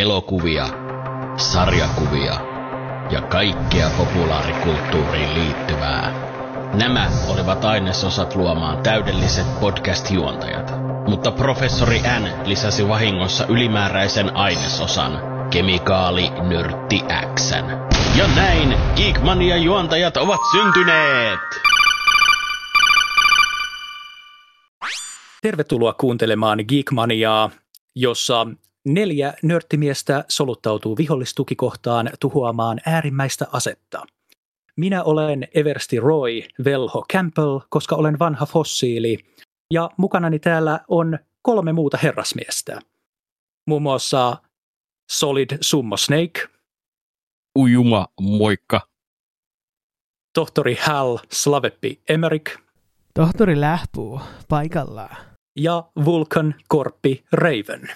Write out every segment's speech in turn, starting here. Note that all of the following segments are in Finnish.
elokuvia, sarjakuvia ja kaikkea populaarikulttuuriin liittyvää. Nämä olivat ainesosat luomaan täydelliset podcast-juontajat, mutta professori N lisäsi vahingossa ylimääräisen ainesosan, kemikaali nörtti X. Ja näin Geekmania juontajat ovat syntyneet! Tervetuloa kuuntelemaan Geekmaniaa, jossa neljä nörttimiestä soluttautuu vihollistukikohtaan tuhoamaan äärimmäistä asetta. Minä olen Eversti Roy Velho Campbell, koska olen vanha fossiili, ja mukanani täällä on kolme muuta herrasmiestä. Muun muassa Solid Summo Snake, Ujuma, moikka. tohtori Hal Slaveppi Emerick Tohtori Lähpuu paikallaan. ja Vulcan Korppi Raven.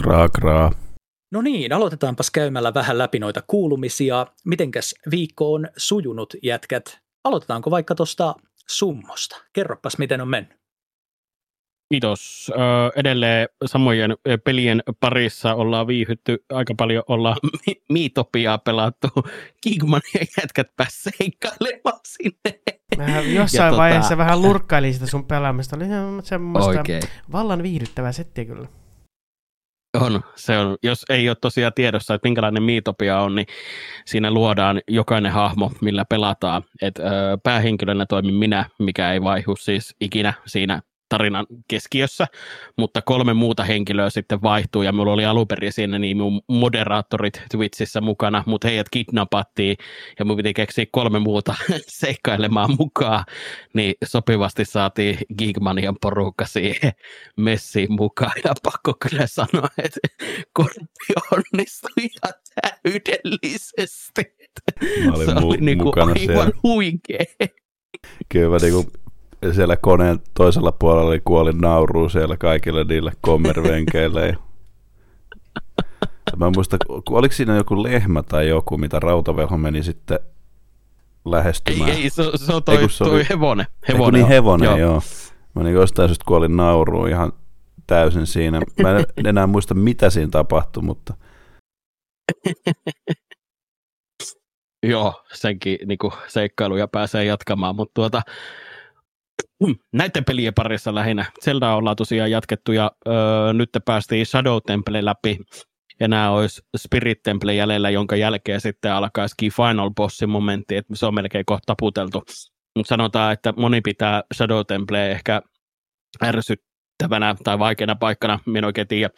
Kraa, kraa. No niin, aloitetaanpas käymällä vähän läpi noita kuulumisia. Mitenkäs viikko on sujunut, jätkät? Aloitetaanko vaikka tuosta summosta? Kerropas, miten on mennyt. Kiitos. Ö, edelleen samojen pelien parissa ollaan viihytty aika paljon, ollaan mi- Miitopiaa pelattu. Kigman ja jätkät pääs seikkailemaan sinne. Mä jossain Ja tota- vaiheessa vähän lurkkailin sitä sun pelaamista. Oli ihan semmoista Oikein. vallan viihdyttävää settiä kyllä. On, se on. Jos ei ole tosiaan tiedossa, että minkälainen Miitopia on, niin siinä luodaan jokainen hahmo, millä pelataan. Et, ö, päähenkilönä toimin minä, mikä ei vaihu siis ikinä siinä tarinan keskiössä, mutta kolme muuta henkilöä sitten vaihtuu, ja mulla oli alun perin siinä niin mun moderaattorit Twitchissä mukana, mutta heidät kidnappattiin, ja mun piti keksiä kolme muuta seikkailemaan mukaan, niin sopivasti saatiin Geekmanian porukka siihen messiin mukaan, ja pakko kyllä sanoa, että korppi onnistui ihan täydellisesti. Mä olin Se mu- oli niinku aivan siellä. huikea. Kyllä mä niinku siellä koneen toisella puolella oli kuolin nauruu siellä kaikille niille kommervenkeille. Ja... Mä en muista, oliko siinä joku lehmä tai joku, mitä rautavelho meni sitten Ei, lähestymään. ei, se, se on toi, Ei, se toi oli- hevonen. Eiku hevonen niin on. hevonen, Joo. joo. Mä niin jostain syystä kuolin nauruun ihan täysin siinä. Mä en enää muista, mitä siinä tapahtui, mutta Joo, senkin niinku, seikkailuja pääsee jatkamaan, mutta tuota, näiden pelien parissa lähinnä. Zelda ollaan tosiaan jatkettu ja öö, nyt päästiin Shadow Temple läpi. Enää olisi Spirit Temple jäljellä, jonka jälkeen sitten alkaisikin Final Bossin momentti, että se on melkein kohta taputeltu. Mutta sanotaan, että moni pitää Shadow Temple ehkä ärsyttävänä tai vaikeana paikkana, minä oikein tiedä.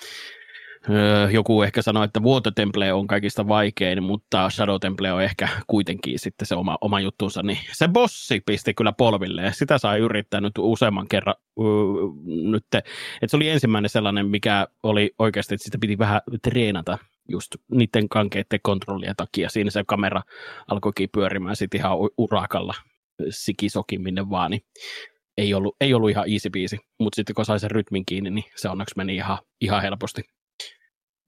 Öö, joku ehkä sanoi, että Water Temple on kaikista vaikein, mutta Shadow Temple on ehkä kuitenkin sitten se oma, oma juttunsa. Niin se bossi pisti kyllä polvilleen. Sitä sai yrittää nyt useamman kerran öö, nyt. Että se oli ensimmäinen sellainen, mikä oli oikeasti, että sitä piti vähän treenata just niiden kankeiden kontrollien takia. Siinä se kamera alkoikin pyörimään sitten ihan urakalla sikisokin minne vaan, niin ei ollut, ei ollut ihan easy biisi, mutta sitten kun sai sen rytmin kiinni, niin se onneksi meni ihan, ihan helposti.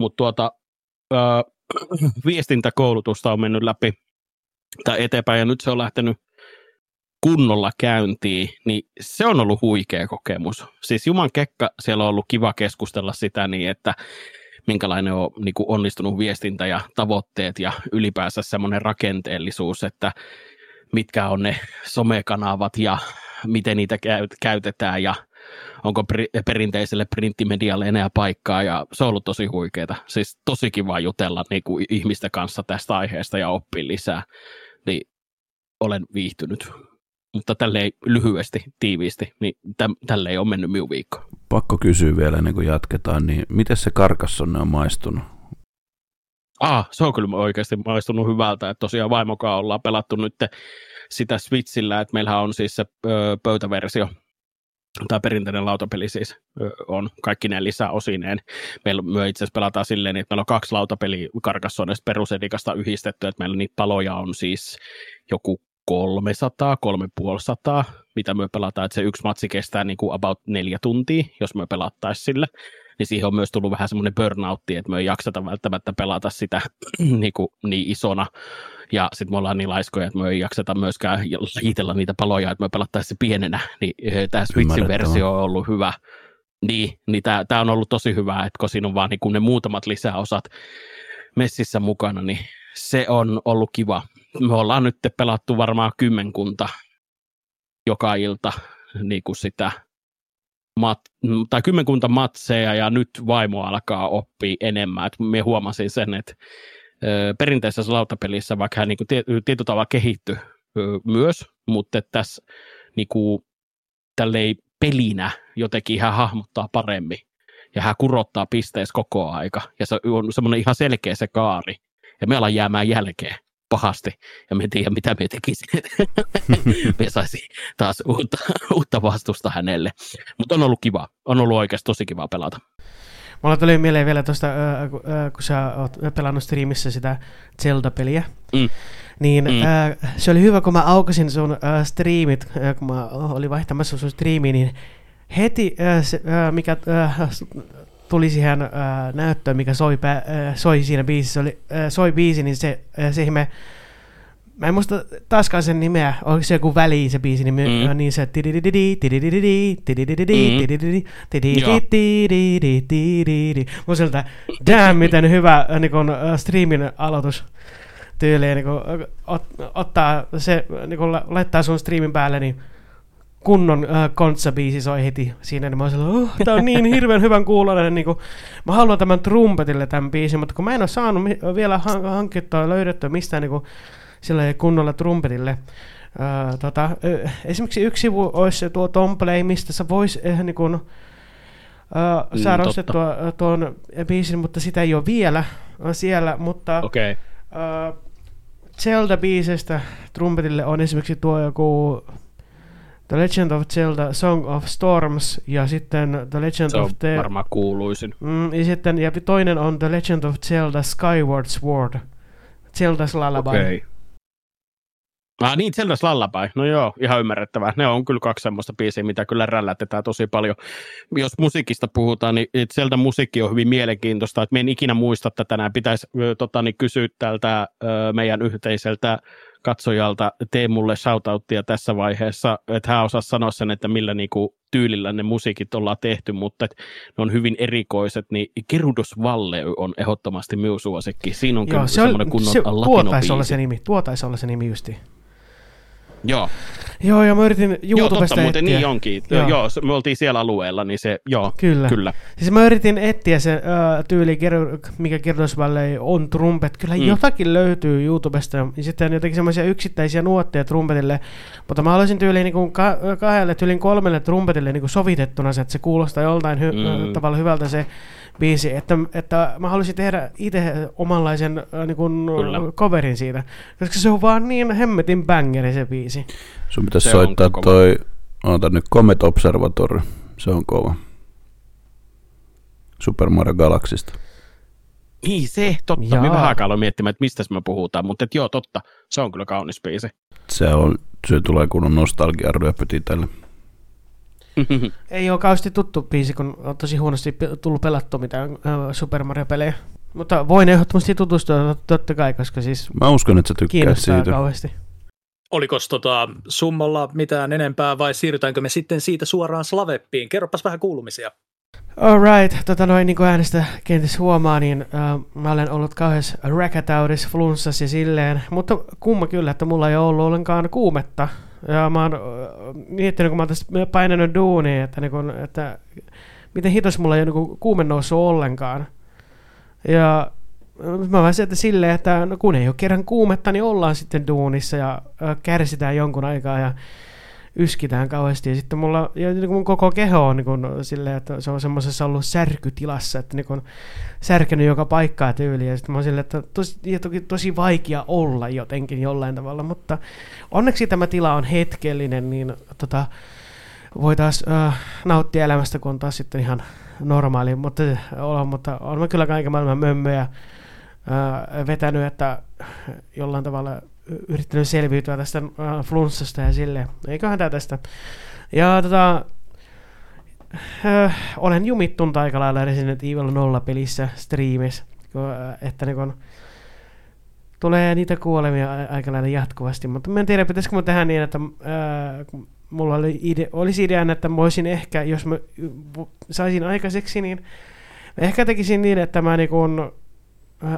Mutta tuota, viestintäkoulutusta on mennyt läpi tai eteenpäin ja nyt se on lähtenyt kunnolla käyntiin, niin se on ollut huikea kokemus. Siis Juman Kekka, siellä on ollut kiva keskustella sitä niin, että minkälainen on niin kuin onnistunut viestintä ja tavoitteet ja ylipäänsä semmoinen rakenteellisuus, että mitkä on ne somekanavat ja miten niitä käy- käytetään ja onko pri- perinteiselle printtimedialle enää paikkaa ja se on ollut tosi huikeeta. Siis tosi kiva jutella niin kuin ihmisten kanssa tästä aiheesta ja oppia lisää, niin olen viihtynyt. Mutta tälleen lyhyesti, tiiviisti, niin täm, tälleen on mennyt minun viikko. pakko kysyä vielä ennen kuin jatketaan, niin miten se karkassonne on maistunut? Ah, se on kyllä oikeasti maistunut hyvältä, että tosiaan vaimokaan ollaan pelattu nyt sitä Switchillä, että meillähän on siis se pöytäversio, tai perinteinen lautapeli siis on kaikki ne lisäosineen. Meillä me itse asiassa pelataan silleen, että meillä on kaksi lautapeliä Carcassonnesta perusedikasta yhdistetty, että meillä niitä paloja on siis joku 300, 350, mitä me pelataan, että se yksi matsi kestää niin kuin about neljä tuntia, jos me pelattaisiin sillä. Niin siihen on myös tullut vähän semmoinen burnoutti, että me ei jakseta välttämättä pelata sitä niin, kuin, niin isona. Ja sitten me ollaan niin laiskoja, että me ei jakseta myöskään liitellä niitä paloja, että me pelattaisiin se pienenä. Niin tämä Switchin versio on ollut hyvä. Niin, niin tämä on ollut tosi hyvä, että kun siinä on vaan niin ne muutamat lisäosat messissä mukana, niin se on ollut kiva. Me ollaan nyt pelattu varmaan kymmenkunta joka ilta niin kuin sitä mat, tai kymmenkunta matseja ja nyt vaimo alkaa oppia enemmän. Et me huomasin sen, että perinteisessä lautapelissä, vaikka hän niin kuin tietyllä tavalla kehittyi myös, mutta tässä niin kuin, tälleen pelinä jotenkin hän hahmottaa paremmin ja hän kurottaa pisteessä koko aika ja se on semmoinen ihan selkeä se kaari ja me ollaan jäämään jälkeen pahasti ja me en tiedä mitä me tekisin. me saisi taas uutta, uutta vastusta hänelle. Mutta on ollut kiva. On ollut oikeasti tosi kiva pelata. Mulla tuli mieleen vielä tuosta, kun sä oot pelannut streamissä sitä Zelda-peliä, mm. niin mm. Äh, se oli hyvä, kun mä aukasin sun äh, streamit, äh, kun mä olin vaihtamassa sun striimiin, niin heti äh, se, äh, mikä äh, tuli siihen äh, näyttöön, mikä soi, äh, soi siinä biisissä, oli, äh, soi biisi, niin se, äh, se ihme, Mä en muista taaskaan sen nimeä, onko se joku väli se biisi nimi, mm. niin se Mun sieltä, damn, miten hyvä niin kun, streamin aloitus tyyliin, niin kun, ot, ottaa se, niin kun laittaa sun streamin päälle, niin kunnon äh, kontsabiisi soi heti siinä, niin mä oon oh, tää on niin hirveän hyvän kuulonen, niin kuin, mä haluan tämän trumpetille tämän biisin, mutta kun mä en ole saanut vielä hankittua löydettyä mistään niin kuin, sillä kunnolla trumpetille. Äh, tota, esimerkiksi yksi sivu olisi se tuo Tomplay, mistä sä vois äh, niin kuin, äh, saada mm, ostettua tuon biisin, mutta sitä ei ole vielä siellä, mutta okay. äh, Zelda-biisestä trumpetille on esimerkiksi tuo joku The Legend of Zelda Song of Storms ja sitten The Legend Se of the... varmaan kuuluisin. Mm, ja, sitten, ja toinen on The Legend of Zelda Skyward Sword. Zelda's Lullaby. Okay. Ah niin, Zelda's Lullaby. No joo, ihan ymmärrettävää. Ne on kyllä kaksi semmoista biisiä, mitä kyllä rällätetään tosi paljon. Jos musiikista puhutaan, niin Zelda musiikki on hyvin mielenkiintoista. Että me en ikinä muista tätä. Nämä pitäisi tota, niin kysyä tältä ö, meidän yhteiseltä katsojalta tee mulle shoutouttia tässä vaiheessa, että hän osaa sanoa sen, että millä niinku tyylillä ne musiikit ollaan tehty, mutta ne on hyvin erikoiset, niin Kirudus Valle on ehdottomasti minun suosikki. Siinä on Joo, kyllä se semmoinen kunnon se, Tuo taisi olla se nimi, tuo taisi olla se nimi justi. Joo. Joo, ja mä yritin YouTubesta Joo, totta, muuten niin onkin. Joo. joo, me oltiin siellä alueella, niin se, joo, kyllä. kyllä. Siis mä yritin etsiä se uh, tyyli, mikä Kirjoitusvälle on trumpet. Kyllä mm. jotakin löytyy YouTubesta, ja sitten jotenkin semmoisia yksittäisiä nuotteja trumpetille, mutta mä haluaisin tyyliin niin ka- kahdelle, tyyliin kolmelle trumpetille niin sovitettuna se, että se kuulostaa joltain hy- mm. tavalla hyvältä se biisi, että, että mä haluaisin tehdä itse omanlaisen äh, niin kuin, coverin siitä, koska se on vaan niin hemmetin bangeri se biisi. Sun pitäisi se soittaa toi, ota nyt Comet Observatory, se on kova. Super Mario Galaxista. Niin se, totta. Jaa. Me vähän aikaa miettimään, että mistä me puhutaan, mutta et joo, totta. Se on kyllä kaunis biisi. Se, on, se tulee kunnon nostalgia tälle. Ei ole kauheasti tuttu biisi, kun on tosi huonosti tullut pelattua mitään äh, Super Mario-pelejä. Mutta voin ehdottomasti tutustua totta kai, koska siis Mä uskon, että sä tykkäät siitä. kauheasti. Oliko tota summalla mitään enempää vai siirrytäänkö me sitten siitä suoraan Slaveppiin? Kerropas vähän kuulumisia. Alright, tota noin niin kuin äänestä kenties huomaa, niin uh, mä olen ollut kauheassa räkätaudissa, flunssassa ja silleen, mutta kumma kyllä, että mulla ei ollut ollenkaan kuumetta ja mä oon miettinyt, kun mä oon tässä painanut duunia, että, niin kun, että miten hitos mulla ei ole niin kuume noussut ollenkaan. Ja mä vaan sieltä silleen, että no kun ei ole kerran kuumetta, niin ollaan sitten duunissa ja kärsitään jonkun aikaa ja yskitään kauheasti. Ja sitten mulla, ja niin mun koko keho on niin kuin, silleen, että se on semmoisessa ollut särkytilassa, että niin kuin, särkenyt joka paikkaa tyyliä. Ja sitten mä oon silleen, että tosi, ja toki tosi vaikea olla jotenkin jollain tavalla, mutta onneksi tämä tila on hetkellinen, niin tota, voi taas äh, nauttia elämästä, kun on taas sitten ihan normaali, mutta, olla, mutta on mä kyllä kaiken maailman mömmöjä vetänyt, että jollain tavalla yrittänyt selviytyä tästä flunssasta ja silleen. Eiköhän tää tästä. Ja tota, olen jumittunut aika lailla Resident Evil 0 pelissä striimissä, että niin kun, tulee niitä kuolemia aika lailla jatkuvasti, mutta mä en tiedä, pitäisikö mä tehdä niin, että mulla oli ide, olisi ideana, että mä voisin ehkä, jos mä saisin aikaiseksi, niin ehkä tekisin niin, että mä niin kun,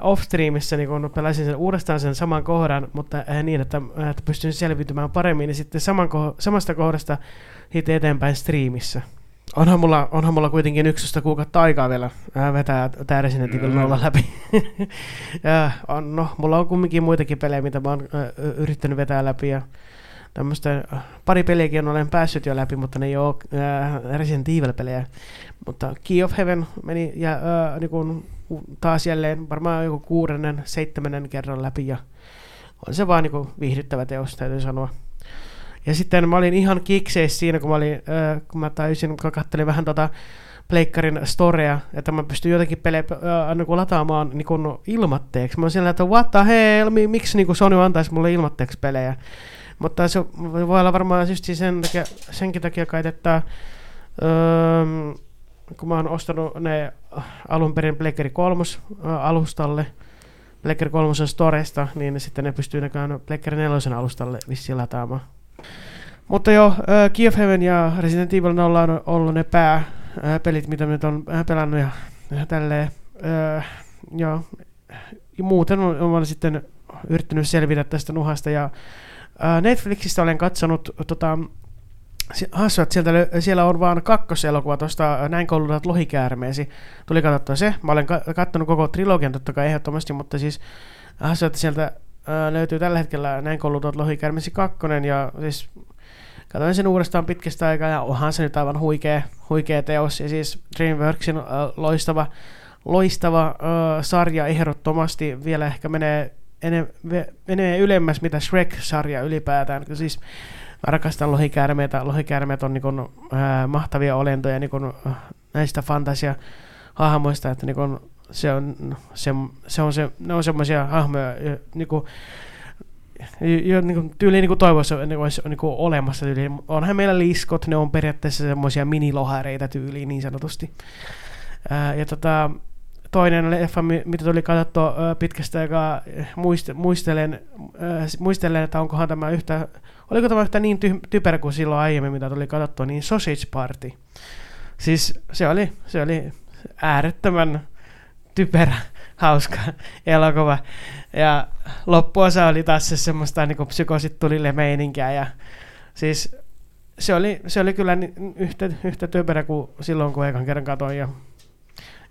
off-streamissa niin kun pelasin sen uudestaan sen saman kohdan, mutta niin, että, että pystyn selviytymään paremmin, niin sitten saman, samasta kohdasta heti eteenpäin striimissä. Onhan mulla, onhan mulla kuitenkin yksistä kuukautta aikaa vielä äh, vetää tämä Resident Evil 0 mm. läpi. ja, on, no, mulla on kumminkin muitakin pelejä, mitä mä oon äh, yrittänyt vetää läpi. Ja tämmöistä, äh, pari peliäkin olen päässyt jo läpi, mutta ne ei ole äh, Resident Evil-pelejä. Mutta Key of Heaven meni ja, äh, niin kun, taas jälleen varmaan joku kuudennen, seitsemännen kerran läpi. Ja on se vaan niin viihdyttävä teos, täytyy sanoa. Ja sitten mä olin ihan kikseissä siinä, kun mä, olin, äh, kun mä tajusin, kun katselin vähän tota Pleikkarin storea, että mä pystyn jotenkin pelejä äh, niin lataamaan niin kuin ilmatteeksi. Mä oon siellä, että what the hell, miksi niin Sony antaisi mulle ilmatteeksi pelejä. Mutta se voi olla varmaan just sen takia, senkin takia kai, että öö, kun mä oon ostanut ne alun perin Pleikkari 3 alustalle, Pleikkari 3 Storesta, niin sitten ne pystyy näkään Pleikkari 4 alustalle vissiin lataamaan. Mutta joo, Heaven ja Resident Evil 0 on ollut ne pääpelit, mitä nyt on pelannut ja, ja tälleen. Joo. Ja muuten olen, sitten yrittänyt selvitä tästä nuhasta ja Netflixistä olen katsonut tota, Hassu, että sieltä, siellä on vaan kakkoselokuva tuosta Näin koulutat lohikäärmeesi. Tuli katsottua se. Mä olen katsonut koko trilogian totta kai ehdottomasti, mutta siis hassu, että sieltä löytyy tällä hetkellä Näin koulutat lohikäärmeesi kakkonen ja siis katsoin sen uudestaan pitkästä aikaa ja onhan se nyt aivan huikea, huikea teos. Ja siis DreamWorksin äh, loistava, loistava äh, sarja ehdottomasti vielä ehkä menee, ene, menee ylemmäs mitä Shrek-sarja ylipäätään. Siis mä rakastan lohikäärmeitä. Lohikäärmeet on niin mahtavia olentoja niin näistä fantasia hahmoista, että niin kun, se on se, se, on se, ne on semmoisia hahmoja, niin jo niin kuin, tyyliin niin kuin toivoisi, että olisi niin olemassa tyyliin. Onhan meillä liskot, ne on periaatteessa semmoisia minilohareita tyyliin niin sanotusti. Ja tota, toinen leffa, mitä tuli katsottua pitkästä aikaa, muist, muistelen, muistelen, että onkohan tämä yhtä, oliko tämä yhtä niin ty, typerä kuin silloin aiemmin, mitä tuli katsottua, niin Sausage Party. Siis se oli, se oli äärettömän typerä hauska elokuva. Ja loppuosa oli taas se semmoista niin psykosit tulille meininkiä ja siis se oli, se oli kyllä yhtä, yhtä typerä kuin silloin, kun ekan kerran katsoin ja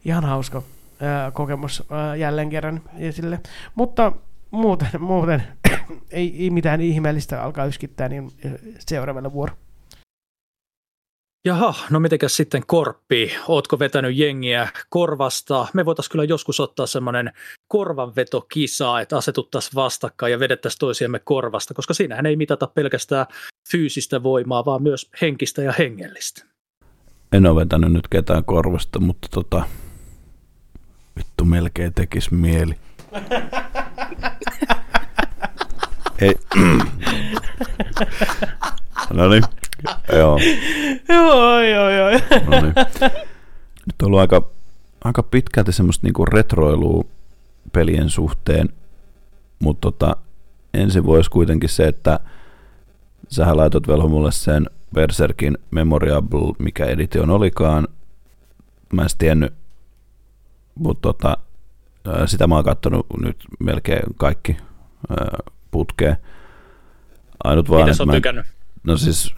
ihan hauska ää, kokemus ää, jälleen kerran esille. Mutta muuten, muuten ei, ei mitään ihmeellistä alkaa yskittää, niin seuraavalla vuoro. Jaha, no mitenkäs sitten korppi? Ootko vetänyt jengiä korvasta? Me voitaisiin kyllä joskus ottaa semmoinen korvanvetokisa, että asetuttaisiin vastakkain ja vedettäisiin toisiamme korvasta, koska siinähän ei mitata pelkästään fyysistä voimaa, vaan myös henkistä ja hengellistä. En ole vetänyt nyt ketään korvasta, mutta tota, vittu melkein tekisi mieli. ei. no niin. Joo. joo, joo, joo. No niin. Nyt on ollut aika, aika pitkälti semmoista niinku retroilua pelien suhteen, mutta tota, ensin voisi kuitenkin se, että sä laitot velho mulle sen Berserkin Memorable, mikä edition olikaan. Mä en tiennyt, mutta tota, sitä mä oon kattonut nyt melkein kaikki putkeen. Ainut vaan, Mitä sä oot tykännyt? No siis,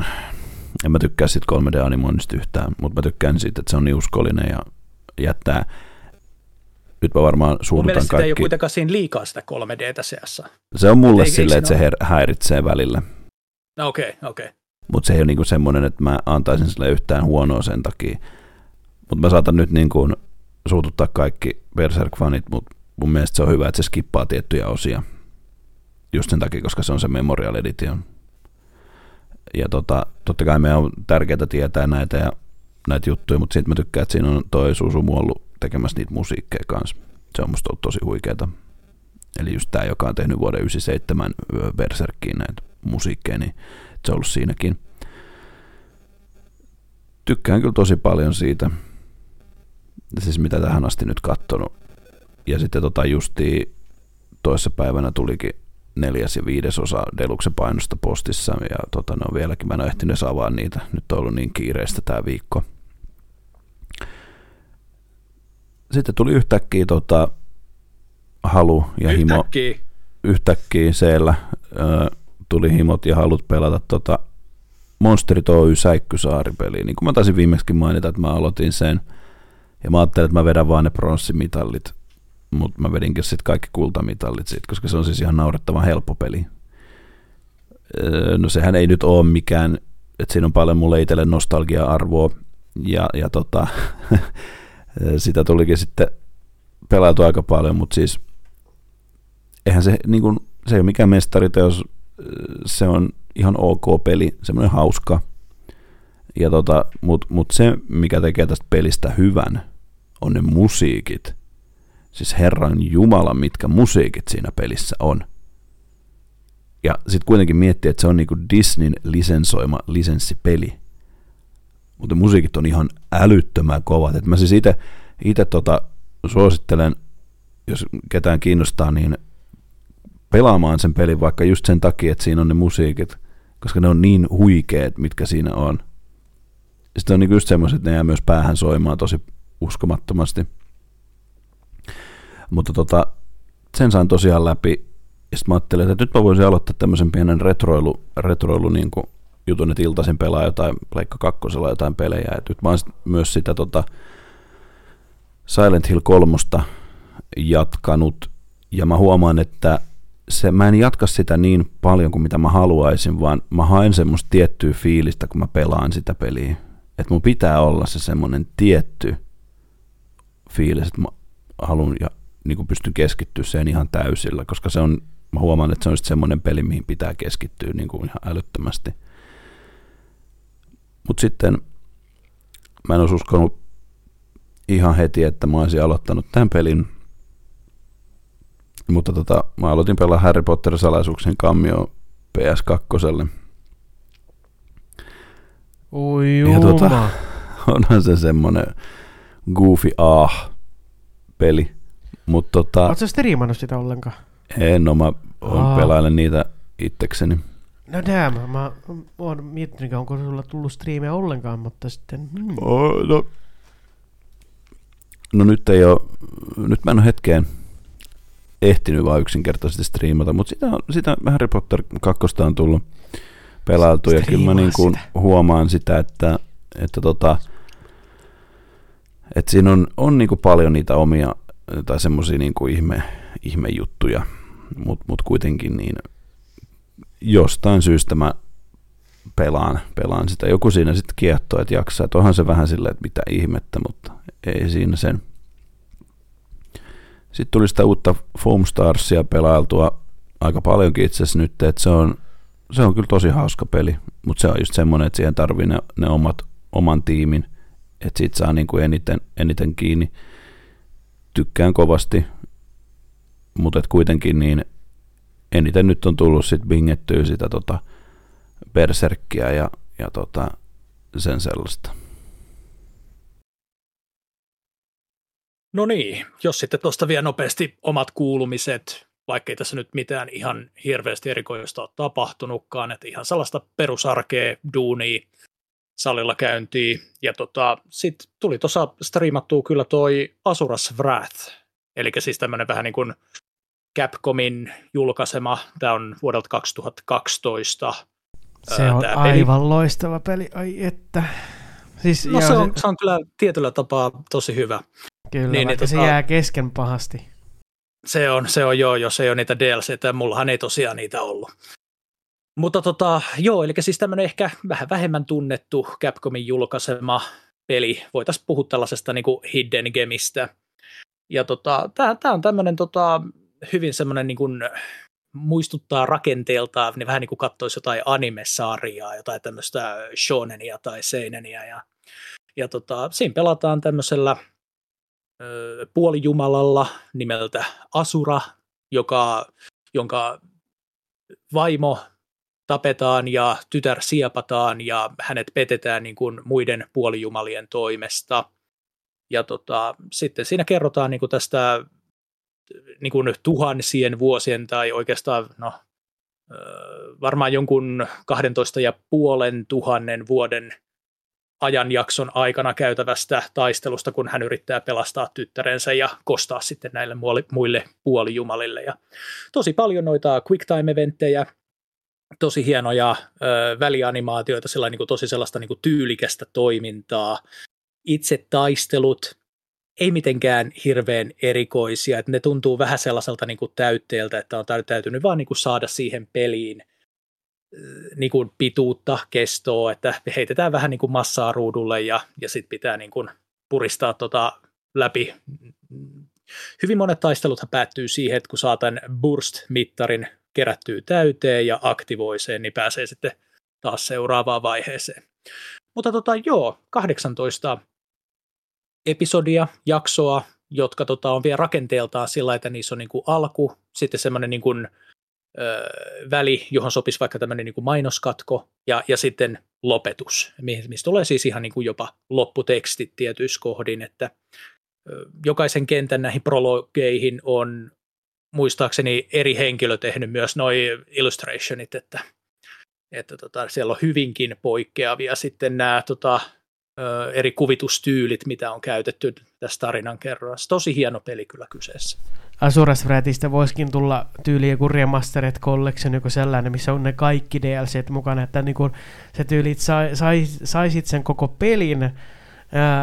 en mä tykkää siitä 3D-animoinnista yhtään, mutta mä tykkään siitä, että se on niin uskollinen ja jättää nyt mä varmaan suututan kaikki. Mun ei ole kuitenkaan siinä liikaa sitä 3Dtä seassa. Se on mulle silleen, että se her- häiritsee välillä. Okei, okay, okei. Okay. Mutta se ei ole niinku semmoinen, että mä antaisin sille yhtään huonoa sen takia. Mutta mä saatan nyt niinku suututtaa kaikki Berserk-fanit, mutta mun mielestä se on hyvä, että se skippaa tiettyjä osia. Just sen takia, koska se on se Memorial Edition ja tota, totta kai meidän on tärkeää tietää näitä ja näitä juttuja, mutta sitten mä tykkään, että siinä on toi Susumu ollut tekemässä niitä musiikkeja kanssa. Se on musta ollut tosi huikeeta. Eli just tämä, joka on tehnyt vuoden 97 Berserkkiin näitä musiikkeja, niin se on ollut siinäkin. Tykkään kyllä tosi paljon siitä, siis mitä tähän asti nyt kattonut. Ja sitten tota justiin toissa päivänä tulikin neljäs ja viides osa Deluxe painosta postissa ja tota, ne on vieläkin, mä en ole ehtinyt avaa niitä, nyt on ollut niin kiireistä tämä viikko. Sitten tuli yhtäkkiä tota, halu ja himo. Yhtäkkiä. Yhtäkkiä siellä ö, tuli himot ja halut pelata tota Monsterit Oy Säikkysaari-peliä. Niin kuin mä taisin viimeksi mainita, että mä aloitin sen. Ja mä ajattelin, että mä vedän vaan ne pronssimitallit. Mutta mä vedinkin sitten kaikki kultamitallit siitä, koska se on siis ihan naurettavan helppo peli. Öö, no sehän ei nyt ole mikään, että siinä on paljon mulle itselle nostalgia-arvoa. Ja, ja tota, sitä tulikin sitten pelailtu aika paljon, mutta siis eihän se, niin kuin, se ei ole mikään mestariteos, se on ihan ok peli, semmoinen hauska. Ja tota, Mutta mut se, mikä tekee tästä pelistä hyvän, on ne musiikit. Siis Herran Jumala, mitkä musiikit siinä pelissä on. Ja sitten kuitenkin miettii, että se on niinku Disneyn lisensoima lisenssipeli. Mutta musiikit on ihan älyttömän kovat. Et mä siis itse tota, suosittelen, jos ketään kiinnostaa, niin pelaamaan sen pelin vaikka just sen takia, että siinä on ne musiikit, koska ne on niin huikeet, mitkä siinä on. Sitten on niin just semmoiset, että ne jää myös päähän soimaan tosi uskomattomasti. Mutta tota, sen sain tosiaan läpi, ja sitten mä ajattelin, että nyt mä voisin aloittaa tämmöisen pienen retroilu, retroilu niin kuin jutun, että iltaisin pelaa jotain Pleikka kakkosella jotain pelejä. Et nyt mä oon myös sitä tota Silent Hill kolmosta jatkanut, ja mä huomaan, että se, mä en jatka sitä niin paljon kuin mitä mä haluaisin, vaan mä haen semmoista tiettyä fiilistä, kun mä pelaan sitä peliä. Että mun pitää olla se semmoinen tietty fiilis, että mä haluan ja niin kuin pystyn keskittyä sen ihan täysillä, koska se on, mä huomaan, että se on semmoinen peli, mihin pitää keskittyä niin kuin ihan älyttömästi. Mutta sitten mä en olisi uskonut ihan heti, että mä olisin aloittanut tämän pelin – mutta tota, mä aloitin pelaa Harry Potter salaisuuksien kammio PS2. Oi ja tota, onhan se semmonen goofy ah peli. Mut tota, Oletko striimannut sitä ollenkaan? En no, mä Aa. pelailen niitä itsekseni. No damn, mä oon miettinyt, onko sulla tullut striimejä ollenkaan, mutta sitten... Hmm. Oh, no, no nyt ei oo, nyt mä en ole hetkeen ehtinyt vaan yksinkertaisesti striimata, mutta sitä, sitä Harry Potter 2 on tullut pelailtu ja kyllä mä niin kuin huomaan sitä, että, että tota, että siinä on, on niin kuin paljon niitä omia tai semmoisia niin ihme, ihmejuttuja, mutta mut kuitenkin niin jostain syystä mä pelaan, pelaan sitä. Joku siinä sitten kiehtoo, että jaksaa. Että onhan se vähän silleen, että mitä ihmettä, mutta ei siinä sen sitten tuli sitä uutta Foam Starsia pelailtua aika paljonkin itse asiassa nyt, että se on, se on kyllä tosi hauska peli, mutta se on just semmoinen, että siihen tarvii ne, ne omat, oman tiimin, että siitä saa niin kuin eniten, eniten kiinni. Tykkään kovasti, mutta kuitenkin niin eniten nyt on tullut sitten bingettyä sitä tota berserkkiä ja, ja tota, sen sellaista. No niin, jos sitten tuosta vielä nopeasti omat kuulumiset, vaikkei tässä nyt mitään ihan hirveästi erikoista ole tapahtunutkaan, että ihan sellaista perusarkea duunia salilla käyntiin. Ja tota, sitten tuli tuossa striimattua kyllä toi Asuras Wrath, eli siis tämmöinen vähän niin kuin Capcomin julkaisema, tämä on vuodelta 2012. Se on aivan peli. loistava peli, ai että. Siis, no se on, se... se on kyllä tietyllä tapaa tosi hyvä. Kyllä, niin, niin, se tota, jää kesken pahasti. Se on, se on joo, jos ei ole niitä DLCtä, mullahan ei tosiaan niitä ollut. Mutta tota, joo, eli siis tämmöinen ehkä vähän vähemmän tunnettu Capcomin julkaisema peli. Voitaisiin puhua tällaisesta niin kuin Hidden Gemistä. Ja tota, tämä on tämmöinen tota, hyvin semmoinen niin kuin, muistuttaa rakenteeltaan, niin vähän niin kuin katsoisi jotain anime-sarjaa, jotain tämmöistä shonenia tai seineniä. Ja, ja tota, siinä pelataan tämmöisellä puolijumalalla nimeltä Asura, joka, jonka vaimo tapetaan ja tytär siepataan ja hänet petetään niin kuin muiden puolijumalien toimesta. Ja tota, sitten siinä kerrotaan niin kuin tästä niin kuin tuhansien vuosien tai oikeastaan no, varmaan jonkun 12 ja puolen tuhannen vuoden ajanjakson aikana käytävästä taistelusta, kun hän yrittää pelastaa tyttärensä ja kostaa sitten näille muille puolijumalille. Ja tosi paljon noita quick time eventtejä, tosi hienoja ö, välianimaatioita, sellainen, niin kuin, tosi sellaista niin kuin, tyylikästä toimintaa. Itse taistelut, ei mitenkään hirveän erikoisia, että ne tuntuu vähän sellaiselta niin kuin täytteeltä, että on täytynyt vaan niin kuin saada siihen peliin niin kuin pituutta, kestoa, että heitetään vähän niin kuin massaa ruudulle ja, ja sitten pitää niin kuin puristaa tota läpi. Hyvin monet taisteluthan päättyy siihen, että kun saa tämän burst-mittarin kerättyy täyteen ja aktivoi sen, niin pääsee sitten taas seuraavaan vaiheeseen. Mutta tota, joo, 18 episodia, jaksoa, jotka tota, on vielä rakenteeltaan sillä, että niissä on niin kuin alku, sitten semmoinen niin kuin, ö, väli, johon sopisi vaikka tämmöinen niin kuin mainoskatko, ja, ja sitten lopetus, mistä tulee siis ihan niin kuin jopa lopputekstit tietyissä kohdin, että jokaisen kentän näihin prologeihin on muistaakseni eri henkilö tehnyt myös noi illustrationit, että, että tota, siellä on hyvinkin poikkeavia sitten nämä tota, eri kuvitustyylit, mitä on käytetty tässä tarinan kerrassa. Tosi hieno peli kyllä kyseessä. Asuras Wrathista voisikin tulla tyyli joku Remastered Collection, joku sellainen, missä on ne kaikki DLCt mukana, että niin kun se tyyli sai, sai, saisit sen koko pelin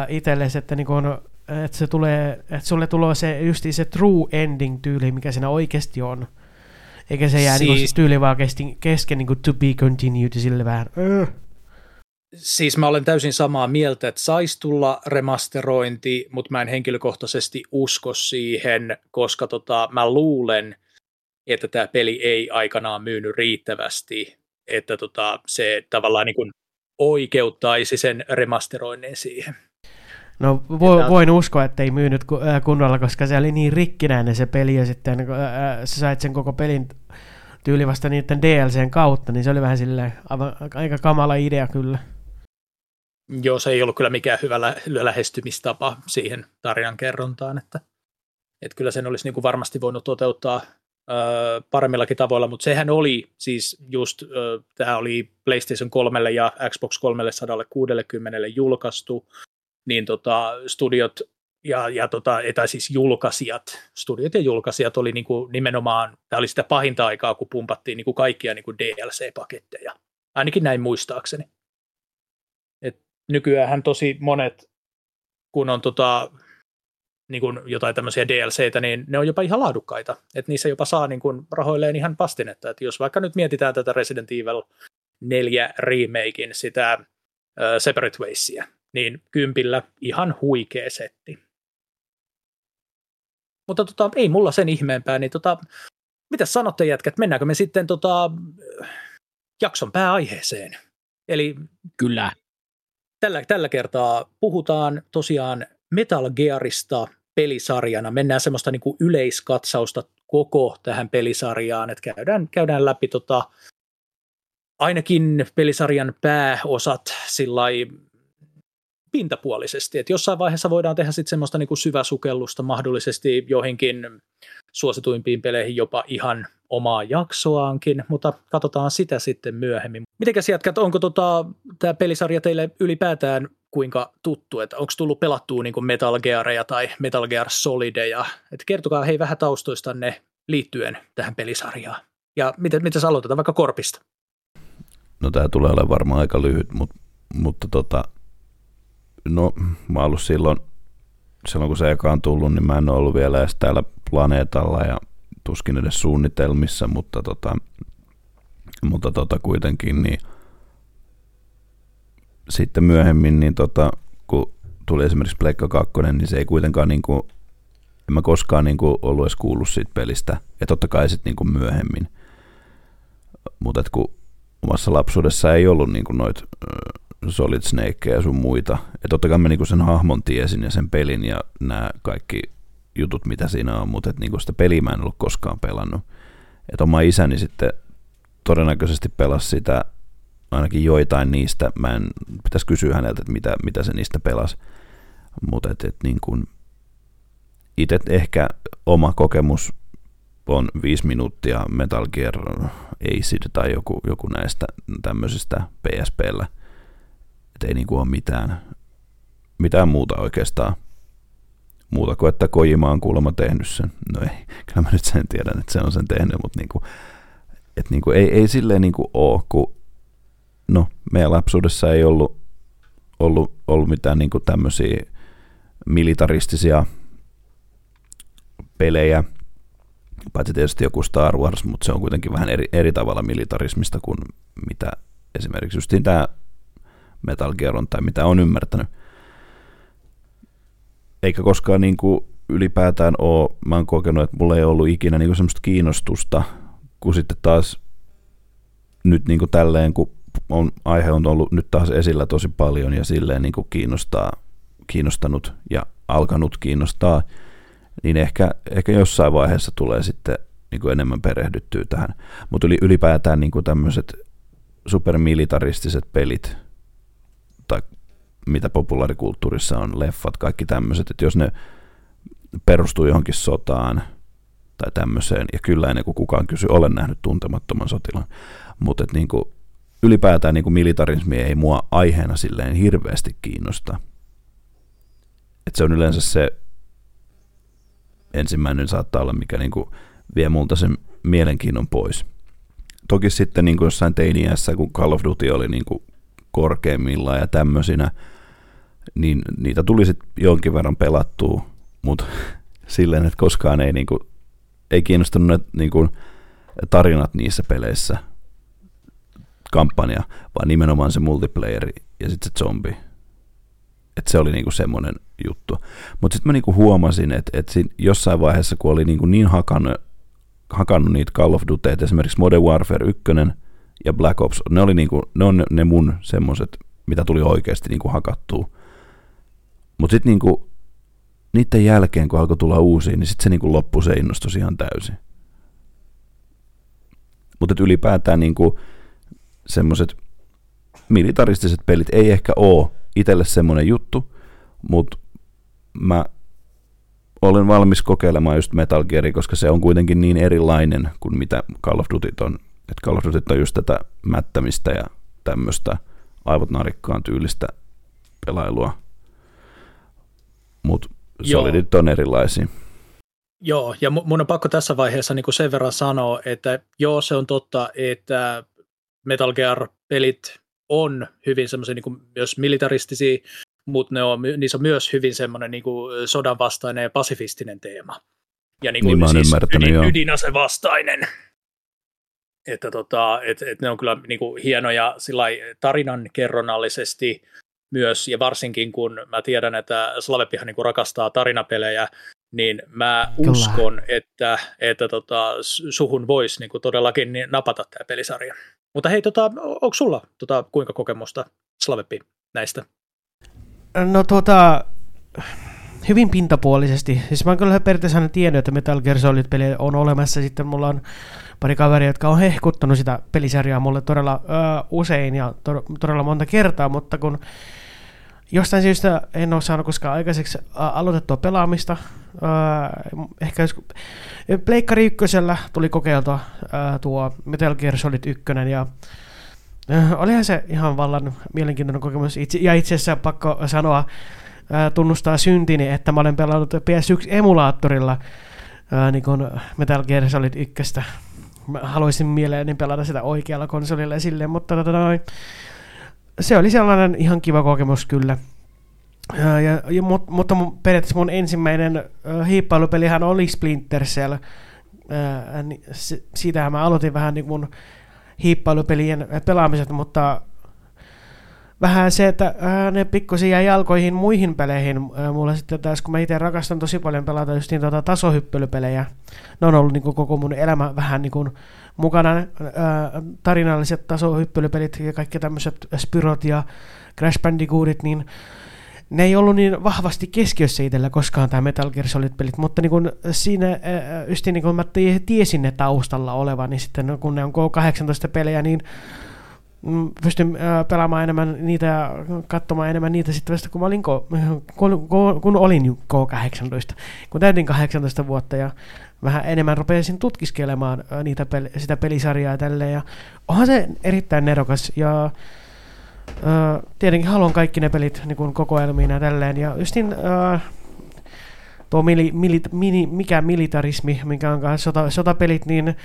itsellesi, että, niin kun, että, se tulee, että sulle tulee se, just se true ending tyyli, mikä siinä oikeasti on. Eikä se jää siis... niin tyyli vaan kesken, kesken niin to be continued sille vähän. Öö. Siis mä olen täysin samaa mieltä, että saisi tulla remasterointi, mutta mä en henkilökohtaisesti usko siihen, koska tota, mä luulen, että tämä peli ei aikanaan myynyt riittävästi, että tota, se tavallaan niin kuin oikeuttaisi sen remasteroinnin siihen. No vo, voin uskoa, että ei myynyt kunnolla, koska se oli niin rikkinäinen se peli ja sitten kun sä sait sen koko pelin tyyli vasta niiden DLCn kautta, niin se oli vähän silleen aika kamala idea kyllä. Joo, se ei ollut kyllä mikään hyvä lä- lähestymistapa siihen tarinan kerrontaan, että, että kyllä sen olisi niin kuin varmasti voinut toteuttaa ö, paremmillakin tavoilla, mutta sehän oli siis just, ö, tämä oli PlayStation 3 ja Xbox 360 julkaistu, niin tota, studiot ja, ja tota, tai siis julkaisijat, studiot ja julkaisijat oli niin kuin nimenomaan, tämä oli sitä pahinta aikaa, kun pumpattiin niin kuin kaikkia niin kuin DLC-paketteja, ainakin näin muistaakseni nykyään tosi monet, kun on tota, niin kuin jotain tämmöisiä DLCitä, niin ne on jopa ihan laadukkaita. Että niissä jopa saa niin kuin rahoilleen ihan pastinetta. Että jos vaikka nyt mietitään tätä Resident Evil 4 remakein sitä uh, Separate Waysia, niin kympillä ihan huikea setti. Mutta tota, ei mulla sen ihmeempää, niin tota, mitä sanotte jätkät, mennäänkö me sitten tota, jakson pääaiheeseen? Eli Kyllä. Tällä, tällä kertaa puhutaan tosiaan Metal Gearista pelisarjana. Mennään semmoista niin kuin yleiskatsausta koko tähän pelisarjaan, että käydään, käydään läpi tota, ainakin pelisarjan pääosat sillä pintapuolisesti. että jossain vaiheessa voidaan tehdä sitten semmoista niin kuin syväsukellusta mahdollisesti joihinkin suosituimpiin peleihin jopa ihan omaa jaksoaankin, mutta katsotaan sitä sitten myöhemmin. Mitenkäs jätkät, onko tota, tämä pelisarja teille ylipäätään kuinka tuttu, että onko tullut pelattua niin Metal Gearia tai Metal Gear Solideja, että kertokaa hei vähän taustoistanne liittyen tähän pelisarjaan. Ja miten, miten aloitetaan vaikka Korpista? No tämä tulee olemaan varmaan aika lyhyt, mutta, mutta tota, no mä ollut silloin, silloin kun se eka on tullut, niin mä en ole ollut vielä edes täällä planeetalla ja tuskin edes suunnitelmissa, mutta, tota, mutta tota kuitenkin niin sitten myöhemmin, niin tota, kun tuli esimerkiksi Pleikka 2, niin se ei kuitenkaan niin kuin, en mä koskaan niin kuin ollut edes kuullut siitä pelistä, ja totta kai sitten niin myöhemmin. Mutta kun omassa lapsuudessa ei ollut niin kuin noit Solid Snake ja sun muita. Ja totta kai mä niinku sen hahmon tiesin ja sen pelin ja nämä kaikki jutut, mitä siinä on, mutta et niinku sitä peliä mä en ollut koskaan pelannut. Et oma isäni sitten todennäköisesti pelasi sitä, ainakin joitain niistä, mä en, pitäisi kysyä häneltä, että mitä, mitä se niistä pelasi. Mutta et, et niin kuin, itse ehkä oma kokemus on viisi minuuttia Metal Gear Acid tai joku, joku näistä tämmöisistä PSPllä. Että ei niinku ole mitään, mitään muuta oikeastaan. Muuta kuin, että Kojima on kuulemma tehnyt sen. No ei, kyllä mä nyt sen tiedän, että se on sen tehnyt, mutta niinku, et niinku, ei, ei silleen niinku ole, kun no, meidän lapsuudessa ei ollut, ollut, ollut mitään niinku tämmöisiä militaristisia pelejä, paitsi tietysti joku Star Wars, mutta se on kuitenkin vähän eri, eri tavalla militarismista kuin mitä esimerkiksi just tämä Metal Gear on tai mitä on ymmärtänyt. Eikä koskaan niin kuin ylipäätään ole, mä oon kokenut, että mulla ei ollut ikinä niin kuin semmoista kiinnostusta, kun sitten taas nyt niin kuin tälleen, kun on, aihe on ollut nyt taas esillä tosi paljon ja silleen niin kuin kiinnostaa, kiinnostanut ja alkanut kiinnostaa, niin ehkä, ehkä jossain vaiheessa tulee sitten niin kuin enemmän perehdyttyä tähän. Mutta ylipäätään niin kuin tämmöiset supermilitaristiset pelit, tai mitä populaarikulttuurissa on, leffat, kaikki tämmöiset, että jos ne perustuu johonkin sotaan tai tämmöiseen, ja kyllä ennen kuin kukaan kysy, olen nähnyt tuntemattoman sotilan, mutta että niin kuin, ylipäätään niin kuin militarismi ei mua aiheena silleen hirveästi kiinnosta. Että se on yleensä se ensimmäinen saattaa olla, mikä niin kuin vie multa sen mielenkiinnon pois. Toki sitten niin kuin jossain teiniässä, kun Call of Duty oli niin kuin korkeimmillaan ja tämmöisinä, niin niitä tuli sitten jonkin verran pelattua, mutta silleen, että koskaan ei, niin kuin, ei kiinnostunut ne niin kuin, tarinat niissä peleissä, kampanja, vaan nimenomaan se multiplayeri ja sitten se zombi. Että se oli niinku semmoinen juttu. Mutta sitten mä niinku huomasin, että et jossain vaiheessa, kun oli niinku niin hakannut, hakannut niitä Call of Duty, esimerkiksi Modern Warfare 1 ja Black Ops, ne, oli niinku, ne on ne mun semmoiset, mitä tuli oikeasti niinku hakattua. Mutta sitten niinku, niiden jälkeen, kun alkoi tulla uusia, niin sitten se niinku loppui se innostus ihan täysin. Mutta ylipäätään niinku, semmoiset militaristiset pelit ei ehkä ole itselle semmoinen juttu, mutta mä olen valmis kokeilemaan just Metal Gearia, koska se on kuitenkin niin erilainen kuin mitä Call of Duty on. Et Call of Duty on just tätä mättämistä ja tämmöistä aivot narikkaan tyylistä pelailua. Mutta Solidit on erilaisia. Joo, ja mun on pakko tässä vaiheessa niin sen verran sanoa, että joo, se on totta, että Metal Gear-pelit on hyvin semmoisia niin myös militaristisia, mutta ne on, niissä on myös hyvin semmoinen niin kuin sodan vastainen ja pasifistinen teema. Ja niin kuin niin siis ydin, ydin, ydinase vastainen. Että tota, et, et ne on kyllä niin kuin hienoja tarinan kerronnallisesti myös, ja varsinkin kun mä tiedän, että Slavepihan niin kuin rakastaa tarinapelejä, niin mä Kyllä. uskon, että, että tota, suhun voisi niin todellakin napata tämä pelisarja. Mutta hei, tota, onko sulla tota, kuinka kokemusta Slavepi näistä? No tota, hyvin pintapuolisesti. Siis mä oon kyllä periaatteessa aina tiennyt, että Metal Gear Solid-peli on olemassa. Sitten mulla on pari kaveria, jotka on hehkuttanut sitä pelisarjaa mulle todella ö, usein ja to- todella monta kertaa, mutta kun jostain syystä en ole saanut koskaan aikaiseksi aloitettua pelaamista. Ehkä jos Pleikkari ykkösellä tuli kokeiltua tuo Metal Gear Solid 1 ja olihan se ihan vallan mielenkiintoinen kokemus. Itse, ja itse asiassa pakko sanoa, tunnustaa syntini, että mä olen pelannut PS1-emulaattorilla niin kuin Metal Gear Solid 1. Mä haluaisin mieleeni pelata sitä oikealla konsolilla ja silleen, mutta tota noin, se oli sellainen ihan kiva kokemus kyllä. Ja, ja, ja, mutta mun, periaatteessa mun ensimmäinen äh, hiippailupelihän oli Splinter Cell. Äh, niin siitähän mä aloitin vähän niin mun hiippailupelien pelaamiset, mutta vähän se, että äh, ne pikkusen jäi jalkoihin muihin peleihin. Äh, mulla sitten taas, kun mä itse rakastan tosi paljon pelata just niin tota tasohyppelypelejä, ne on ollut niin kuin koko mun elämä vähän niin kuin mukana äh, tarinalliset tasohyppelypelit ja kaikki tämmöiset Spyrot ja Crash Bandicootit, niin ne ei ollut niin vahvasti keskiössä itsellä koskaan tämä Metal Gear Solid-pelit, mutta niin kun siinä äh, just niin kun mä tiesin ne taustalla olevan, niin sitten kun ne on K18-pelejä, niin pystyn äh, pelaamaan enemmän niitä ja katsomaan enemmän niitä sitten vasta, kun, mä olin kun, olin K18, kun täytin 18 vuotta ja vähän enemmän rupesin tutkiskelemaan niitä pel- sitä pelisarjaa ja tälleen. Ja onhan se erittäin nerokas ja tietenkin haluan kaikki ne pelit niin kuin kokoelmiin ja tälleen. Ja justin äh, tuo mili, mili, mini, mikä militarismi, minkä on sota, sotapelit, niin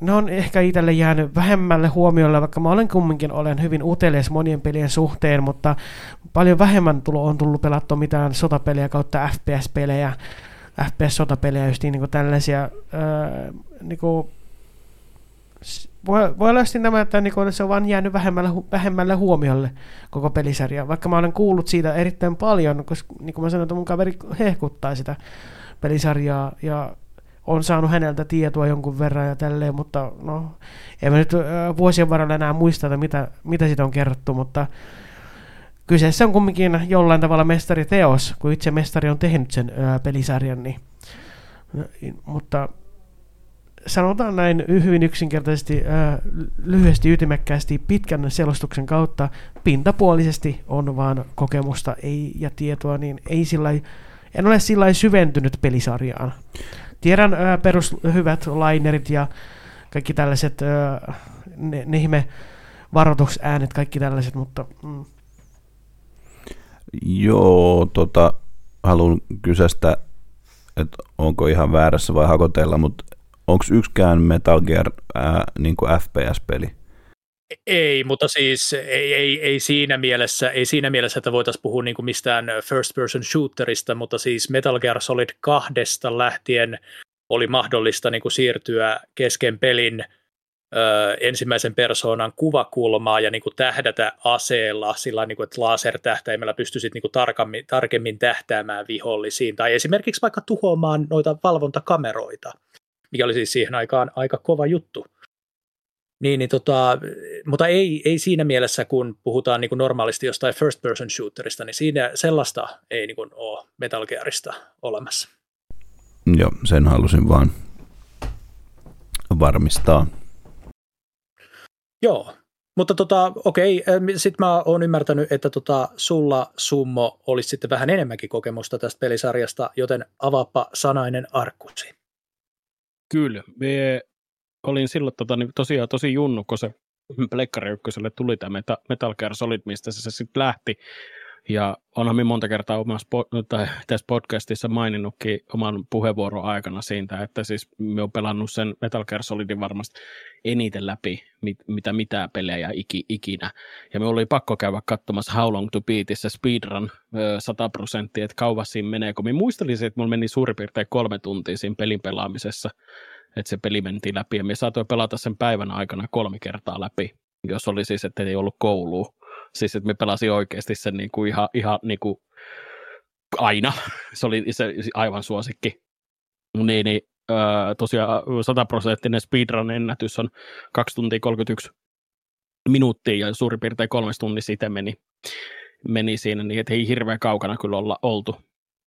ne on ehkä itselle jäänyt vähemmälle huomiolle, vaikka mä olen kumminkin olen hyvin utelias monien pelien suhteen, mutta paljon vähemmän tulo on tullut pelattua mitään sotapeliä kautta FPS-pelejä, FPS-sotapelejä, just niin kuin tällaisia, öö, niin kuin, voi, voi olla sitten tämä, että niin kuin, se on vaan jäänyt vähemmälle, vähemmälle huomiolle koko pelisarja, vaikka mä olen kuullut siitä erittäin paljon, koska niin kuin mä sanoin, että mun kaveri hehkuttaa sitä pelisarjaa ja on saanut häneltä tietoa jonkun verran ja tälleen, mutta no, en mä nyt vuosien varrella enää muista, että mitä, mitä siitä on kerrottu, mutta kyseessä on kumminkin jollain tavalla mestariteos, kun itse mestari on tehnyt sen ää, pelisarjan, niin, mutta sanotaan näin hyvin yksinkertaisesti, ää, lyhyesti, ytimekkäästi, pitkän selostuksen kautta, pintapuolisesti on vaan kokemusta ei, ja tietoa, niin ei sillä en ole sillä syventynyt pelisarjaan. Tiedän ää, perus hyvät linerit ja kaikki tällaiset, ää, ne, ne ihme varoitusäänet, kaikki tällaiset, mutta... Mm. Joo, tota, haluan kysästä, että onko ihan väärässä vai hakotella, mutta onko yksikään Metal Gear ää, niin FPS-peli? Ei, mutta siis ei, ei, ei, siinä mielessä, ei siinä mielessä, että voitaisiin puhua niin mistään first person shooterista, mutta siis Metal Gear Solid 2 lähtien oli mahdollista niin kuin siirtyä kesken pelin ö, ensimmäisen persoonan kuvakulmaa ja niin kuin tähdätä aseella sillä niin kuin, että lasertähtäimellä pystyisit niin kuin tarkemmin, tarkemmin tähtäämään vihollisiin tai esimerkiksi vaikka tuhoamaan noita valvontakameroita, mikä oli siis siihen aikaan aika kova juttu. Niin, niin tota, mutta ei, ei siinä mielessä, kun puhutaan niin kuin normaalisti jostain first person shooterista, niin siinä sellaista ei niin kuin ole Metal Gearista olemassa. Joo, sen halusin vaan varmistaa. Joo, mutta tota, okei, sitten mä oon ymmärtänyt, että tota, sulla Summo olisi sitten vähän enemmänkin kokemusta tästä pelisarjasta, joten avaappa sanainen arkkusi. Kyllä, me olin silloin tota, niin tosiaan tosi junnu, kun se Pleikkari ykköselle tuli tämä Metal Gear Solid, mistä se sitten lähti. Ja onhan minä monta kertaa omassa, tai tässä podcastissa maininnutkin oman puheenvuoron aikana siitä, että siis me on pelannut sen Metal Gear Solidin varmasti eniten läpi, mit, mitä mitään pelejä iki, ikinä. Ja me oli pakko käydä katsomassa How Long to Beatissä speedrun 100 prosenttia, että kauas siinä menee, kun minä muistelisin, että mulla meni suurin piirtein kolme tuntia siinä pelin pelaamisessa että se peli mentiin läpi ja me saatoin pelata sen päivän aikana kolme kertaa läpi, jos oli siis, että ei ollut koulua. Siis, että me pelasin oikeasti sen niin kuin ihan, ihan niin kuin aina. Se oli se aivan suosikki. Niin, niin öö, tosiaan sataprosenttinen speedrun-ennätys on 2 tuntia 31 minuuttia ja suurin piirtein kolme tuntia siitä meni, meni siinä, niin että ei hirveän kaukana kyllä olla oltu.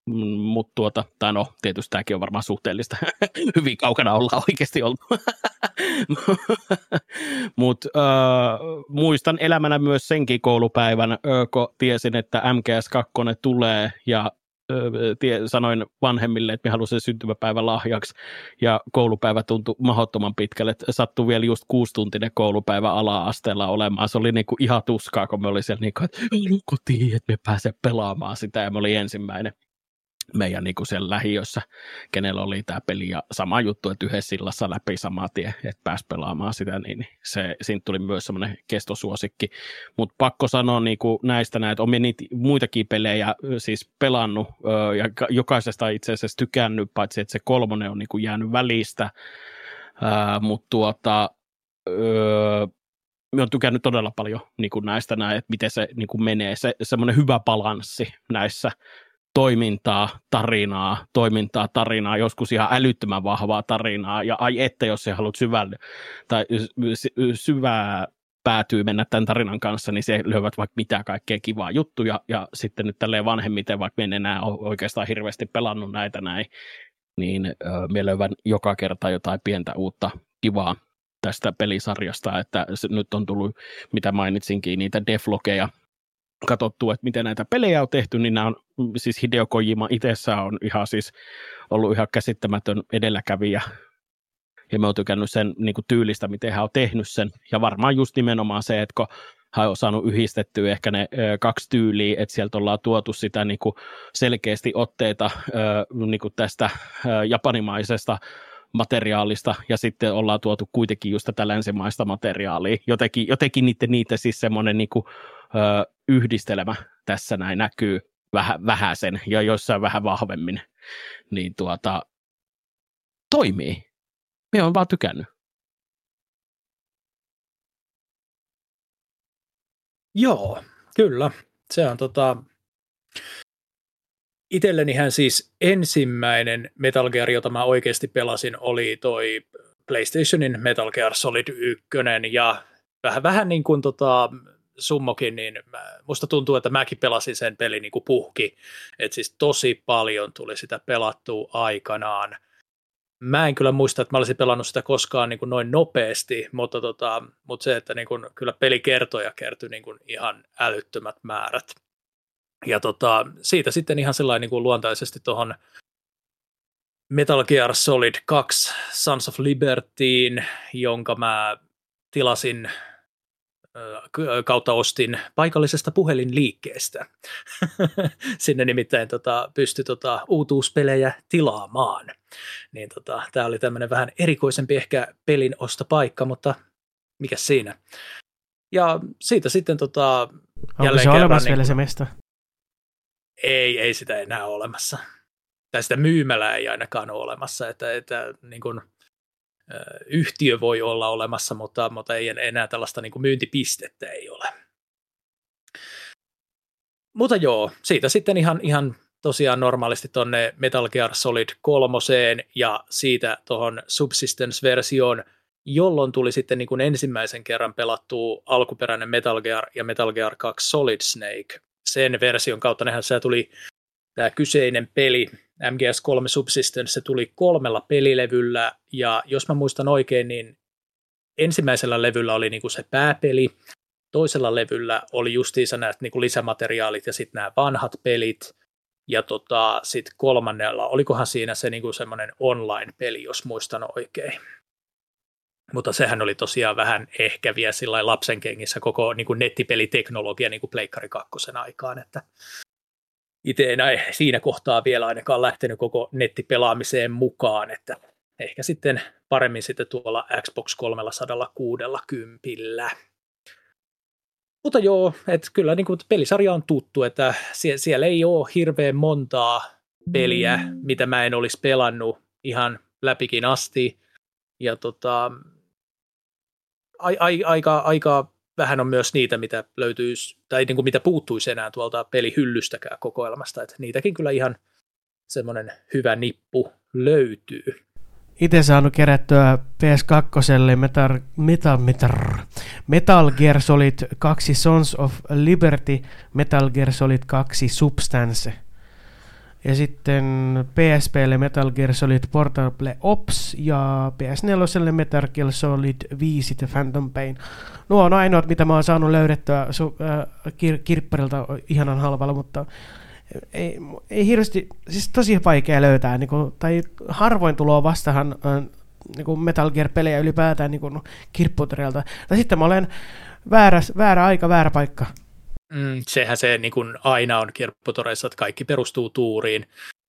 Mm, Mutta tuota, tai no, tietysti tämäkin on varmaan suhteellista. Hyvin kaukana ollaan oikeasti oltu. Mutta äh, muistan elämänä myös senkin koulupäivän, kun tiesin, että MGS2 tulee ja tie, sanoin vanhemmille, että me halusin syntymäpäivän lahjaksi, ja koulupäivä tuntui mahdottoman pitkälle, sattui vielä just kuustuntinen koulupäivä ala-asteella olemaan. Se oli niin kuin ihan tuskaa, kun me oli siellä niin kuin, että kotiin, että me pääsee pelaamaan sitä, ja me oli ensimmäinen meidän niin kuin siellä lähiössä, kenellä oli tämä peli ja sama juttu, että yhdessä sillassa läpi sama tie, että pääsi pelaamaan sitä, niin se, siitä tuli myös semmoinen kestosuosikki. Mutta pakko sanoa niin kuin näistä näitä, on niitä muitakin pelejä siis pelannut ja jokaisesta itse asiassa tykännyt, paitsi että se kolmonen on niin kuin jäänyt välistä, mutta tuota, öö, on tykännyt todella paljon niin kuin näistä, näin, että miten se niin kuin menee, se semmoinen hyvä balanssi näissä toimintaa, tarinaa, toimintaa, tarinaa, joskus ihan älyttömän vahvaa tarinaa, ja ai että jos sä haluat syvälle, tai syvää päätyy mennä tämän tarinan kanssa, niin se löyvät vaikka mitä kaikkea kivaa juttuja, ja sitten nyt tälleen vanhemmiten, vaikka en enää oikeastaan hirveästi pelannut näitä näin, niin me löydän joka kerta jotain pientä uutta kivaa tästä pelisarjasta, että nyt on tullut, mitä mainitsinkin, niitä deflogeja katsottu, että miten näitä pelejä on tehty, niin nämä on, siis Hideo Kojima itsessään on ihan siis ollut ihan käsittämätön edelläkävijä. Ja mä oon tykännyt sen niin kuin tyylistä, miten hän on tehnyt sen, ja varmaan just nimenomaan se, että kun hän on saanut yhdistettyä ehkä ne ö, kaksi tyyliä, että sieltä ollaan tuotu sitä niin kuin selkeästi otteita ö, niin kuin tästä ö, japanimaisesta materiaalista. Ja sitten ollaan tuotu kuitenkin just tätä länsimaista materiaalia. Jotenkin, jotenkin niiden, niitä siis semmoinen niin kuin, yhdistelmä tässä näin näkyy vähän, vähäsen ja jossain vähän vahvemmin, niin tuota, toimii. Me on vaan tykännyt. Joo, kyllä. Se on tota... Itsellenihän siis ensimmäinen Metal Gear, jota mä oikeasti pelasin, oli toi PlayStationin Metal Gear Solid 1, ja vähän, vähän niin kuin tota, Summokin, niin musta tuntuu, että mäkin pelasin sen pelin niin kuin puhki, että siis tosi paljon tuli sitä pelattua aikanaan. Mä en kyllä muista, että mä olisin pelannut sitä koskaan niin kuin noin nopeasti, mutta, tota, mutta se, että niin kuin, kyllä pelikertoja kertyi niin kuin ihan älyttömät määrät. Ja tota, siitä sitten ihan sellainen niin kuin luontaisesti tuohon Metal Gear Solid 2 Sons of Libertyin, jonka mä tilasin kautta ostin paikallisesta puhelinliikkeestä. Sinne nimittäin tota, pystyi tota, uutuuspelejä tilaamaan. Niin tota, tämä oli tämmöinen vähän erikoisempi ehkä pelin ostopaikka, mutta mikä siinä. Ja siitä sitten tota, Onko jälleen se kerran, olemassa niin vielä se mesta? ei, ei sitä enää ole olemassa. Tai sitä myymälää ei ainakaan ole olemassa, että, että niin kuin, yhtiö voi olla olemassa, mutta, mutta ei enää tällaista niin kuin myyntipistettä ei ole. Mutta joo, siitä sitten ihan, ihan tosiaan normaalisti tonne Metal Gear Solid kolmoseen ja siitä tuohon Subsistence-versioon, jolloin tuli sitten niin kuin ensimmäisen kerran pelattua alkuperäinen Metal Gear ja Metal Gear 2 Solid Snake. Sen version kautta nehän se tuli tämä kyseinen peli, MGS3 Subsistence, se tuli kolmella pelilevyllä, ja jos mä muistan oikein, niin ensimmäisellä levyllä oli niinku se pääpeli, toisella levyllä oli justiinsa nämä niinku lisämateriaalit ja sitten nämä vanhat pelit, ja tota, sitten kolmannella, olikohan siinä se niinku semmoinen online-peli, jos muistan oikein. Mutta sehän oli tosiaan vähän ehkä vielä sillä lailla lapsenkengissä koko niin kuin nettipeliteknologia niin kuin Pleikkari kakkosen aikaan, että itse en siinä kohtaa vielä ainakaan lähtenyt koko nettipelaamiseen mukaan, että ehkä sitten paremmin sitten tuolla Xbox 360. Mutta joo, että kyllä niin kuin pelisarja on tuttu, että sie- siellä ei ole hirveän montaa peliä, mitä mä en olisi pelannut ihan läpikin asti. Ja tota, ai, ai, aika, aika vähän on myös niitä, mitä löytyisi, tai niin kuin mitä puuttuisi enää tuolta pelihyllystäkään kokoelmasta, että niitäkin kyllä ihan semmoinen hyvä nippu löytyy. Itse saanut kerättyä PS2 Metal, Metal, Metal, Metal Gear Solid 2 Sons of Liberty, Metal Gear Solid 2 Substance. Ja sitten PSPlle Metal Gear Solid Portable Ops ja PS4 Metal Gear Solid 5 The Phantom Pain. Nuo on ainoat, mitä mä oon saanut löydettyä su- äh, kir- kirpparilta ihanan halvalla, mutta ei, ei hirveästi, siis tosi vaikea löytää, niin kuin, tai harvoin tuloa vastahan äh, niin kuin Metal Gear-pelejä ylipäätään niin kuin kirpputoreilta. Tai sitten mä olen väärä, väärä aika, väärä paikka. Mm, sehän se niin kuin aina on kirpputoreissa, että kaikki perustuu tuuriin,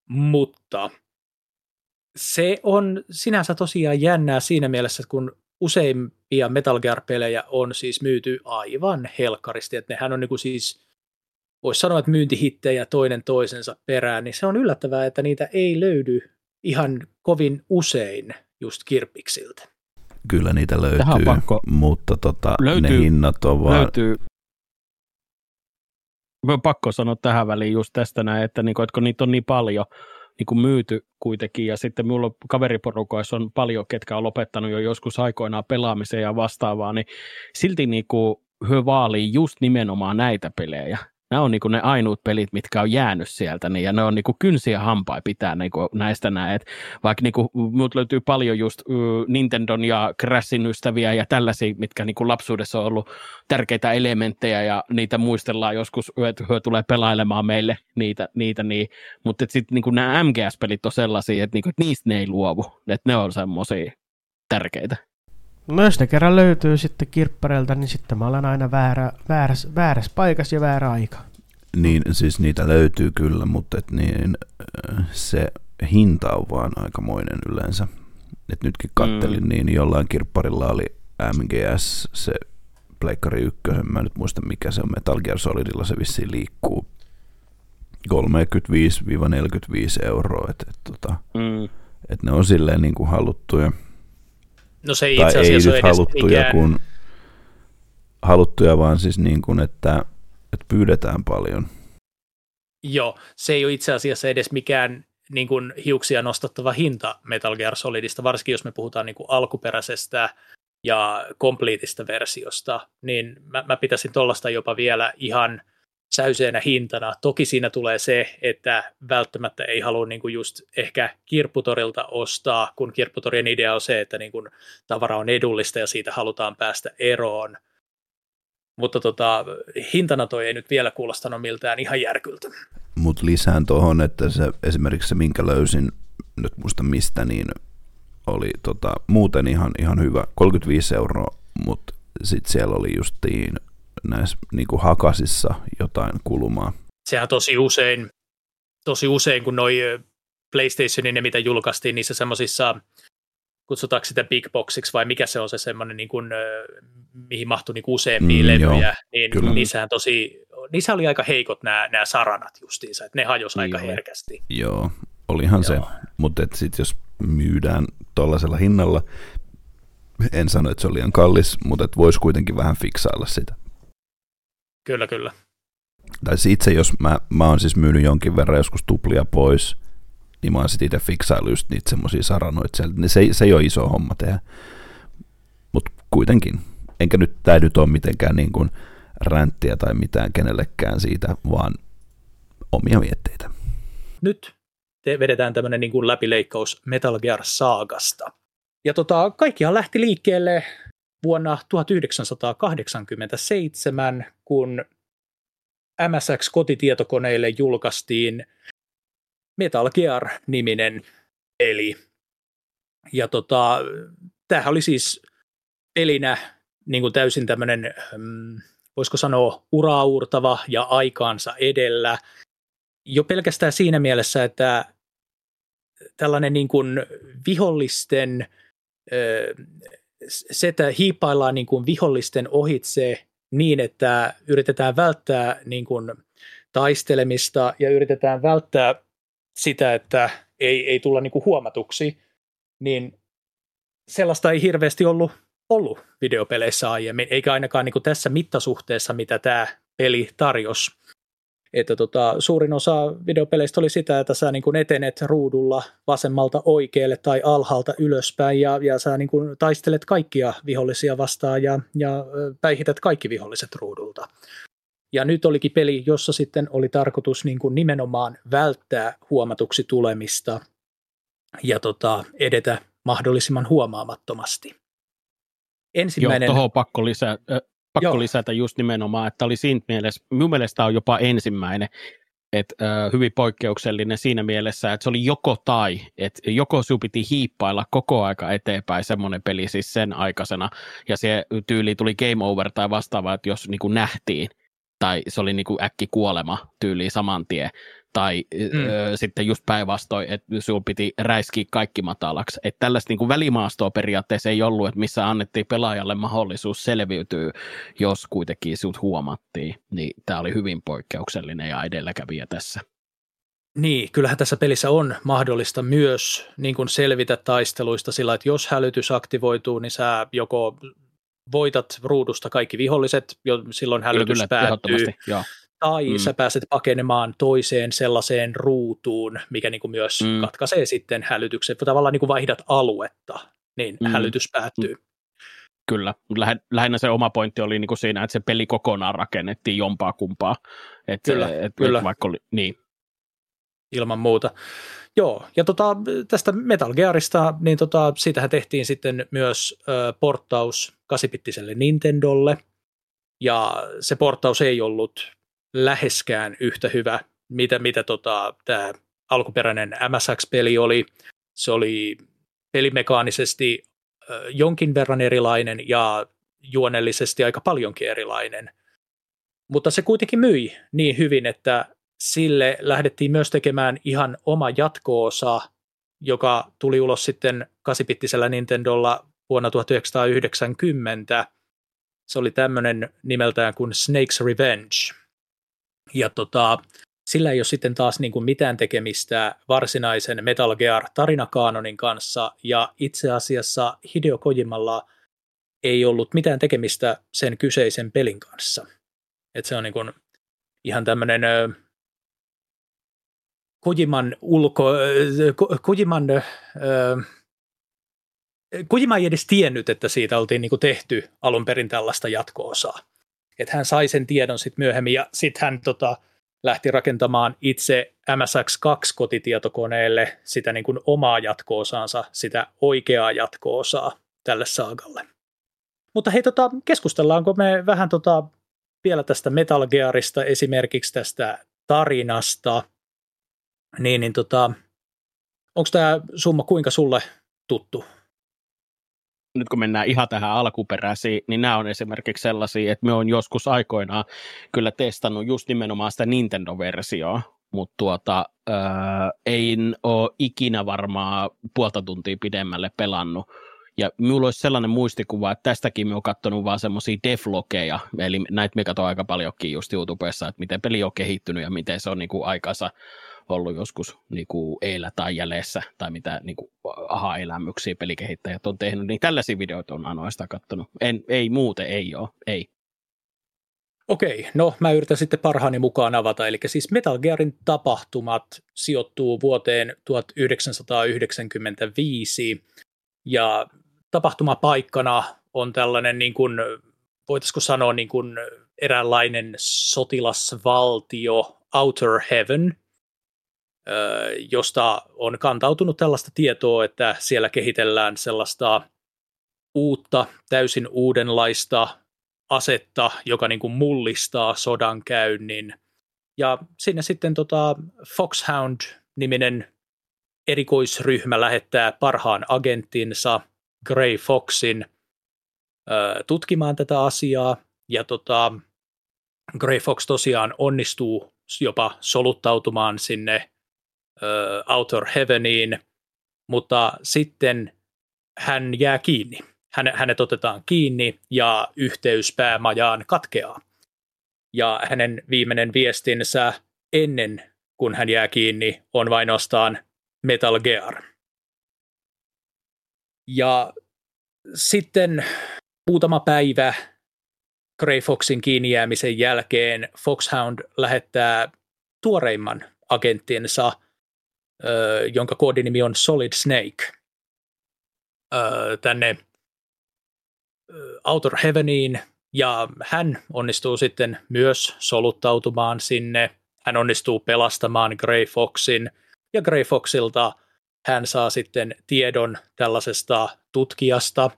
mutta se on sinänsä tosiaan jännää siinä mielessä, että kun useimpia Metal Gear-pelejä on siis myyty aivan helkkaristi, että nehän on niin kuin siis, voisi sanoa, että myyntihittejä toinen toisensa perään, niin se on yllättävää, että niitä ei löydy ihan kovin usein just kirppiksiltä. Kyllä niitä löytyy, pakko- mutta tota, Löytyy- ne hinnat on vaan... löytyy Mä pakko sanoa tähän väliin just tästä näin, että, niinku, että kun niitä on niin paljon niin kuin myyty kuitenkin, ja sitten minulla kaveriporukoissa on paljon, ketkä on lopettanut jo joskus aikoinaan pelaamiseen ja vastaavaa, niin silti niin kuin, he vaalii just nimenomaan näitä pelejä. Nämä on niin kuin ne ainoat pelit, mitkä on jäänyt sieltä, niin, ja ne on niin kuin kynsiä hampaa pitää niin kuin näistä näin. vaikka niin kuin, mut löytyy paljon just uh, Nintendon ja Crashin ystäviä ja tällaisia, mitkä niin kuin lapsuudessa on ollut tärkeitä elementtejä, ja niitä muistellaan joskus, että hyö tulee pelailemaan meille niitä, niitä niin. mutta sitten niin nämä MGS-pelit on sellaisia, että, niin kuin, että niistä ne ei luovu, että ne on semmoisia tärkeitä. No jos ne kerran löytyy sitten kirppareilta, niin sitten mä olen aina väärä, väärässä, väärässä paikassa ja väärä aika. Niin, siis niitä löytyy kyllä, mutta et niin, äh, se hinta on vaan aikamoinen yleensä. Et nytkin kattelin, mm. niin jollain kirpparilla oli MGS, se Pleikkari 1, mä nyt muista mikä se on, Metal Gear Solidilla se vissiin liikkuu 35-45 euroa, että et, tota, mm. et ne on silleen niin kuin haluttuja. No se ei itse asiassa ei nyt haluttuja, mikään... kun, haluttuja, vaan siis niin kuin, että, että pyydetään paljon. Joo, se ei ole itse asiassa edes mikään niin kuin hiuksia nostattava hinta Metal Gear Solidista, varsinkin jos me puhutaan niin kuin alkuperäisestä ja kompleetista versiosta, niin mä, mä pitäisin tuollaista jopa vielä ihan – säyseenä hintana. Toki siinä tulee se, että välttämättä ei halua niin kuin just ehkä kirpputorilta ostaa, kun kirpputorien idea on se, että niin kuin tavara on edullista ja siitä halutaan päästä eroon. Mutta tota, hintana toi ei nyt vielä kuulostanut miltään ihan järkyltä. Mutta lisään tuohon, että se, esimerkiksi se, minkä löysin, nyt muista mistä, niin oli tota, muuten ihan, ihan hyvä, 35 euroa, mutta sitten siellä oli justiin näissä niin kuin hakasissa jotain kulumaa. Sehän tosi usein, tosi usein kun noi PlayStationin ne mitä julkaistiin niissä semmoisissa, kutsutaanko sitä big boxiksi vai mikä se on se semmoinen, niin kuin, mihin mahtui niin useampia mm, levyjä, joo, niin kyllä. niissähän tosi, niissä oli aika heikot nämä, nämä saranat justiinsa, että ne hajosi aika joo. herkästi. Joo, olihan joo. se, mutta sitten jos myydään tuollaisella hinnalla, en sano, että se oli liian kallis, mutta voisi kuitenkin vähän fiksailla sitä. Kyllä, kyllä. Tai siis itse, jos mä, mä oon siis myynyt jonkin verran joskus tuplia pois, niin mä oon sitten itse fiksailu just niitä semmoisia saranoita sieltä. Niin se, se ei ole iso homma tehdä. Mutta kuitenkin. Enkä nyt täydy ole mitenkään niin kuin ränttiä tai mitään kenellekään siitä, vaan omia mietteitä. Nyt te vedetään tämmöinen niin kuin läpileikkaus Metal Gear Saagasta. Ja tota, kaikkihan lähti liikkeelle vuonna 1987, kun MSX-kotitietokoneille julkaistiin Metal Gear-niminen peli. Ja tota, tämähän oli siis pelinä niin kuin täysin tämmöinen, mm, voisiko sanoa, uraurtava ja aikaansa edellä. Jo pelkästään siinä mielessä, että tällainen niin kuin vihollisten se, että hiipaillaan niin kuin vihollisten ohitse niin, että yritetään välttää niin kuin taistelemista ja yritetään välttää sitä, että ei, ei tulla niin kuin huomatuksi, niin sellaista ei hirveästi ollut, ollut videopeleissä aiemmin, eikä ainakaan niin kuin tässä mittasuhteessa, mitä tämä peli tarjosi että tota, suurin osa videopeleistä oli sitä, että sä niin kuin etenet ruudulla vasemmalta oikealle tai alhaalta ylöspäin ja, ja sä niin kuin taistelet kaikkia vihollisia vastaan ja, ja päihität kaikki viholliset ruudulta. Ja nyt olikin peli, jossa sitten oli tarkoitus niin kuin nimenomaan välttää huomatuksi tulemista ja tota, edetä mahdollisimman huomaamattomasti. Ensimmäinen... Joo, tuohon pakko lisää, pakko Joo. lisätä just nimenomaan, että oli siinä mielessä, minun mielestä on jopa ensimmäinen, että äh, hyvin poikkeuksellinen siinä mielessä, että se oli joko tai, että joko sinun piti hiippailla koko aika eteenpäin semmoinen peli siis sen aikaisena, ja se tyyli tuli game over tai vastaava, että jos niin kuin nähtiin, tai se oli niin kuin äkki kuolema tyyli saman tien, tai mm. ö, sitten just päinvastoin, että sinulla piti räiskiä kaikki matalaksi. Että tällaista niin kuin välimaastoa periaatteessa ei ollut, että missä annettiin pelaajalle mahdollisuus selviytyä, jos kuitenkin sinut huomattiin. Niin tämä oli hyvin poikkeuksellinen ja edelläkävijä tässä. Niin, kyllähän tässä pelissä on mahdollista myös niin kuin selvitä taisteluista sillä, että jos hälytys aktivoituu, niin sä joko voitat ruudusta kaikki viholliset, jo silloin hälytys kyllä, kyllä, päättyy. Joo tai mm. sä pääset pakenemaan toiseen sellaiseen ruutuun, mikä niin kuin myös mm. katkaisee sitten hälytyksen. Tavallaan niin kuin vaihdat aluetta, niin mm. hälytys päättyy. Mm. Kyllä, lähinnä se oma pointti oli niin kuin siinä, että se peli kokonaan rakennettiin jompaa kumpaa. Että kyllä, että kyllä. Vaikka oli, niin. Ilman muuta. Joo, ja tota, tästä Metal Gearista, niin tota, siitähän tehtiin sitten myös ö, porttaus kasipittiselle Nintendolle, ja se porttaus ei ollut läheskään yhtä hyvä, mitä, mitä tota, tämä alkuperäinen MSX-peli oli. Se oli pelimekaanisesti jonkin verran erilainen ja juonellisesti aika paljonkin erilainen. Mutta se kuitenkin myi niin hyvin, että sille lähdettiin myös tekemään ihan oma jatko-osa, joka tuli ulos sitten kasipittisellä Nintendolla vuonna 1990. Se oli tämmöinen nimeltään kuin Snake's Revenge. Ja tota, sillä ei ole sitten taas niin kuin mitään tekemistä varsinaisen Metal Gear tarinakaanonin kanssa, ja itse asiassa Hideo Kojimalla ei ollut mitään tekemistä sen kyseisen pelin kanssa. Et se on niin kuin ihan tämmöinen Kojiman ulko, Kojiman, Kojima ei edes tiennyt, että siitä oltiin niin kuin tehty alun perin tällaista jatko-osaa. Että hän sai sen tiedon sitten myöhemmin ja sitten hän tota, lähti rakentamaan itse MSX2-kotitietokoneelle sitä niin kuin omaa jatko-osaansa, sitä oikeaa jatko-osaa tälle saagalle. Mutta hei, tota, keskustellaanko me vähän tota, vielä tästä Metal Gearista, esimerkiksi tästä tarinasta – niin, niin tota, onko tämä summa kuinka sulle tuttu? Nyt kun mennään ihan tähän alkuperäisiin, niin nämä on esimerkiksi sellaisia, että me on joskus aikoinaan kyllä testannut just nimenomaan sitä Nintendo-versioa, mutta tuota, äh, ei ole ikinä varmaan puolta tuntia pidemmälle pelannut. Ja minulla olisi sellainen muistikuva, että tästäkin me on katsonut vaan semmoisia devlogeja, eli näitä me katsoin aika paljonkin just YouTubessa, että miten peli on kehittynyt ja miten se on niin kuin aikansa ollut joskus niin kuin eillä tai jäljessä, tai mitä niin kuin, aha-elämyksiä pelikehittäjät on tehnyt, niin tällaisia videoita on ainoastaan katsonut. En, ei muuten, ei ole, ei. Okei, no mä yritän sitten parhaani mukaan avata. Eli siis Metal Gearin tapahtumat sijoittuu vuoteen 1995 ja tapahtumapaikkana on tällainen niin kuin, voitaisiko sanoa niin kuin eräänlainen sotilasvaltio Outer Heaven, josta on kantautunut tällaista tietoa, että siellä kehitellään sellaista uutta, täysin uudenlaista asetta, joka niin kuin mullistaa sodan käynnin. Ja sinne sitten tota Foxhound-niminen erikoisryhmä lähettää parhaan agenttinsa Grey Foxin tutkimaan tätä asiaa. Ja tota, Grey Fox tosiaan onnistuu jopa soluttautumaan sinne Outer Heaveniin, mutta sitten hän jää kiinni. Hänet otetaan kiinni ja yhteys päämajaan katkeaa. Ja hänen viimeinen viestinsä ennen kuin hän jää kiinni on vain ostaan Metal Gear. Ja sitten muutama päivä Grey Foxin kiinni jäämisen jälkeen Foxhound lähettää tuoreimman agenttinsa jonka koodinimi on Solid Snake, tänne Outer Heaveniin, ja hän onnistuu sitten myös soluttautumaan sinne. Hän onnistuu pelastamaan Grey Foxin, ja Grey Foxilta hän saa sitten tiedon tällaisesta tutkijasta,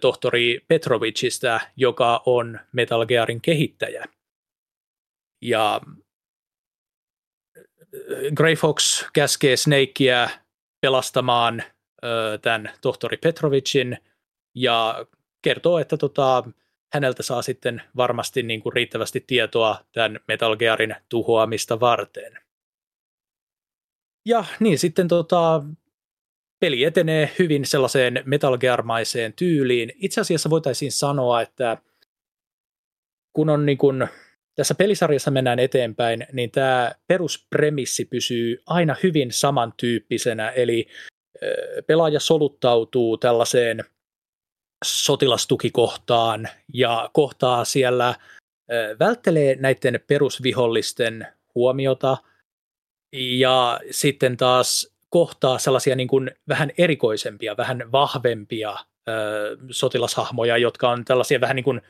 tohtori Petrovicista, joka on Metal Gearin kehittäjä. Ja Grey Fox käskee Snakea pelastamaan tämän tohtori Petrovicin ja kertoo, että tota, häneltä saa sitten varmasti niin kuin riittävästi tietoa tämän Metal Gearin tuhoamista varten. Ja niin sitten tota, peli etenee hyvin sellaiseen Metal Gear-maiseen tyyliin. Itse asiassa voitaisiin sanoa, että kun on niin kuin tässä pelisarjassa mennään eteenpäin, niin tämä peruspremissi pysyy aina hyvin samantyyppisenä, eli pelaaja soluttautuu tällaiseen sotilastukikohtaan ja kohtaa siellä, välttelee näiden perusvihollisten huomiota ja sitten taas kohtaa sellaisia niin kuin vähän erikoisempia, vähän vahvempia sotilashahmoja, jotka on tällaisia vähän niin kuin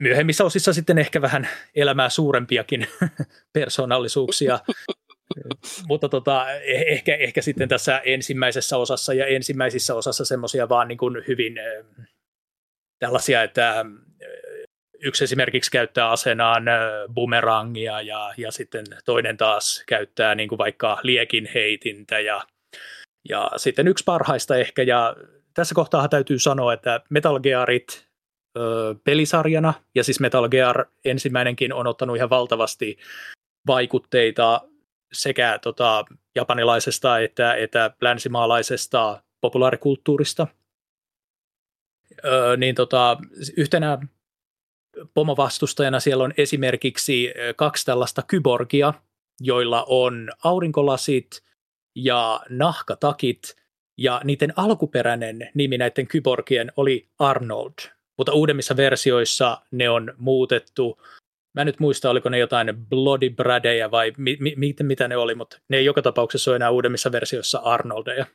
myöhemmissä osissa sitten ehkä vähän elämää suurempiakin persoonallisuuksia. Mutta tota, eh, ehkä, ehkä sitten tässä ensimmäisessä osassa ja ensimmäisissä osassa semmoisia vaan niin kuin hyvin tällaisia, että yksi esimerkiksi käyttää asenaan bumerangia ja, ja sitten toinen taas käyttää niin kuin vaikka liekin heitintä ja, ja sitten yksi parhaista ehkä ja tässä kohtaa täytyy sanoa, että Metal Gearit ö, pelisarjana. Ja siis Metal Gear ensimmäinenkin on ottanut ihan valtavasti vaikutteita sekä tota, japanilaisesta että, että länsimaalaisesta populaarikulttuurista. Öö, niin tota, yhtenä pomovastustajana siellä on esimerkiksi kaksi tällaista kyborgia, joilla on aurinkolasit ja nahkatakit, ja niiden alkuperäinen nimi näiden kyborgien oli Arnold, mutta uudemmissa versioissa ne on muutettu. Mä en nyt muista, oliko ne jotain Bloody Bradeja vai mi- mi- mitä ne oli, mutta ne ei joka tapauksessa ole enää uudemmissa versioissa Arnoldeja,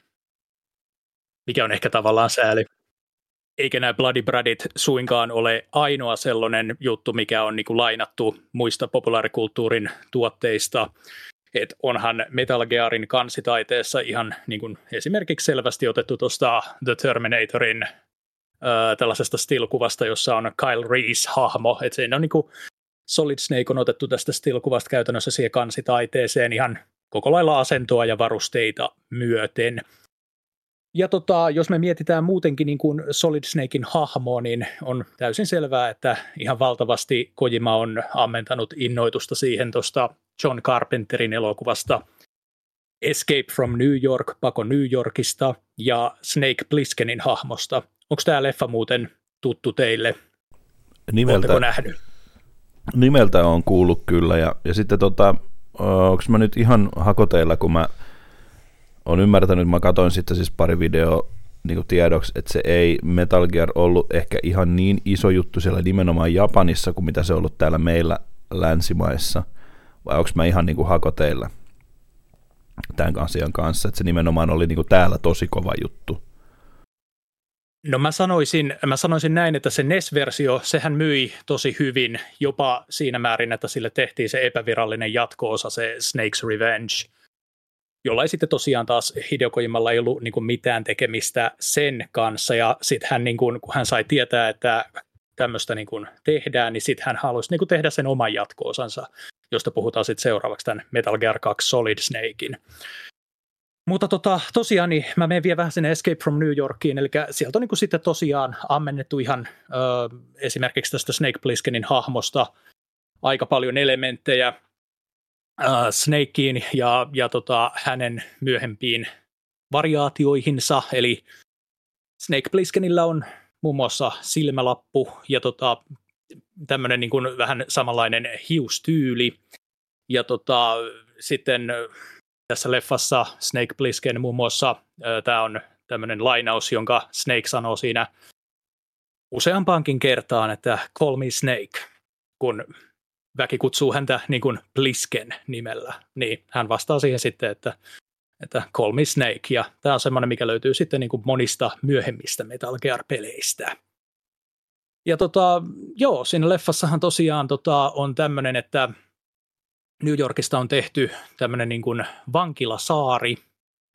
mikä on ehkä tavallaan sääli eikä nämä Bloody Bradit suinkaan ole ainoa sellainen juttu, mikä on niin lainattu muista populaarikulttuurin tuotteista. Et onhan Metal Gearin kansitaiteessa ihan niin kuin esimerkiksi selvästi otettu tuosta The Terminatorin tällaisesta still-kuvasta, jossa on Kyle Reese-hahmo. Et siinä on niin kuin Solid Snake on otettu tästä still-kuvasta käytännössä siihen kansitaiteeseen ihan koko lailla asentoa ja varusteita myöten. Ja tota, jos me mietitään muutenkin niin kuin Solid Snakein hahmoa, niin on täysin selvää, että ihan valtavasti Kojima on ammentanut innoitusta siihen tuosta John Carpenterin elokuvasta Escape from New York, Pako New Yorkista ja Snake Plisskenin hahmosta. Onko tämä leffa muuten tuttu teille? Nimeltä, Oletteko nähnyt? Nimeltä on kuullut kyllä ja, ja sitten tota, onko mä nyt ihan hakoteilla, kun mä on ymmärtänyt, mä katsoin sitten siis pari videoa niin kuin tiedoksi, että se ei Metal Gear ollut ehkä ihan niin iso juttu siellä nimenomaan Japanissa kuin mitä se on ollut täällä meillä länsimaissa. Vai onko mä ihan niin kuin hakoteilla tämän asian kanssa, että se nimenomaan oli niin kuin täällä tosi kova juttu? No mä sanoisin, mä sanoisin näin, että se NES-versio, sehän myi tosi hyvin, jopa siinä määrin, että sille tehtiin se epävirallinen jatko-osa, se Snake's Revenge – jolla ei sitten tosiaan taas Hideo Kojimalla ei ollut niin kuin mitään tekemistä sen kanssa, ja sitten hän, niin kuin, kun hän sai tietää, että tämmöistä niin kuin tehdään, niin sitten hän halusi niin kuin tehdä sen oman jatko-osansa, josta puhutaan sitten seuraavaksi tämän Metal Gear 2 Solid Snakein. Mutta tota, tosiaan niin mä menen vielä vähän sinne Escape from New Yorkiin, eli sieltä on niin sitten tosiaan ammennettu ihan ö, esimerkiksi tästä Snake Plisskenin hahmosta aika paljon elementtejä, äh, Snakeen ja, ja tota, hänen myöhempiin variaatioihinsa, eli Snake Plisskenillä on muun muassa silmälappu ja tota, tämmöinen niin vähän samanlainen hiustyyli. Ja tota, sitten tässä leffassa Snake Plissken muun muassa, tämä on tämmöinen lainaus, jonka Snake sanoo siinä useampaankin kertaan, että call me Snake, kun väki kutsuu häntä niin kuin Blisken nimellä, niin hän vastaa siihen sitten, että, että Call me Snake, ja tämä on semmoinen, mikä löytyy sitten niin kuin monista myöhemmistä Metal Gear-peleistä. Ja tota, joo, siinä leffassahan tosiaan tota, on tämmöinen, että New Yorkista on tehty tämmöinen niin kuin vankilasaari,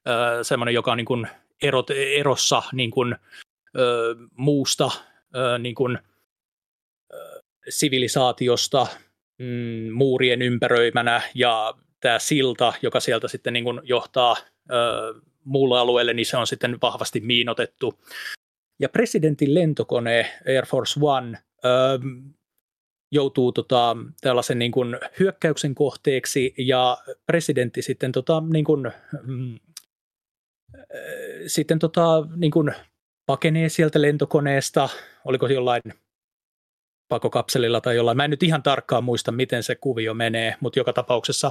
öö, semmoinen, joka on niin kuin erot, erossa niin kuin, öö, muusta öö, niin kuin, öö, sivilisaatiosta, mm, muurien ympäröimänä ja tämä silta, joka sieltä sitten niin kuin johtaa ö, muulle alueelle, niin se on sitten vahvasti miinotettu. Ja presidentin lentokone Air Force One joutuu tota, tällaisen niin kuin hyökkäyksen kohteeksi ja presidentti sitten, tota, niin kuin, mm, sitten tota, niin kuin pakenee sieltä lentokoneesta, oliko jollain pakokapselilla tai jollain. Mä en nyt ihan tarkkaan muista, miten se kuvio menee, mutta joka tapauksessa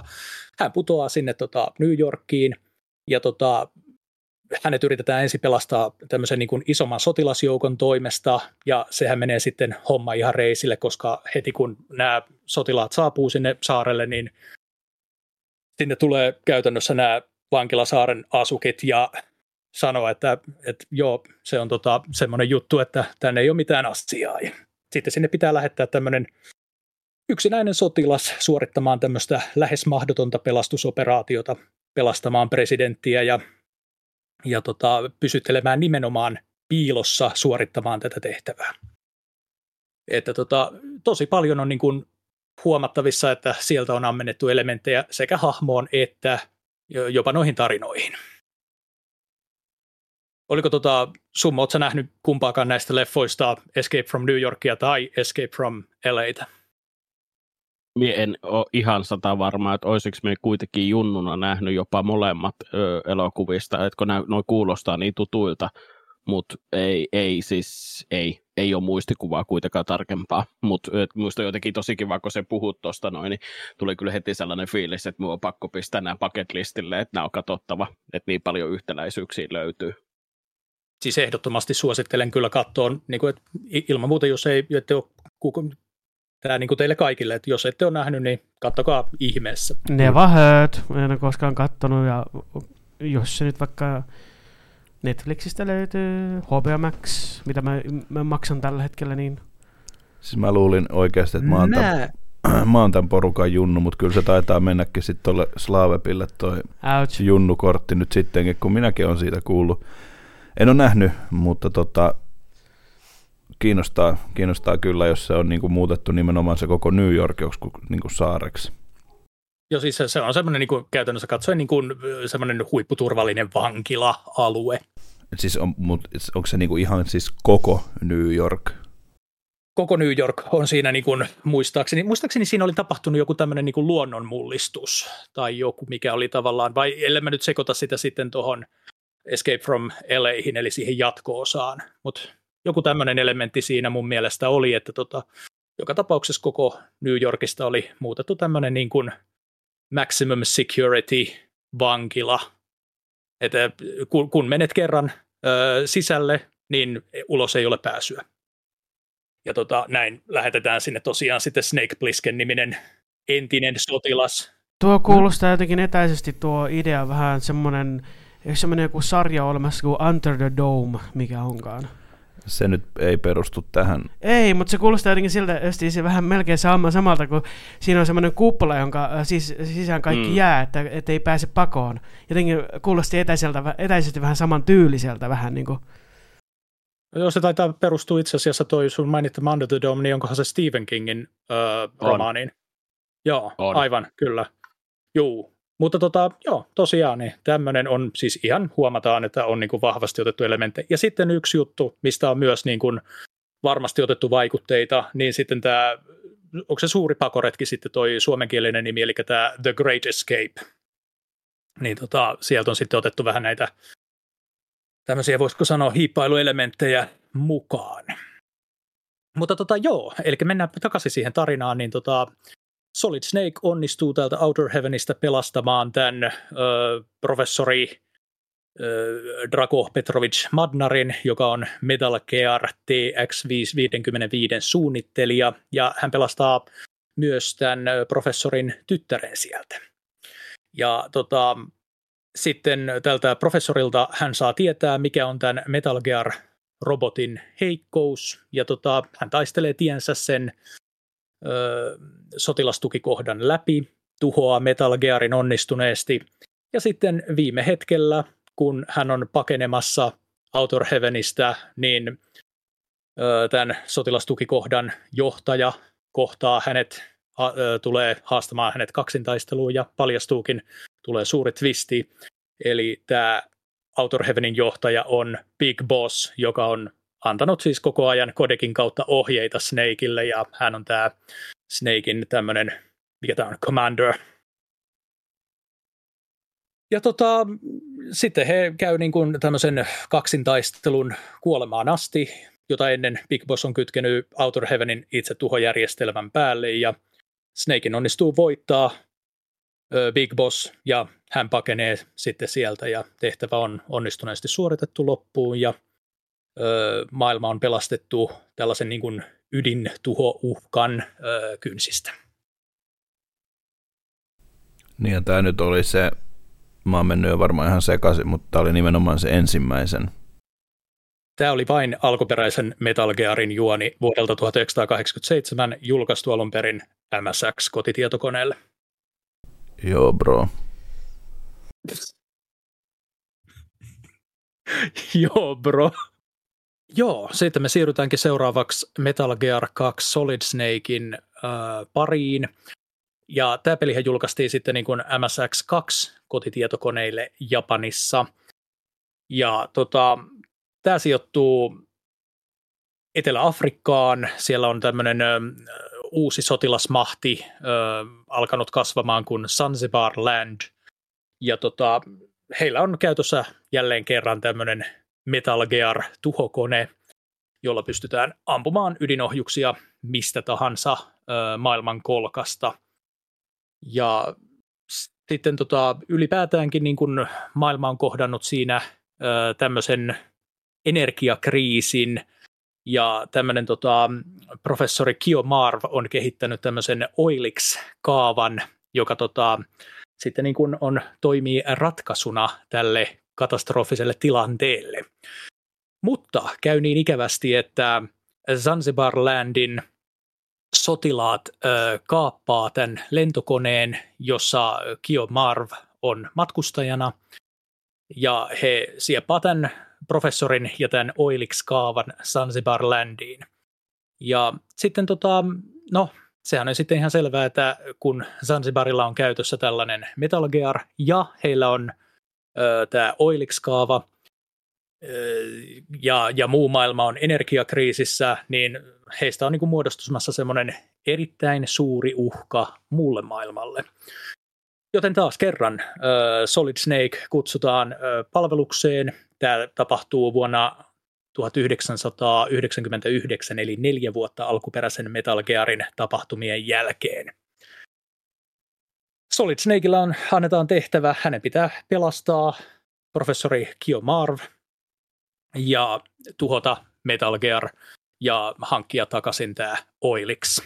hän putoaa sinne tota New Yorkiin ja tota, hänet yritetään ensin pelastaa tämmöisen niin kuin isomman sotilasjoukon toimesta, ja sehän menee sitten homma ihan reisille, koska heti kun nämä sotilaat saapuu sinne saarelle, niin sinne tulee käytännössä nämä vankilasaaren asukit, ja sanoa, että, että joo, se on tota, semmoinen juttu, että tänne ei ole mitään asiaa. Ja sitten sinne pitää lähettää tämmöinen yksinäinen sotilas suorittamaan tämmöistä lähes mahdotonta pelastusoperaatiota, pelastamaan presidenttiä ja, ja tota, pysyttelemään nimenomaan piilossa suorittamaan tätä tehtävää. Että tota, tosi paljon on niin kuin huomattavissa, että sieltä on ammennettu elementtejä sekä hahmoon että jopa noihin tarinoihin. Oliko tota, summa, ootko nähnyt kumpaakaan näistä leffoista Escape from New Yorkia tai Escape from LAtä? Mie en ole ihan sata varma, että olisiko me kuitenkin junnuna nähnyt jopa molemmat ö, elokuvista, että kun noin kuulostaa niin tutuilta, mutta ei, ei siis, ei, ei ole muistikuvaa kuitenkaan tarkempaa, mutta muista jotenkin tosi kiva, kun se puhut tuosta noin, niin tuli kyllä heti sellainen fiilis, että minua on pakko pistää nämä paketlistille, että nämä on katsottava, että niin paljon yhtäläisyyksiä löytyy. Siis ehdottomasti suosittelen kyllä katsoa, niin kuin, että ilman muuta, jos ei ette ole tämä niin kuin teille kaikille, että jos ette ole nähnyt, niin kattokaa ihmeessä. Never heard. En ole koskaan kattonut ja jos se nyt vaikka Netflixistä löytyy, HBO Max, mitä mä, mä maksan tällä hetkellä, niin... Siis mä luulin oikeasti, että mä oon, tämän, mä oon tämän porukan junnu, mutta kyllä se taitaa mennäkin sitten tuolle Slaavepille toi Ouch. junnukortti nyt sittenkin, kun minäkin on siitä kuullut. En ole nähnyt, mutta tota, kiinnostaa, kiinnostaa kyllä, jos se on niinku muutettu nimenomaan se koko New York joku niinku saareksi. Joo, siis se on semmoinen niin käytännössä katsoen niin kuin, semmoinen huipputurvallinen vankila-alue. Siis on, mutta onko se niin kuin ihan siis koko New York? Koko New York on siinä niin kuin, muistaakseni, muistaakseni siinä oli tapahtunut joku tämmöinen niin kuin luonnonmullistus tai joku, mikä oli tavallaan, vai ellei mä nyt sekoita sitä sitten tuohon Escape from LAihin, eli siihen jatko-osaan, mutta joku tämmöinen elementti siinä mun mielestä oli, että tota, joka tapauksessa koko New Yorkista oli muutettu tämmöinen niin kuin maximum security vankila. Että kun, kun menet kerran ö, sisälle, niin ulos ei ole pääsyä. Ja tota, näin lähetetään sinne tosiaan sitten Snake Plissken niminen entinen sotilas. Tuo kuulostaa jotenkin etäisesti tuo idea vähän semmoinen, semmoinen joku sarja olemassa kuin Under the Dome, mikä onkaan se nyt ei perustu tähän. Ei, mutta se kuulostaa jotenkin siltä, että se vähän melkein sama, samalta, kun siinä on semmoinen kuppola, jonka äh, sis, sisään kaikki mm. jää, että, että ei pääse pakoon. Jotenkin kuulosti etäiseltä, etäisesti vähän saman tyyliseltä vähän niin kuin. Joo, se taitaa perustua itse asiassa toi sun mainittama Under the Dome, niin onkohan se Stephen Kingin öö, romaaniin? Joo, on. aivan, kyllä. Juu, mutta tota, joo, tosiaan niin tämmöinen on siis ihan huomataan, että on niin kuin vahvasti otettu elementtejä. Ja sitten yksi juttu, mistä on myös niin kuin varmasti otettu vaikutteita, niin sitten tämä, onko se suuri pakoretki sitten toi suomenkielinen nimi, eli tämä The Great Escape. Niin tota, sieltä on sitten otettu vähän näitä tämmöisiä, voisiko sanoa, hiippailuelementtejä mukaan. Mutta tota, joo, eli mennään takaisin siihen tarinaan, niin tota, Solid Snake onnistuu täältä Outer Heavenistä pelastamaan tämän ö, professori ö, Drago Petrovic Madnarin, joka on Metal Gear TX555 suunnittelija, ja hän pelastaa myös tämän professorin tyttären sieltä. Ja tota, sitten tältä professorilta hän saa tietää, mikä on tämän Metal Gear robotin heikkous, ja tota, hän taistelee tiensä sen sotilastukikohdan läpi, tuhoaa Metal Gearin onnistuneesti, ja sitten viime hetkellä, kun hän on pakenemassa Outer Heavenistä, niin tämän sotilastukikohdan johtaja kohtaa hänet, tulee haastamaan hänet kaksintaisteluun ja paljastuukin, tulee suuri twisti, eli tämä Outer Heavenin johtaja on Big Boss, joka on antanut siis koko ajan kodekin kautta ohjeita Snakeille ja hän on tämä Snakein tämmöinen, mikä tämä on, commander. Ja tota, sitten he käy niin kuin tämmöisen kaksintaistelun kuolemaan asti, jota ennen Big Boss on kytkenyt Outer Heavenin itse tuhojärjestelmän päälle ja Snakein onnistuu voittaa Big Boss ja hän pakenee sitten sieltä ja tehtävä on onnistuneesti suoritettu loppuun ja maailma on pelastettu tällaisen niin kuin ydintuhouhkan kynsistä. Niin ja tämä nyt oli se mä oon mennyt jo varmaan ihan sekaisin, mutta tämä oli nimenomaan se ensimmäisen. Tämä oli vain alkuperäisen Metal Gearin juoni vuodelta 1987 julkaistu alun perin MSX-kotitietokoneelle. Joo, bro. Joo, bro. Joo, sitten me siirrytäänkin seuraavaksi Metal Gear 2 Solid Snakein äh, pariin. Ja tämä pelihän julkaistiin sitten niin kuin MSX2 kotitietokoneille Japanissa. Ja tota, tämä sijoittuu Etelä-Afrikkaan. Siellä on tämmöinen uusi sotilasmahti ö, alkanut kasvamaan kuin Zanzibar Land. Ja tota, heillä on käytössä jälleen kerran tämmöinen Metal Gear tuhokone, jolla pystytään ampumaan ydinohjuksia mistä tahansa maailman kolkasta. Ja sitten tota, ylipäätäänkin niin kun maailma on kohdannut siinä tämmöisen energiakriisin, ja tämmöinen tota, professori Kio Marv on kehittänyt tämmöisen Oilix-kaavan, joka tota, sitten niin kuin on, toimii ratkaisuna tälle katastrofiselle tilanteelle. Mutta käy niin ikävästi, että Zanzibar Landin sotilaat ö, kaappaa tämän lentokoneen, jossa Kio Marv on matkustajana, ja he sieppaa tämän professorin ja tämän Oilix-kaavan Zanzibar Landiin. Ja sitten tota, no, sehän on sitten ihan selvää, että kun Zanzibarilla on käytössä tällainen Metal Gear ja heillä on tämä Oilix-kaava ö, ja, ja muu maailma on energiakriisissä, niin heistä on niin kuin muodostumassa semmoinen erittäin suuri uhka muulle maailmalle. Joten taas kerran Solid Snake kutsutaan palvelukseen. Tämä tapahtuu vuonna 1999, eli neljä vuotta alkuperäisen Metal Gearin tapahtumien jälkeen. Solid Snakeilla on, annetaan tehtävä, hänen pitää pelastaa professori Kio Marv ja tuhota Metal Gear ja hankkia takaisin tämä Oilix.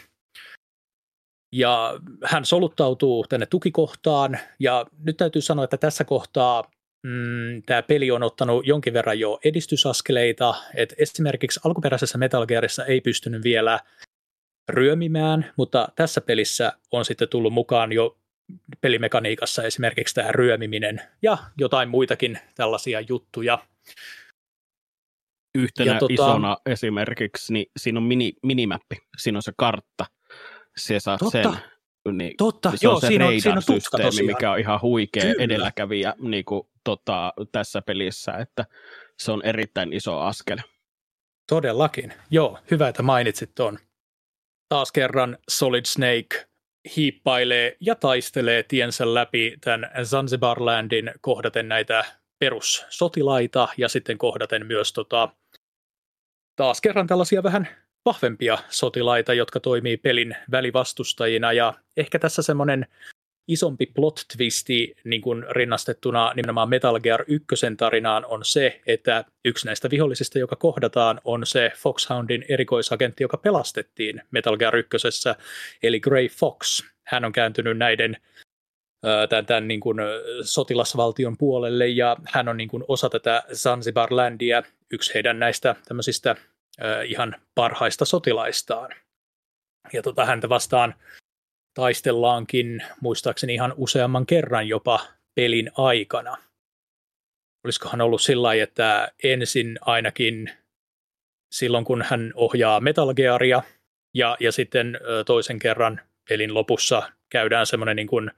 Ja hän soluttautuu tänne tukikohtaan, ja nyt täytyy sanoa, että tässä kohtaa mm, tämä peli on ottanut jonkin verran jo edistysaskeleita, että esimerkiksi alkuperäisessä Metal Gearissa ei pystynyt vielä ryömimään, mutta tässä pelissä on sitten tullut mukaan jo pelimekaniikassa esimerkiksi tämä ryömiminen ja jotain muitakin tällaisia juttuja. Yhtenä ja tota, isona esimerkiksi, niin siinä on mini, minimäppi, siinä on se kartta, se saa Totta. sen. Niin, Totta, se joo, on se siinä on, siinä on tutka systeemi, tosiaan. mikä on ihan huikea Kyllä. edelläkävijä niin kuin, tota, tässä pelissä, että se on erittäin iso askel. Todellakin. Joo, hyvä, että mainitsit tuon. Taas kerran Solid Snake hiippailee ja taistelee tiensä läpi tämän Zanzibar Landin kohdaten näitä perussotilaita ja sitten kohdaten myös tota, taas kerran tällaisia vähän vahvempia sotilaita, jotka toimii pelin välivastustajina. Ja ehkä tässä semmoinen isompi plot twisti niin kuin rinnastettuna nimenomaan Metal Gear 1 tarinaan on se, että yksi näistä vihollisista, joka kohdataan, on se Foxhoundin erikoisagentti, joka pelastettiin Metal Gear 1, eli Grey Fox. Hän on kääntynyt näiden tämän, tämän niin kuin sotilasvaltion puolelle ja hän on niin kuin osa tätä Zanzibar Landia, yksi heidän näistä tämmöisistä ihan parhaista sotilaistaan. Ja tota, häntä vastaan taistellaankin muistaakseni ihan useamman kerran jopa pelin aikana. Olisikohan ollut sillä lailla, että ensin ainakin silloin, kun hän ohjaa Metal Gearia, ja, ja sitten toisen kerran pelin lopussa käydään semmoinen niin kuin,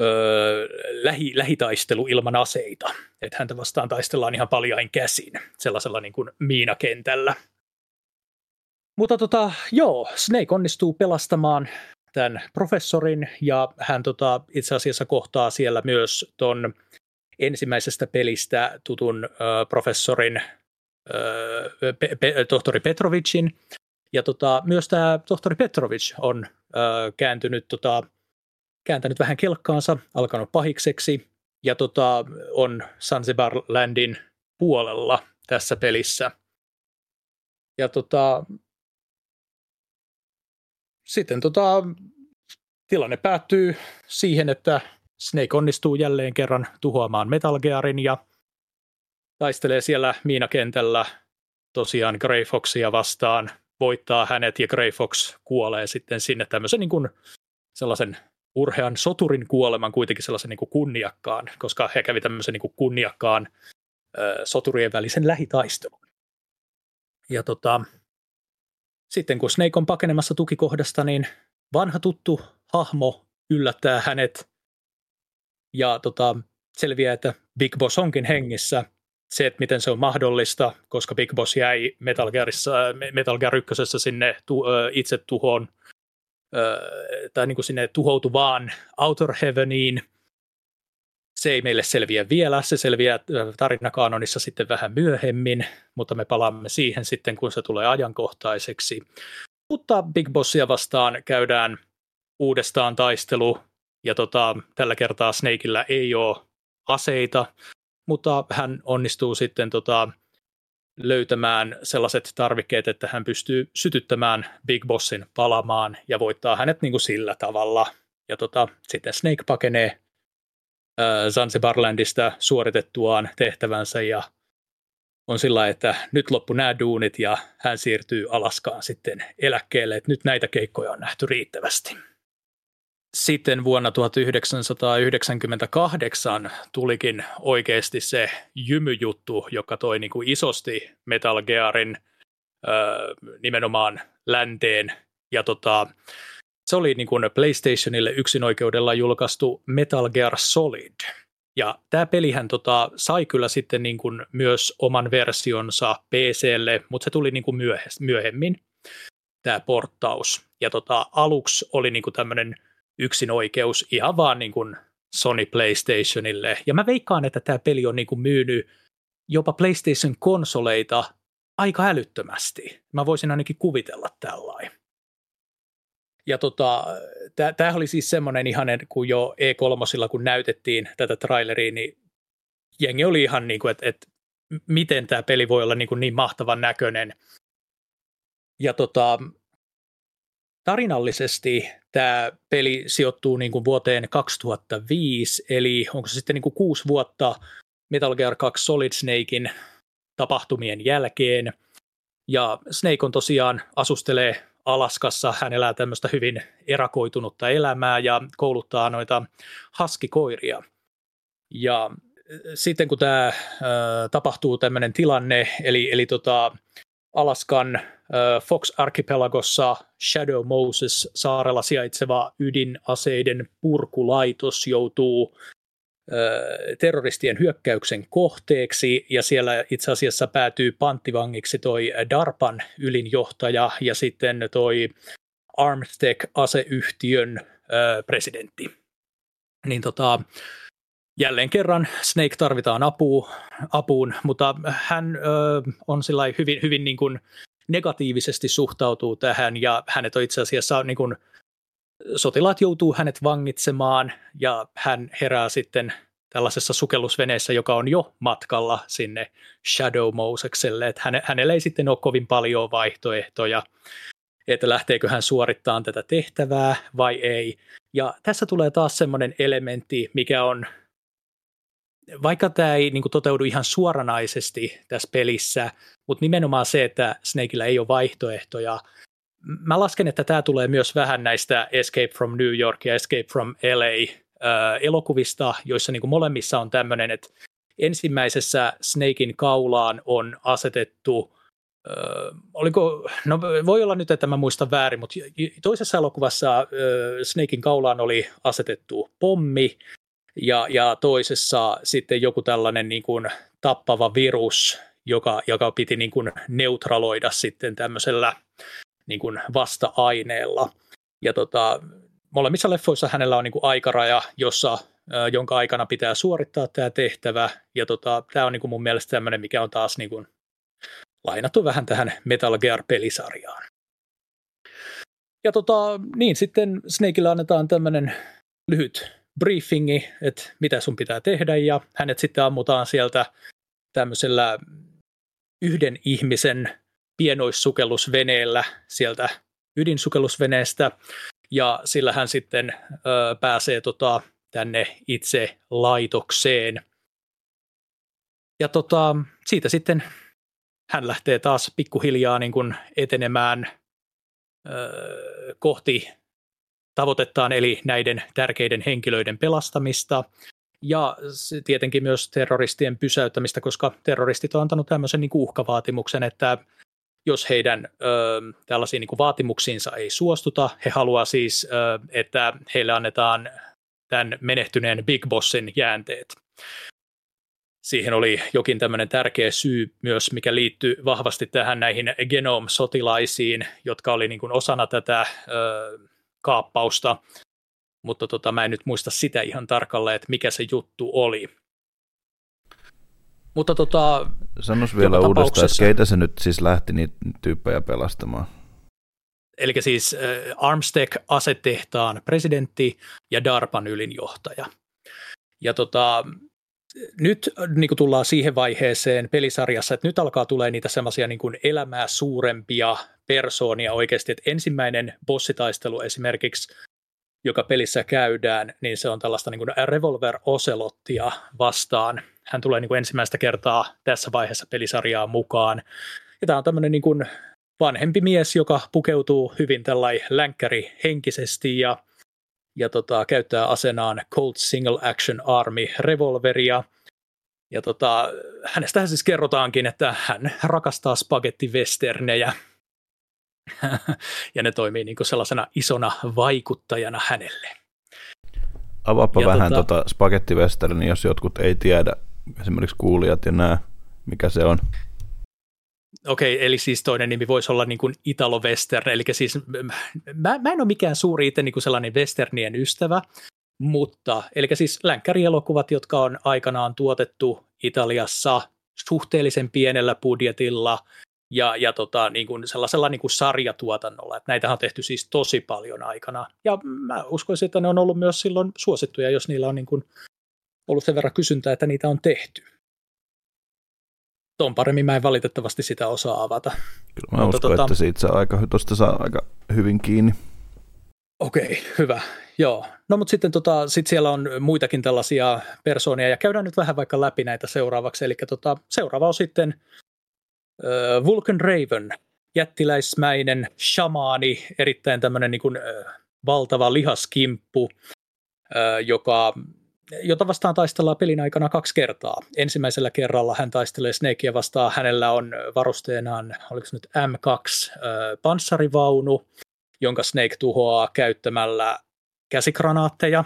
ö, lähi, lähitaistelu ilman aseita. Että häntä vastaan taistellaan ihan paljain käsin sellaisella niin kuin miinakentällä. Mutta tota, joo, Snake onnistuu pelastamaan tämän professorin ja hän tota, itse asiassa kohtaa siellä myös ton ensimmäisestä pelistä tutun ö, professorin ö, pe, pe, tohtori Petrovicin. Ja tota, myös tämä tohtori Petrovic on ö, kääntynyt, tota, kääntänyt vähän kelkkaansa, alkanut pahikseksi ja tota, on Zanzibar Landin puolella tässä pelissä. Ja tota, sitten tota, tilanne päättyy siihen, että Snake onnistuu jälleen kerran tuhoamaan Metal Gearin ja taistelee siellä miinakentällä tosiaan Grey Foxia vastaan, voittaa hänet ja Grey Fox kuolee sitten sinne tämmöisen niin kuin sellaisen urhean soturin kuoleman kuitenkin sellaisen niin kuin kunniakkaan, koska he kävi tämmöisen niin kuin kunniakkaan ö, soturien välisen lähitaistelun. Ja tota, sitten kun Snake on pakenemassa tukikohdasta, niin vanha tuttu hahmo yllättää hänet ja tota, selviää, että Big Boss onkin hengissä. Se, että miten se on mahdollista, koska Big Boss jäi Metal, Gearissa, Metal Gear 1 sinne tu, itse tuhoon, tai niin kuin sinne tuhoutuvaan Outer Heaveniin. Se ei meille selviä vielä, se selviää tarinakaanonissa sitten vähän myöhemmin, mutta me palaamme siihen sitten, kun se tulee ajankohtaiseksi. Mutta Big Bossia vastaan käydään uudestaan taistelu, ja tota, tällä kertaa Snakeillä ei ole aseita, mutta hän onnistuu sitten tota, löytämään sellaiset tarvikkeet, että hän pystyy sytyttämään Big Bossin palamaan ja voittaa hänet niin kuin sillä tavalla. Ja tota, sitten Snake pakenee äh, Zanzibarlandista suoritettuaan tehtävänsä ja on sillä että nyt loppu nämä duunit ja hän siirtyy Alaskaan sitten eläkkeelle, että nyt näitä keikkoja on nähty riittävästi. Sitten vuonna 1998 tulikin oikeasti se jymyjuttu, joka toi niin kuin isosti Metal Gearin ö, nimenomaan länteen. Ja tota, se oli niin kuin PlayStationille yksinoikeudella julkaistu Metal Gear Solid. Ja tämä pelihän tota, sai kyllä sitten niin kuin myös oman versionsa PClle, mutta se tuli niin kuin myöhemmin, tämä porttaus. Ja tota, aluksi oli niin kuin tämmöinen – yksin oikeus ihan vaan niin kuin Sony PlayStationille. Ja mä veikkaan, että tämä peli on niin kuin myynyt jopa PlayStation-konsoleita aika älyttömästi. Mä voisin ainakin kuvitella tällainen. Ja tota, tämä oli siis semmoinen ihan, kun jo E3, kun näytettiin tätä traileria, niin jengi oli ihan niin kuin, että, että miten tämä peli voi olla niin, kuin niin mahtavan näköinen. Ja tota, tarinallisesti tämä peli sijoittuu niin kuin vuoteen 2005, eli onko se sitten niin kuin kuusi vuotta Metal Gear 2 Solid Snakein tapahtumien jälkeen. Ja Snake on tosiaan asustelee Alaskassa, hän elää tämmöistä hyvin erakoitunutta elämää ja kouluttaa noita haskikoiria. Ja sitten kun tämä äh, tapahtuu tämmöinen tilanne, eli, eli tota, Alaskan Fox Archipelagossa Shadow Moses saarella sijaitseva ydinaseiden purkulaitos joutuu terroristien hyökkäyksen kohteeksi ja siellä itse asiassa päätyy panttivangiksi toi DARPan ylinjohtaja ja sitten toi Armtech-aseyhtiön presidentti. Niin tota, jälleen kerran Snake tarvitaan apu, apuun, mutta hän ö, on hyvin, hyvin niin kuin negatiivisesti suhtautuu tähän ja hänet on itse asiassa niin kuin, sotilaat joutuu hänet vangitsemaan ja hän herää sitten tällaisessa sukellusveneessä, joka on jo matkalla sinne Shadow Mosekselle, että hänellä ei sitten ole kovin paljon vaihtoehtoja, että lähteekö hän suorittamaan tätä tehtävää vai ei. Ja tässä tulee taas semmoinen elementti, mikä on vaikka tämä ei niin kuin, toteudu ihan suoranaisesti tässä pelissä, mutta nimenomaan se, että Snakeillä ei ole vaihtoehtoja, mä lasken, että tämä tulee myös vähän näistä Escape from New York ja Escape from LA ää, elokuvista, joissa niin kuin molemmissa on tämmöinen, että ensimmäisessä Snakein kaulaan on asetettu, ää, oliko, no voi olla nyt, että mä muistan väärin, mutta toisessa elokuvassa ää, Snakein kaulaan oli asetettu pommi, ja, ja toisessa sitten joku tällainen niin kuin tappava virus, joka, joka piti niin kuin neutraloida sitten tämmöisellä niin kuin vasta-aineella. Ja tota, molemmissa leffoissa hänellä on niin kuin aikaraja, jossa, jonka aikana pitää suorittaa tämä tehtävä. Ja tota, tämä on niin kuin mun mielestä tämmöinen, mikä on taas niin kuin lainattu vähän tähän Metal Gear-pelisarjaan. Ja tota, niin, sitten Snakeille annetaan tämmöinen lyhyt briefingi, että mitä sun pitää tehdä, ja hänet sitten ammutaan sieltä tämmöisellä yhden ihmisen pienoissukellusveneellä sieltä ydinsukellusveneestä, ja sillä hän sitten ö, pääsee tota, tänne itse laitokseen. Ja tota, siitä sitten hän lähtee taas pikkuhiljaa niin kuin etenemään öö, kohti tavoitettaan, eli näiden tärkeiden henkilöiden pelastamista ja tietenkin myös terroristien pysäyttämistä, koska terroristit on antanut tämmöisen niin uhkavaatimuksen, että jos heidän ö, tällaisiin niin kuin vaatimuksiinsa ei suostuta, he haluaa siis, ö, että heille annetaan tämän menehtyneen Big Bossin jäänteet. Siihen oli jokin tämmöinen tärkeä syy myös, mikä liittyy vahvasti tähän näihin genome-sotilaisiin, jotka oli niin kuin osana tätä ö, kaappausta, mutta tota, mä en nyt muista sitä ihan tarkalleen, että mikä se juttu oli. Mutta tota, Sanois vielä uudestaan, että keitä se nyt siis lähti niitä tyyppejä pelastamaan? Eli siis äh, Armstead-asetehtaan presidentti ja DARPan ylinjohtaja. Ja tota, nyt niin tullaan siihen vaiheeseen pelisarjassa, että nyt alkaa tulee niitä semmoisia niin elämää suurempia persoonia oikeasti, että ensimmäinen bossitaistelu esimerkiksi, joka pelissä käydään, niin se on tällaista niin kuin Revolver Ocelottia vastaan. Hän tulee niin kuin ensimmäistä kertaa tässä vaiheessa pelisarjaa mukaan. Ja tämä on tämmöinen niin kuin vanhempi mies, joka pukeutuu hyvin länkkäri henkisesti ja ja tota, käyttää asenaan Colt Single Action Army revolveria. Ja tota, hänestä siis kerrotaankin, että hän rakastaa spagettivesternejä. ja ne toimii niin sellaisena isona vaikuttajana hänelle. Avaappa ja vähän tota, tota spagettivesterni, jos jotkut ei tiedä, esimerkiksi kuulijat ja nämä, mikä se on. Okei, okay, eli siis toinen nimi voisi olla niin kuin Italo Western, eli siis mä, mä en ole mikään suuri itse niin kuin sellainen westernien ystävä, mutta eli siis länkkärielokuvat, jotka on aikanaan tuotettu Italiassa suhteellisen pienellä budjetilla ja, ja tota, niin kuin sellaisella niin kuin sarjatuotannolla, että näitä on tehty siis tosi paljon aikana. Ja mä uskoisin, että ne on ollut myös silloin suosittuja, jos niillä on niin kuin ollut sen verran kysyntää, että niitä on tehty ton paremmin mä en valitettavasti sitä osaa avata. Kyllä mä Mutta uskon, tota... että siitä saa aika, tosta saa aika hyvin kiinni. Okei, okay, hyvä. Joo. No mutta sitten tota, sit siellä on muitakin tällaisia persoonia ja käydään nyt vähän vaikka läpi näitä seuraavaksi. Eli tota, seuraava on sitten äh, Vulcan Raven, jättiläismäinen shamaani, erittäin tämmöinen niin kuin, äh, valtava lihaskimppu, äh, joka jota vastaan taistellaan pelin aikana kaksi kertaa. Ensimmäisellä kerralla hän taistelee Snakea vastaan. Hänellä on varusteenaan, oliko se nyt M2 panssarivaunu, jonka Snake tuhoaa käyttämällä käsikranaatteja.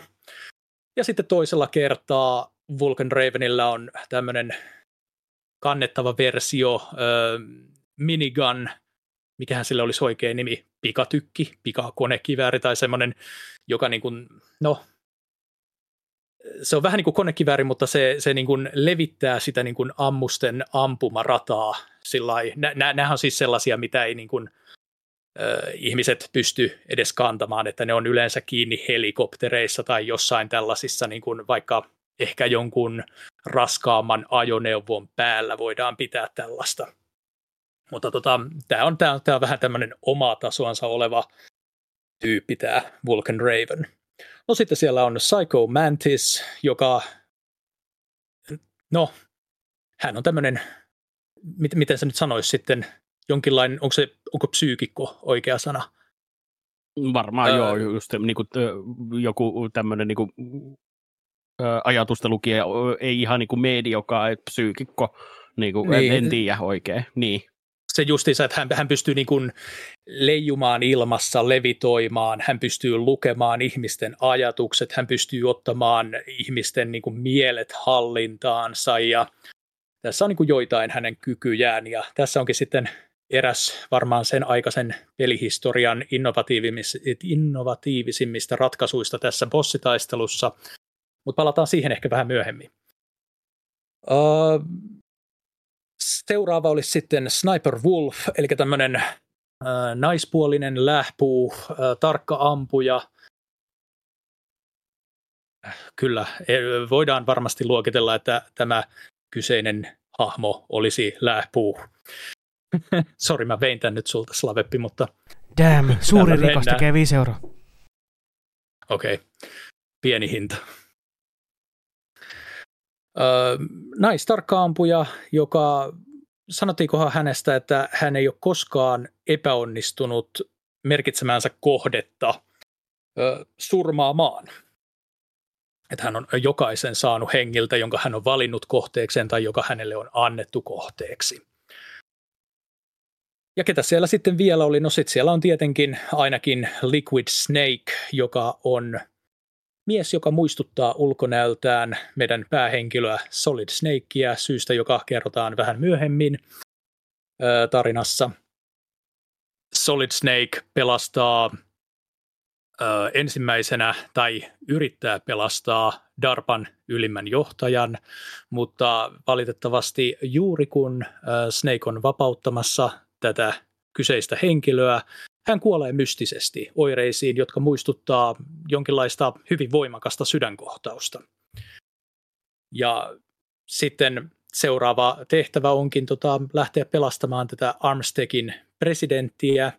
Ja sitten toisella kertaa Vulcan Ravenillä on tämmöinen kannettava versio, äh, minigun, mikähän sille olisi oikein nimi, pikatykki, pikakonekivääri tai semmoinen, joka niin kuin, no se on vähän niin kuin konekivääri, mutta se, se niin kuin levittää sitä niin kuin ammusten ampumarataa. Nämä on siis sellaisia, mitä ei niin kuin, ö, ihmiset pysty edes kantamaan, että ne on yleensä kiinni helikoptereissa tai jossain tällaisissa niin kuin vaikka ehkä jonkun raskaamman ajoneuvon päällä voidaan pitää tällaista. Mutta tota, tämä on, tää on, tää on vähän tämmöinen oma tasoansa oleva tyyppi, tämä Vulcan Raven. No sitten siellä on Psycho Mantis, joka, no, hän on tämmöinen, miten se nyt sanoisi sitten, jonkinlainen, onko se, onko psyykikko oikea sana? Varmaan öö, joo, just niin kuin, joku tämmöinen niin kuin, ajatusta lukien, ei ihan niin kuin mediokaa, että psyykikko, niin kuin, niin. en, en tiedä oikein, niin se justiinsa, että hän, hän pystyy niin kuin leijumaan ilmassa, levitoimaan, hän pystyy lukemaan ihmisten ajatukset, hän pystyy ottamaan ihmisten niin kuin mielet hallintaansa ja tässä on niin kuin joitain hänen kykyjään ja tässä onkin sitten eräs varmaan sen aikaisen pelihistorian innovatiivisimmista ratkaisuista tässä bossitaistelussa, mutta palataan siihen ehkä vähän myöhemmin. Uh, Seuraava olisi sitten Sniper Wolf, eli tämmöinen äh, naispuolinen lähpuu, äh, tarkka ampuja. Kyllä, e, voidaan varmasti luokitella, että tämä kyseinen hahmo olisi lähpuu. Sori, mä vein tän nyt sulta, Slaveppi, mutta... Damn, suuri rikos tekee 5 euroa. Okei, okay. pieni hinta. Öö, naistarkkaampuja, joka sanottiinkohan hänestä, että hän ei ole koskaan epäonnistunut merkitsemäänsä kohdetta ö, surmaamaan. Että hän on jokaisen saanut hengiltä, jonka hän on valinnut kohteekseen tai joka hänelle on annettu kohteeksi. Ja ketä siellä sitten vielä oli? No sitten siellä on tietenkin ainakin Liquid Snake, joka on mies, joka muistuttaa ulkonäöltään meidän päähenkilöä Solid Snakea syystä, joka kerrotaan vähän myöhemmin tarinassa. Solid Snake pelastaa ensimmäisenä tai yrittää pelastaa DARPan ylimmän johtajan, mutta valitettavasti juuri kun Snake on vapauttamassa tätä kyseistä henkilöä, hän kuolee mystisesti oireisiin, jotka muistuttaa jonkinlaista hyvin voimakasta sydänkohtausta. Ja sitten seuraava tehtävä onkin tota, lähteä pelastamaan tätä Armstegin presidenttiä.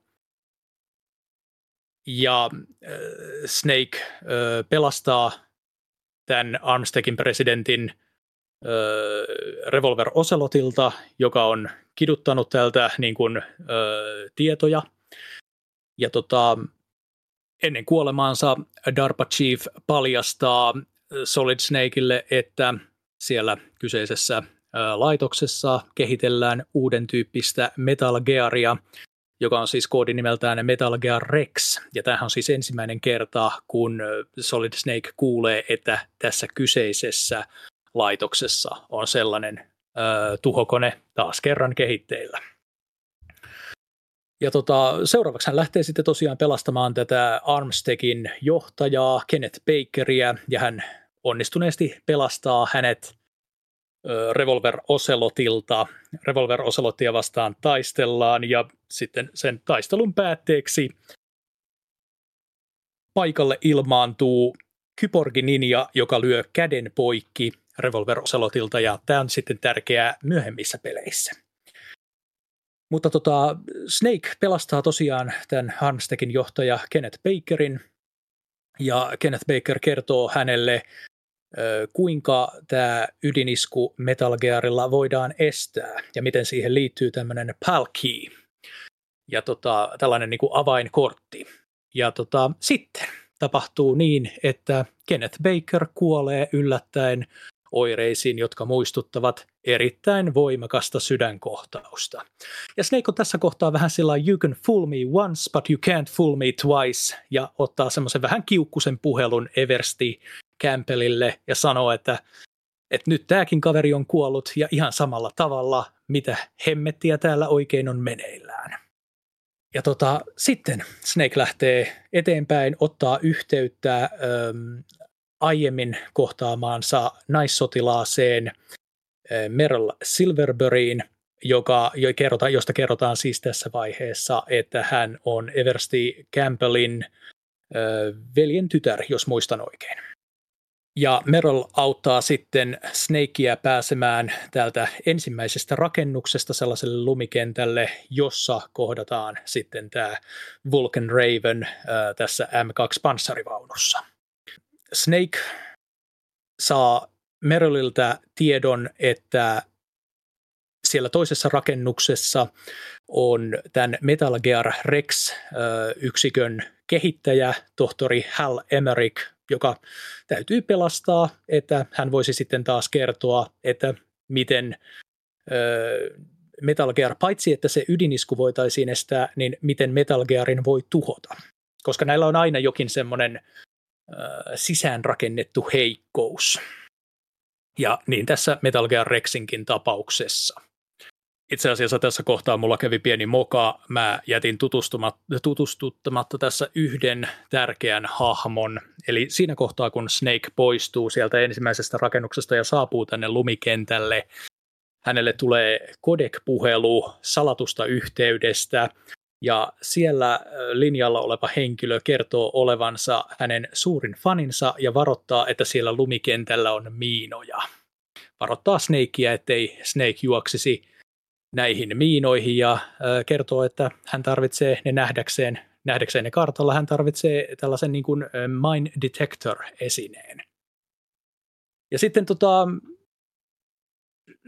Ja äh, Snake äh, pelastaa tämän Armstegin presidentin äh, Revolver Ocelotilta, joka on kiduttanut tältä niin kuin, äh, tietoja – ja tota, ennen kuolemaansa DARPA Chief paljastaa Solid Snakeille, että siellä kyseisessä laitoksessa kehitellään uuden tyyppistä Metal Gearia, joka on siis koodinimeltään Metal Gear Rex. Ja tämähän on siis ensimmäinen kerta, kun Solid Snake kuulee, että tässä kyseisessä laitoksessa on sellainen äh, tuhokone taas kerran kehitteillä. Ja tota, seuraavaksi hän lähtee sitten tosiaan pelastamaan tätä Armstegin johtajaa Kenneth Bakeria ja hän onnistuneesti pelastaa hänet Revolver Ocelotilta. Revolver Ocelotia vastaan taistellaan ja sitten sen taistelun päätteeksi paikalle ilmaantuu Kyborgi Ninja, joka lyö käden poikki Revolver Ocelotilta ja tämä on sitten tärkeää myöhemmissä peleissä. Mutta tota, Snake pelastaa tosiaan tämän Harmstekin johtaja Kenneth Bakerin, ja Kenneth Baker kertoo hänelle, kuinka tämä ydinisku Metal Gearilla voidaan estää, ja miten siihen liittyy tämmöinen PAL key, ja tota, tällainen niin kuin avainkortti. Ja tota, sitten tapahtuu niin, että Kenneth Baker kuolee yllättäen oireisiin, jotka muistuttavat erittäin voimakasta sydänkohtausta. Ja Snake on tässä kohtaa vähän sillä you can fool me once, but you can't fool me twice, ja ottaa semmoisen vähän kiukkusen puhelun Eversti Campbellille ja sanoo, että, että nyt tämäkin kaveri on kuollut ja ihan samalla tavalla, mitä hemmettiä täällä oikein on meneillään. Ja tota, sitten Snake lähtee eteenpäin, ottaa yhteyttä ähm, aiemmin kohtaamaansa naissotilaaseen eh, Merle Silverburyin, joka, jo kerrota, josta kerrotaan siis tässä vaiheessa, että hän on Eversti Campbellin eh, veljen tytär, jos muistan oikein. Ja Merrill auttaa sitten Snakea pääsemään täältä ensimmäisestä rakennuksesta sellaiselle lumikentälle, jossa kohdataan sitten tämä Vulcan Raven eh, tässä M2-panssarivaunussa. Snake saa Merrilliltä tiedon, että siellä toisessa rakennuksessa on tämän Metal Gear Rex-yksikön kehittäjä, tohtori Hal Emmerich, joka täytyy pelastaa, että hän voisi sitten taas kertoa, että miten Metal Gear, paitsi että se ydinisku voitaisiin estää, niin miten Metal Gearin voi tuhota. Koska näillä on aina jokin semmoinen sisäänrakennettu heikkous. Ja niin tässä Metal Gear Rexinkin tapauksessa. Itse asiassa tässä kohtaa mulla kävi pieni moka. Mä jätin tutustuttamatta tässä yhden tärkeän hahmon. Eli siinä kohtaa, kun Snake poistuu sieltä ensimmäisestä rakennuksesta ja saapuu tänne lumikentälle, hänelle tulee kodek-puhelu salatusta yhteydestä, ja siellä linjalla oleva henkilö kertoo olevansa hänen suurin faninsa ja varoittaa, että siellä lumikentällä on miinoja. Varoittaa Snakea, ettei Snake juoksisi näihin miinoihin ja kertoo, että hän tarvitsee ne nähdäkseen, nähdäkseen ne kartalla, hän tarvitsee tällaisen niin kuin mine detector esineen. Ja sitten tota,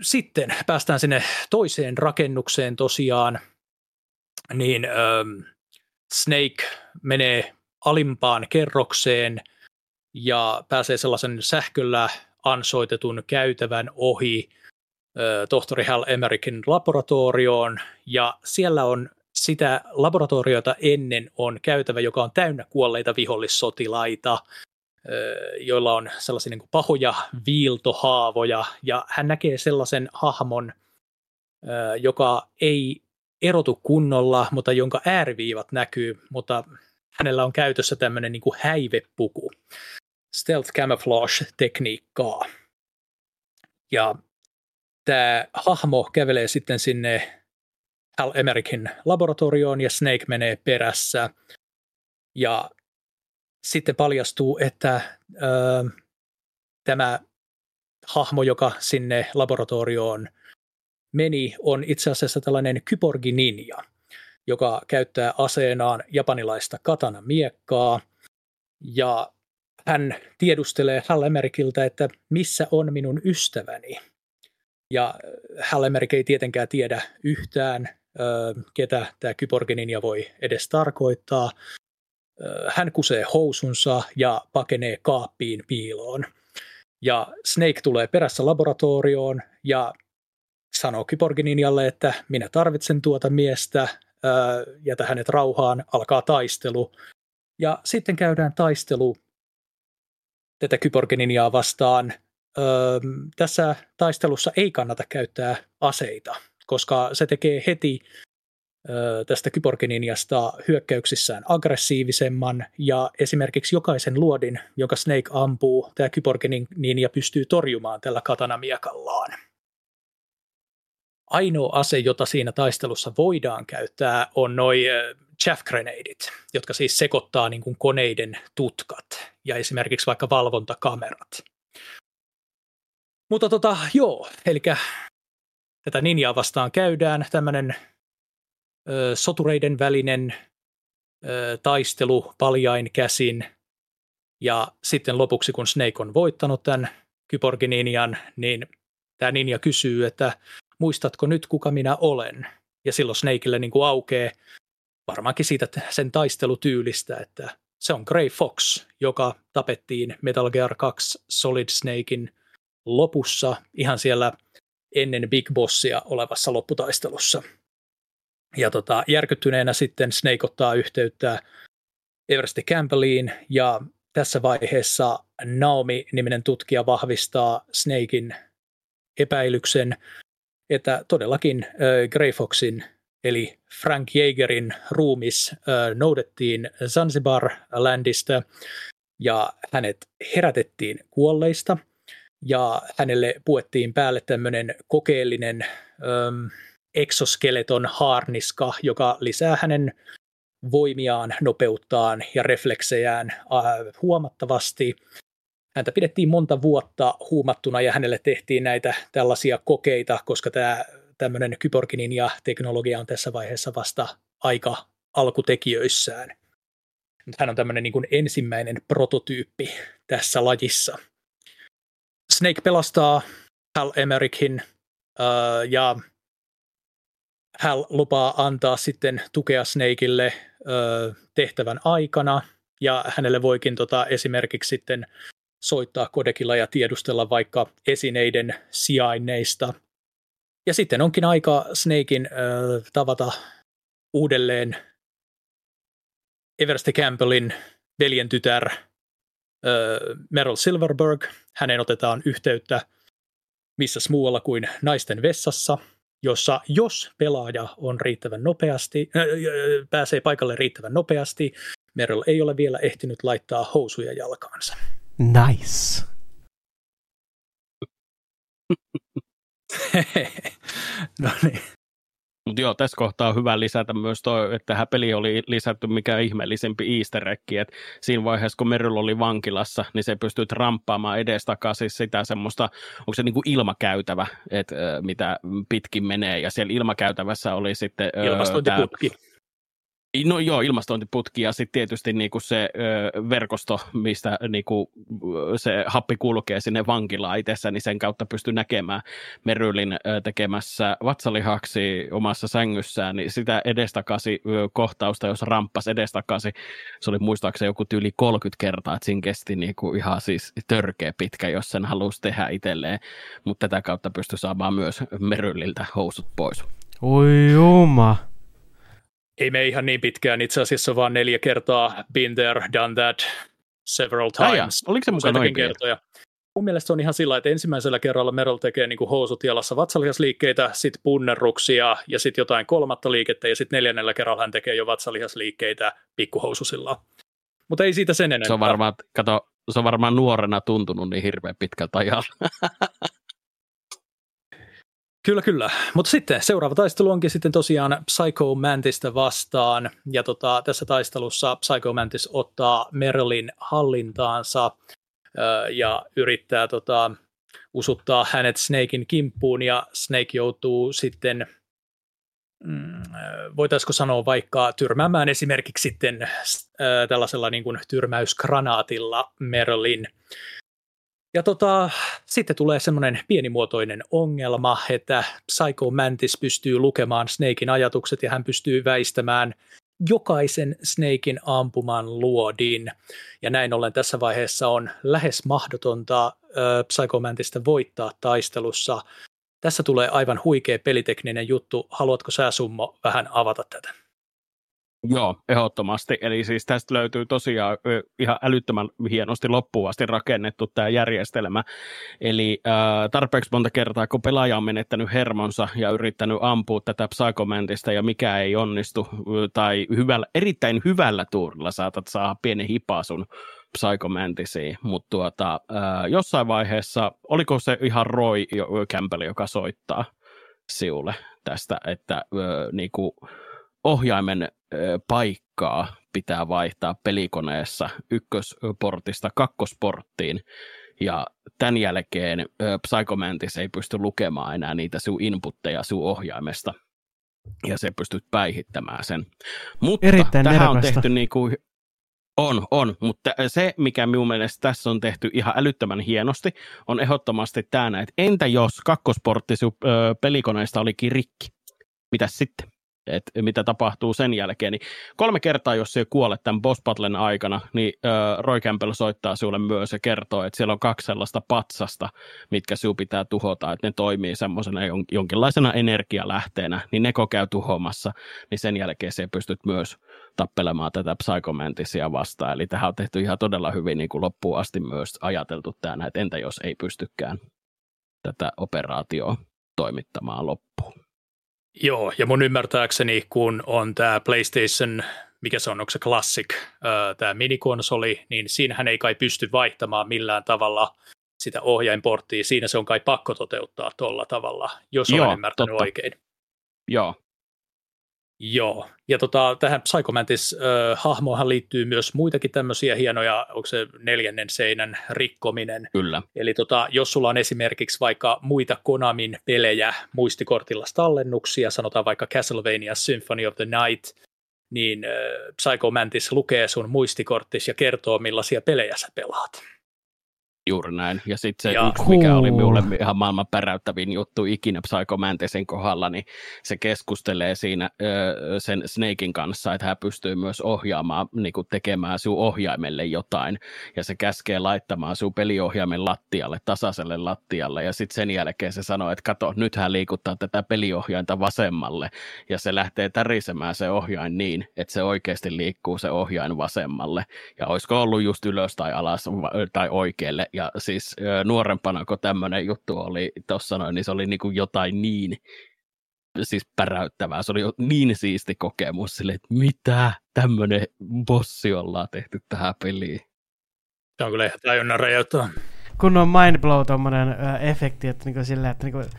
sitten päästään sinne toiseen rakennukseen tosiaan, niin ähm, Snake menee alimpaan kerrokseen ja pääsee sellaisen sähköllä ansoitetun käytävän ohi äh, tohtori Hal Emerickin laboratorioon. Ja siellä on sitä laboratoriota ennen on käytävä, joka on täynnä kuolleita vihollissotilaita, joilla on sellaisia niin pahoja viiltohaavoja, ja hän näkee sellaisen hahmon, joka ei erotu kunnolla, mutta jonka ääriviivat näkyy, mutta hänellä on käytössä tämmöinen niin kuin häivepuku, stealth camouflage-tekniikkaa. Ja tämä hahmo kävelee sitten sinne Hal Emerickin laboratorioon ja Snake menee perässä. Ja sitten paljastuu, että ö, tämä hahmo, joka sinne laboratorioon meni, on itse asiassa tällainen kyborgi ninja, joka käyttää aseenaan japanilaista katana miekkaa. Ja hän tiedustelee Hal Emerikiltä, että missä on minun ystäväni. Ja Hal Emerik ei tietenkään tiedä yhtään, ketä tämä kyborgi ninja voi edes tarkoittaa, hän kusee housunsa ja pakenee kaappiin piiloon. Ja Snake tulee perässä laboratorioon ja sanoo Kyborgininjalle, että minä tarvitsen tuota miestä, jätä hänet rauhaan, alkaa taistelu. Ja sitten käydään taistelu tätä Kyborgininjaa vastaan. Tässä taistelussa ei kannata käyttää aseita, koska se tekee heti tästä kyborgininjasta hyökkäyksissään aggressiivisemman ja esimerkiksi jokaisen luodin, joka Snake ampuu, tämä kyborgininja pystyy torjumaan tällä katanamiekallaan. Ainoa ase, jota siinä taistelussa voidaan käyttää, on noin chaff grenadeit, jotka siis sekoittaa niin kuin koneiden tutkat ja esimerkiksi vaikka valvontakamerat. Mutta tota, joo, eli tätä ninjaa vastaan käydään tämmöinen sotureiden välinen taistelu paljain käsin. Ja sitten lopuksi, kun Snake on voittanut tämän kyborgininjan, niin tämä ninja kysyy, että muistatko nyt, kuka minä olen? Ja silloin Snakeille niin kuin aukeaa varmaankin siitä sen taistelutyylistä, että se on Grey Fox, joka tapettiin Metal Gear 2 Solid Snakein lopussa ihan siellä ennen Big Bossia olevassa lopputaistelussa. Ja tota, järkyttyneenä sitten Snake ottaa yhteyttä Eversti Campbelliin ja tässä vaiheessa Naomi-niminen tutkija vahvistaa Snakein epäilyksen, että todellakin äh, Grey Foxin eli Frank Jaegerin ruumis äh, noudettiin Zanzibar-ländistä ja hänet herätettiin kuolleista ja hänelle puettiin päälle tämmöinen kokeellinen ähm, exoskeleton haarniska, joka lisää hänen voimiaan, nopeuttaan ja refleksejään äh, huomattavasti. Häntä pidettiin monta vuotta huumattuna ja hänelle tehtiin näitä tällaisia kokeita, koska tämä tämmöinen kyborginin ja teknologia on tässä vaiheessa vasta aika alkutekijöissään. Hän on tämmöinen niin kuin ensimmäinen prototyyppi tässä lajissa. Snake pelastaa Hal Emerickin uh, ja Hal lupaa antaa sitten tukea Snakeille ö, tehtävän aikana, ja hänelle voikin tota, esimerkiksi sitten soittaa kodekilla ja tiedustella vaikka esineiden sijainneista. Ja sitten onkin aika Snakein ö, tavata uudelleen Eversti Campbellin veljen tytär ö, Meryl Silverberg. Hänen otetaan yhteyttä missä muualla kuin naisten vessassa – jossa jos pelaaja on riittävän nopeasti, äh, pääsee paikalle riittävän nopeasti, Merrill ei ole vielä ehtinyt laittaa housuja jalkaansa. Nice. no niin. Mutta joo, tässä kohtaa on hyvä lisätä myös toi, että tähän peli oli lisätty mikä ihmeellisempi easter egg, että siinä vaiheessa, kun Meryl oli vankilassa, niin se pystyy ramppaamaan edestakaisin sitä semmoista, onko se niinku ilmakäytävä, että mitä pitkin menee, ja siellä ilmakäytävässä oli sitten... Ilmastointiputki. No joo, ilmastointiputki ja sitten tietysti niinku se ö, verkosto, mistä niinku, se happi kulkee sinne vankilaan itsessä, niin sen kautta pystyy näkemään Merylin ö, tekemässä vatsalihaksi omassa sängyssään, niin sitä edestakasi ö, kohtausta, jos ramppas edestakasi, se oli muistaakseni joku tyyli 30 kertaa, että siinä kesti niinku ihan siis törkeä pitkä, jos sen halusi tehdä itselleen, mutta tätä kautta pystyi saamaan myös Meryliltä housut pois. Oi juma. Ei me ihan niin pitkään, itse asiassa vaan neljä kertaa been there, done that several times. oliko se mukaan noin kertoja. Mun mielestä se on ihan sillä, että ensimmäisellä kerralla Merol tekee niin kuin housut jalassa vatsalihasliikkeitä, sitten punnerruksia ja sitten jotain kolmatta liikettä ja sitten neljännellä kerralla hän tekee jo vatsalihasliikkeitä pikkuhoususilla. Mutta ei siitä sen enempää. Se on varmaan, kato, se on varmaan nuorena tuntunut niin hirveän pitkältä ajalta. Kyllä, kyllä. Mutta sitten seuraava taistelu onkin sitten tosiaan Psycho Mantista vastaan. Ja tota, tässä taistelussa Psycho Mantis ottaa Merlin hallintaansa ö, ja yrittää tota, usuttaa hänet Snakein kimppuun ja Snake joutuu sitten, mm, voitaisiko sanoa vaikka tyrmäämään esimerkiksi sitten ö, tällaisella niin kuin tyrmäysgranaatilla Merlin. Ja tota, sitten tulee semmoinen pienimuotoinen ongelma, että Psycho Mantis pystyy lukemaan Snakein ajatukset ja hän pystyy väistämään jokaisen Snakein ampuman luodin. Ja näin ollen tässä vaiheessa on lähes mahdotonta ö, Psycho Mantista voittaa taistelussa. Tässä tulee aivan huikea pelitekninen juttu. Haluatko sä Summo vähän avata tätä? Joo, ehdottomasti. Eli siis tästä löytyy tosiaan ihan älyttömän hienosti loppuun asti rakennettu tämä järjestelmä. Eli äh, tarpeeksi monta kertaa, kun pelaaja on menettänyt hermonsa ja yrittänyt ampua tätä psykomantista ja mikä ei onnistu, tai hyvällä, erittäin hyvällä tuurilla saatat saada pienen hipasun psykomantisiin, mutta tuota, äh, jossain vaiheessa, oliko se ihan Roy Campbell, joka soittaa siulle tästä, että ö, niinku, ohjaimen paikkaa pitää vaihtaa pelikoneessa ykkösportista kakkosporttiin, ja tämän jälkeen Psychomantis ei pysty lukemaan enää niitä sun inputteja sun ohjaimesta, ja se pystyt päihittämään sen. Mutta Erittäin tähän on nerokasta. tehty niinku, on, on, mutta se, mikä minun mielestä tässä on tehty ihan älyttömän hienosti, on ehdottomasti tämä, että entä jos kakkosportti sun ö, pelikoneesta olikin rikki? Mitäs sitten? Et mitä tapahtuu sen jälkeen, niin kolme kertaa, jos se kuolet tämän boss battlen aikana, niin äh, Roy Campbell soittaa sinulle myös ja kertoo, että siellä on kaksi sellaista patsasta, mitkä sinun pitää tuhota, että ne toimii semmoisena jon- jonkinlaisena energialähteenä, niin ne käy tuhoamassa, niin sen jälkeen se pystyt myös tappelemaan tätä psykomantisia vastaan. Eli tähän on tehty ihan todella hyvin niin kuin loppuun asti myös ajateltu tämä, että entä jos ei pystykään tätä operaatioa toimittamaan loppuun. Joo, ja mun ymmärtääkseni, kun on tämä PlayStation, mikä se on, onko se Classic, tämä minikonsoli, niin siinähän ei kai pysty vaihtamaan millään tavalla sitä ohjainporttia. Siinä se on kai pakko toteuttaa tuolla tavalla, jos Joo, olen ymmärtänyt totta. oikein. Joo, Joo, ja tota, tähän Psychomantis-hahmohan liittyy myös muitakin tämmöisiä hienoja, onko se neljännen seinän rikkominen, kyllä. Eli tota, jos sulla on esimerkiksi vaikka muita Konamin pelejä muistikortilla tallennuksia, sanotaan vaikka Castlevania Symphony of the Night, niin äh, Psycho Mantis lukee sun muistikorttis ja kertoo millaisia pelejä sä pelaat. Juuri näin. Ja sitten se Ja- yksi, mikä oli minulle ihan maailman päräyttävin juttu ikinä Psycho Mantisin kohdalla, niin se keskustelee siinä ö, sen Snakein kanssa, että hän pystyy myös ohjaamaan, niin kuin tekemään sun ohjaimelle jotain. Ja se käskee laittamaan sun peliohjaimen lattialle, tasaiselle lattialle. Ja sitten sen jälkeen se sanoo, että kato, nyt hän liikuttaa tätä peliohjainta vasemmalle. Ja se lähtee tärisemään se ohjain niin, että se oikeasti liikkuu se ohjain vasemmalle. Ja olisiko ollut just ylös tai alas tai oikealle. Ja siis nuorempana, kun tämmöinen juttu oli tuossa noin, niin se oli niin kuin jotain niin siis päräyttävää. Se oli niin siisti kokemus sille, että mitä tämmöinen bossi ollaan tehty tähän peliin. Se on kyllä ihan tajunnan rajoittaa. kun on mind blow tommonen ö, efekti, että niinku silleen, että niinku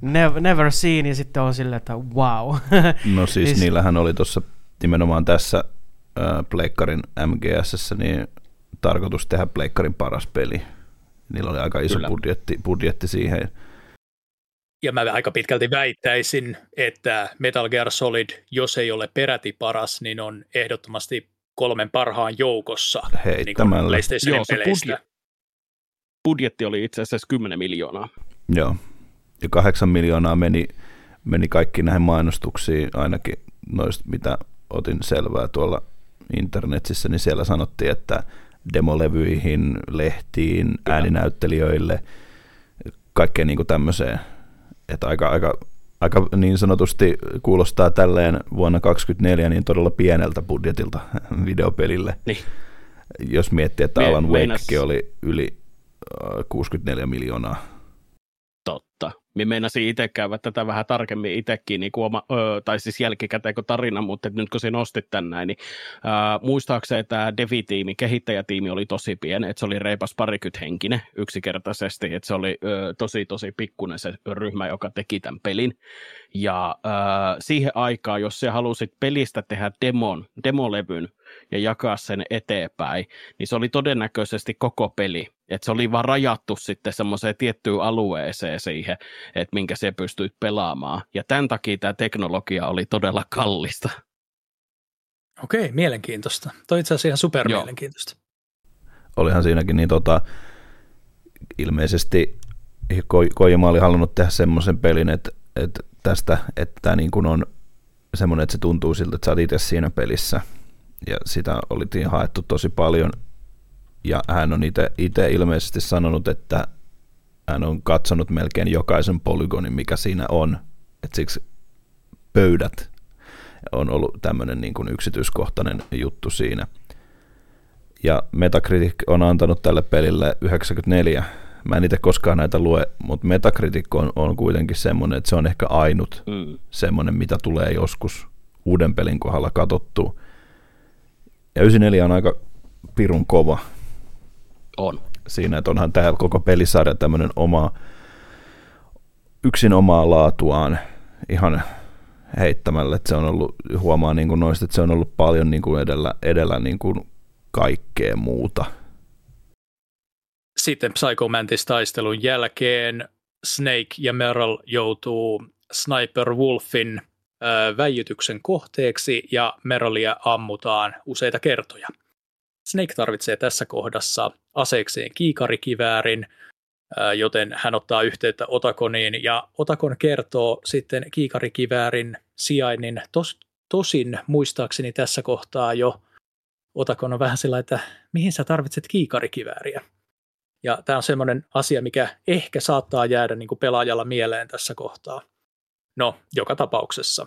never, never seen ja sitten on silleen, että wow. No siis Siis- niillähän oli tuossa nimenomaan tässä äh, Pleikkarin MGS, niin tarkoitus tehdä Pleikkarin paras peli. Niillä oli aika iso Kyllä. budjetti, budjetti siihen. Ja mä aika pitkälti väittäisin, että Metal Gear Solid, jos ei ole peräti paras, niin on ehdottomasti kolmen parhaan joukossa Heittämällä. niin PlayStationin Joo, se peleistä. budje- budjetti oli itse asiassa 10 miljoonaa. Joo. Ja kahdeksan miljoonaa meni, meni kaikki näihin mainostuksiin, ainakin noista, mitä otin selvää tuolla internetissä, niin siellä sanottiin, että demolevyihin, lehtiin, Kyllä. ääninäyttelijöille, kaikkeen niin kuin tämmöiseen. Että aika, aika, aika niin sanotusti kuulostaa tälleen vuonna 2024 niin todella pieneltä budjetilta videopelille. Niin. Jos miettii, että Me- Alan Wake oli yli äh, 64 miljoonaa. Totta. Minä meinasin itse käydä tätä vähän tarkemmin itsekin, niin kuin oma, öö, tai siis jälkikäteen kuin tarina, mutta nyt kun se nostit tän näin, niin ää, muistaakseni tämä Devi-tiimi, kehittäjätiimi oli tosi pieni, että se oli reipas parikymmentä henkinen yksinkertaisesti, että se oli öö, tosi tosi pikkuinen se ryhmä, joka teki tämän pelin. Ja ää, siihen aikaan, jos sä halusit pelistä tehdä demon, demolevyn ja jakaa sen eteenpäin, niin se oli todennäköisesti koko peli. Et se oli vaan rajattu sitten semmoiseen tiettyyn alueeseen siihen, että minkä se pystyit pelaamaan. Ja tämän takia tämä teknologia oli todella kallista. Okei, mielenkiintoista. Toi itse asiassa ihan super Joo. mielenkiintoista. olihan siinäkin niin tota, ilmeisesti Ko- Kojima oli halunnut tehdä semmoisen pelin, että, että tästä, että tämä niin kuin on semmoinen, että se tuntuu siltä, että sä oot itse siinä pelissä. Ja sitä oli haettu tosi paljon. Ja hän on itse ilmeisesti sanonut, että hän on katsonut melkein jokaisen polygonin, mikä siinä on. Että siksi pöydät on ollut tämmöinen niin kuin yksityiskohtainen juttu siinä. Ja Metacritic on antanut tälle pelille 94. Mä en itse koskaan näitä lue, mutta Metacritic on, on kuitenkin semmoinen, että se on ehkä ainut Mm. semmoinen, mitä tulee joskus uuden pelin kohdalla katsottua. Ja 94 on aika pirun kova On. siinä, että onhan tämä koko pelisarja tämmöinen oma, yksin omaa laatuaan ihan heittämällä, että se on ollut, huomaa niin kuin noista, että se on ollut paljon niin kuin edellä, edellä niin kuin kaikkea muuta. Sitten Psycho Mantis-taistelun jälkeen Snake ja Meryl joutuu Sniper Wolfin väijytyksen kohteeksi ja Merylia ammutaan useita kertoja. Snake tarvitsee tässä kohdassa aseekseen kiikarikiväärin, joten hän ottaa yhteyttä Otakoniin ja Otakon kertoo sitten kiikarikiväärin sijainnin. Tos, tosin muistaakseni tässä kohtaa jo Otakon on vähän sillä, että mihin sä tarvitset kiikarikivääriä? Ja tämä on semmoinen asia, mikä ehkä saattaa jäädä niin kuin pelaajalla mieleen tässä kohtaa. No, joka tapauksessa.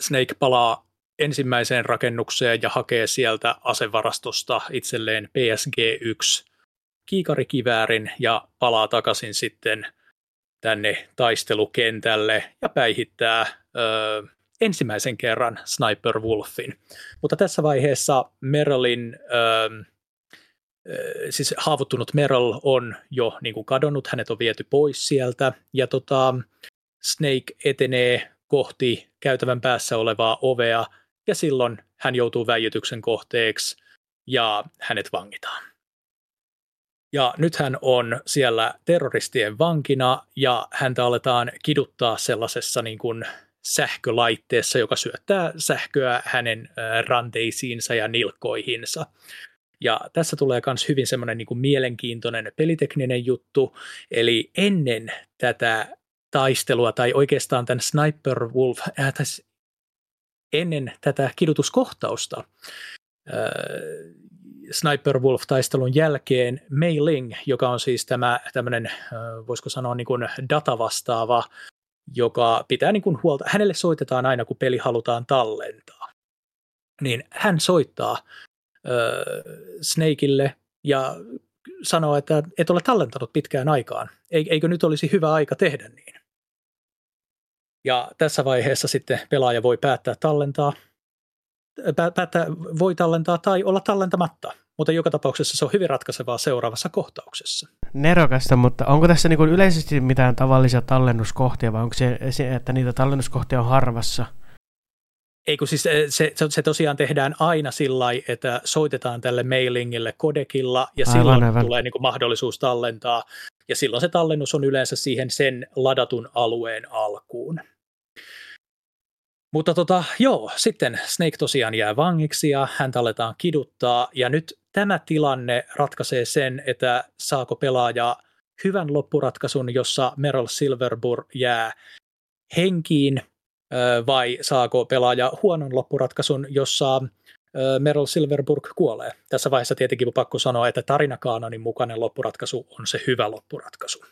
Snake palaa ensimmäiseen rakennukseen ja hakee sieltä asevarastosta itselleen PSG-1 kiikarikiväärin ja palaa takaisin sitten tänne taistelukentälle ja päihittää ö, ensimmäisen kerran Sniper Wolfin. Mutta tässä vaiheessa Merlin ö, siis haavoittunut Merrill on jo niin kuin kadonnut, hänet on viety pois sieltä, ja tota, Snake etenee kohti käytävän päässä olevaa ovea, ja silloin hän joutuu väijytyksen kohteeksi, ja hänet vangitaan. Ja nyt hän on siellä terroristien vankina, ja häntä aletaan kiduttaa sellaisessa niin kuin sähkölaitteessa, joka syöttää sähköä hänen ranteisiinsa ja nilkkoihinsa. Ja tässä tulee myös hyvin semmoinen niin kuin mielenkiintoinen pelitekninen juttu, eli ennen tätä taistelua, tai oikeastaan tämän Sniper Wolf, äh, tässä, ennen tätä kidutuskohtausta, äh, Sniper Wolf-taistelun jälkeen Mei Ling, joka on siis tämä tämmöinen, äh, voisiko sanoa niin kuin datavastaava, joka pitää niin kuin huolta, hänelle soitetaan aina, kun peli halutaan tallentaa. Niin hän soittaa Snakeille ja sanoo, että et ole tallentanut pitkään aikaan. Eikö nyt olisi hyvä aika tehdä niin? Ja tässä vaiheessa sitten pelaaja voi päättää tallentaa, päättää, voi tallentaa tai olla tallentamatta, mutta joka tapauksessa se on hyvin ratkaisevaa seuraavassa kohtauksessa. Nerokasta, mutta onko tässä niin yleisesti mitään tavallisia tallennuskohtia vai onko se, se että niitä tallennuskohtia on harvassa? Ei kun siis se, se, se tosiaan tehdään aina sillä että soitetaan tälle mailingille kodekilla ja Aivan, silloin aivan. tulee niin kuin mahdollisuus tallentaa. Ja silloin se tallennus on yleensä siihen sen ladatun alueen alkuun. Mutta tota, joo, sitten Snake tosiaan jää vangiksi ja häntä aletaan kiduttaa. Ja nyt tämä tilanne ratkaisee sen, että saako pelaaja hyvän loppuratkaisun, jossa Meryl Silverburg jää henkiin, vai saako pelaaja huonon loppuratkaisun, jossa Meryl Silverburg kuolee. Tässä vaiheessa tietenkin pakko sanoa, että tarinakaanonin mukainen loppuratkaisu on se hyvä loppuratkaisu.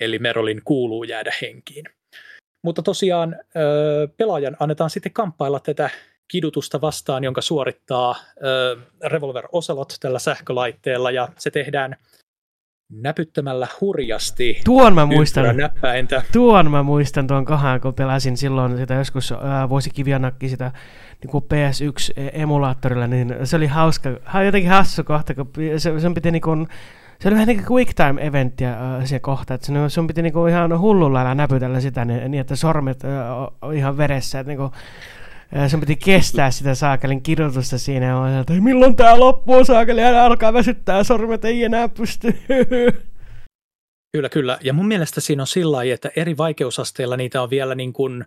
Eli Merylin kuuluu jäädä henkiin. Mutta tosiaan pelaajan annetaan sitten kamppailla tätä kidutusta vastaan, jonka suorittaa Revolver Ocelot tällä sähkölaitteella, ja se tehdään näpyttämällä hurjasti. Tuon mä muistan, näppäintä. Tuon mä muistan tuon kohan, kun pelasin silloin sitä joskus ää, vuosikivianakki sitä niin kuin PS1-emulaattorilla, niin se oli hauska, jotenkin hassu kohta, kun se, sen piti niin kuin, se oli vähän niin kuin quick time eventtiä äh, se kohta, että sun piti niinku ihan hullulla lailla näpytellä sitä niin, niin että sormet äh, on ihan veressä, että niinku, äh, sun piti kestää sitä saakelin kirjoitusta siinä ja että milloin tää loppuu saakeli ja alkaa väsyttää sormet ei enää pysty. Kyllä, kyllä. Ja mun mielestä siinä on sillä lailla, että eri vaikeusasteilla niitä on vielä niin kuin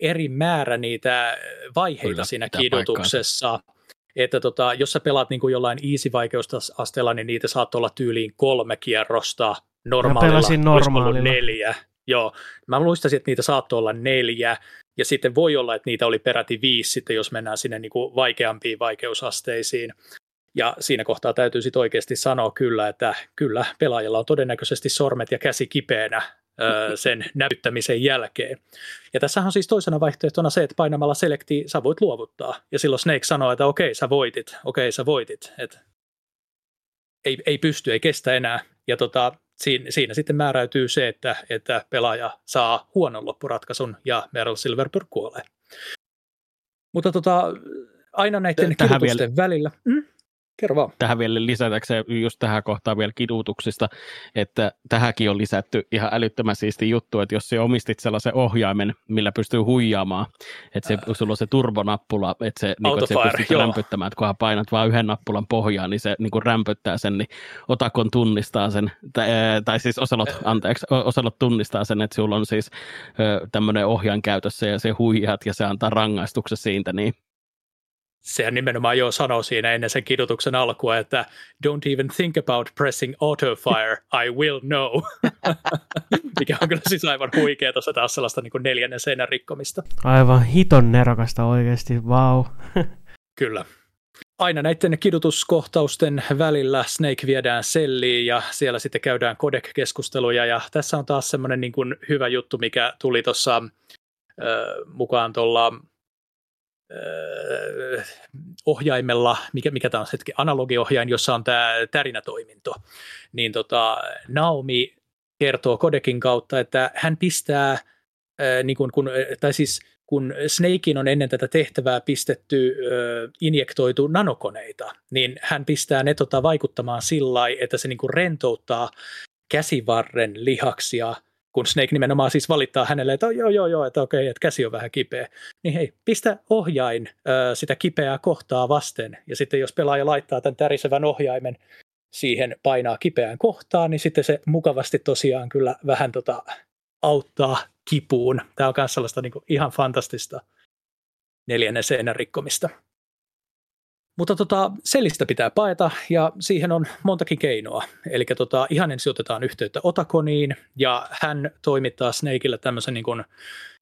eri määrä niitä vaiheita kyllä, siinä kidutuksessa. Paikkaansa että tota, jos sä pelaat niin kuin jollain easy-vaikeusasteella, niin niitä saat olla tyyliin kolme kierrosta, normaalilla, normaalilla. neljä. Joo, mä muistaisin, että niitä saattoi olla neljä, ja sitten voi olla, että niitä oli peräti viisi sitten, jos mennään sinne niin kuin vaikeampiin vaikeusasteisiin. Ja siinä kohtaa täytyy sitten oikeasti sanoa kyllä, että kyllä pelaajalla on todennäköisesti sormet ja käsi kipeänä sen näyttämisen jälkeen. Ja tässä on siis toisena vaihtoehtona se, että painamalla selekti sä voit luovuttaa. Ja silloin Snake sanoo, että okei, sä voitit, okei, sä voitit. Et ei, ei pysty, ei kestä enää. Ja tota, siinä, siinä sitten määräytyy se, että, että pelaaja saa huonon loppuratkaisun ja Meryl Silverberg kuolee. Mutta tota, aina näiden Tähän vielä... välillä. Mm? Kerro vaan. Tähän vielä lisätäkseen just tähän kohtaan vielä kidutuksista, että tähänkin on lisätty ihan älyttömän siisti juttu, että jos se omistit sellaisen ohjaimen, millä pystyy huijaamaan, että se, äh. sulla on se turbonappula, että se, niin kuin, että se pystyy rämpyttämään, että kunhan painat vain yhden nappulan pohjaan, niin se niin kuin rämpyttää sen, niin Otakon tunnistaa sen, tai, tai siis Oselot, äh. anteeksi, Oselot tunnistaa sen, että sulla on siis tämmöinen ohjaan käytössä ja se huijaat ja se antaa rangaistuksen siitä, niin sehän nimenomaan jo sanoi siinä ennen sen kidutuksen alkua, että don't even think about pressing auto fire, I will know. Mikä on kyllä siis aivan huikea tuossa taas sellaista niin kuin neljännen seinän rikkomista. Aivan hiton nerokasta oikeasti, wow. kyllä. Aina näiden kidutuskohtausten välillä Snake viedään selliin ja siellä sitten käydään kodek-keskusteluja ja tässä on taas semmoinen niin kuin hyvä juttu, mikä tuli tuossa äh, mukaan tuolla ohjaimella, mikä, mikä tämä on hetki, analogiohjain, jossa on tämä tärinätoiminto, niin tota, Naomi kertoo Kodekin kautta, että hän pistää, niin kun, kun, tai siis kun Snakein on ennen tätä tehtävää pistetty, injektoitu nanokoneita, niin hän pistää ne tota, vaikuttamaan sillä että se niin rentouttaa käsivarren lihaksia – kun Snake nimenomaan siis valittaa hänelle, että joo, joo, joo, että okei, että käsi on vähän kipeä, niin hei, pistä ohjain ö, sitä kipeää kohtaa vasten, ja sitten jos pelaaja laittaa tämän tärisevän ohjaimen siihen painaa kipeään kohtaan, niin sitten se mukavasti tosiaan kyllä vähän tota, auttaa kipuun. Tämä on myös sellaista niin kuin ihan fantastista neljännen seinän rikkomista. Mutta tota, selistä pitää paeta ja siihen on montakin keinoa. Eli tota, ihan ensin otetaan yhteyttä Otakoniin ja hän toimittaa Snakeille tämmöisen niin kuin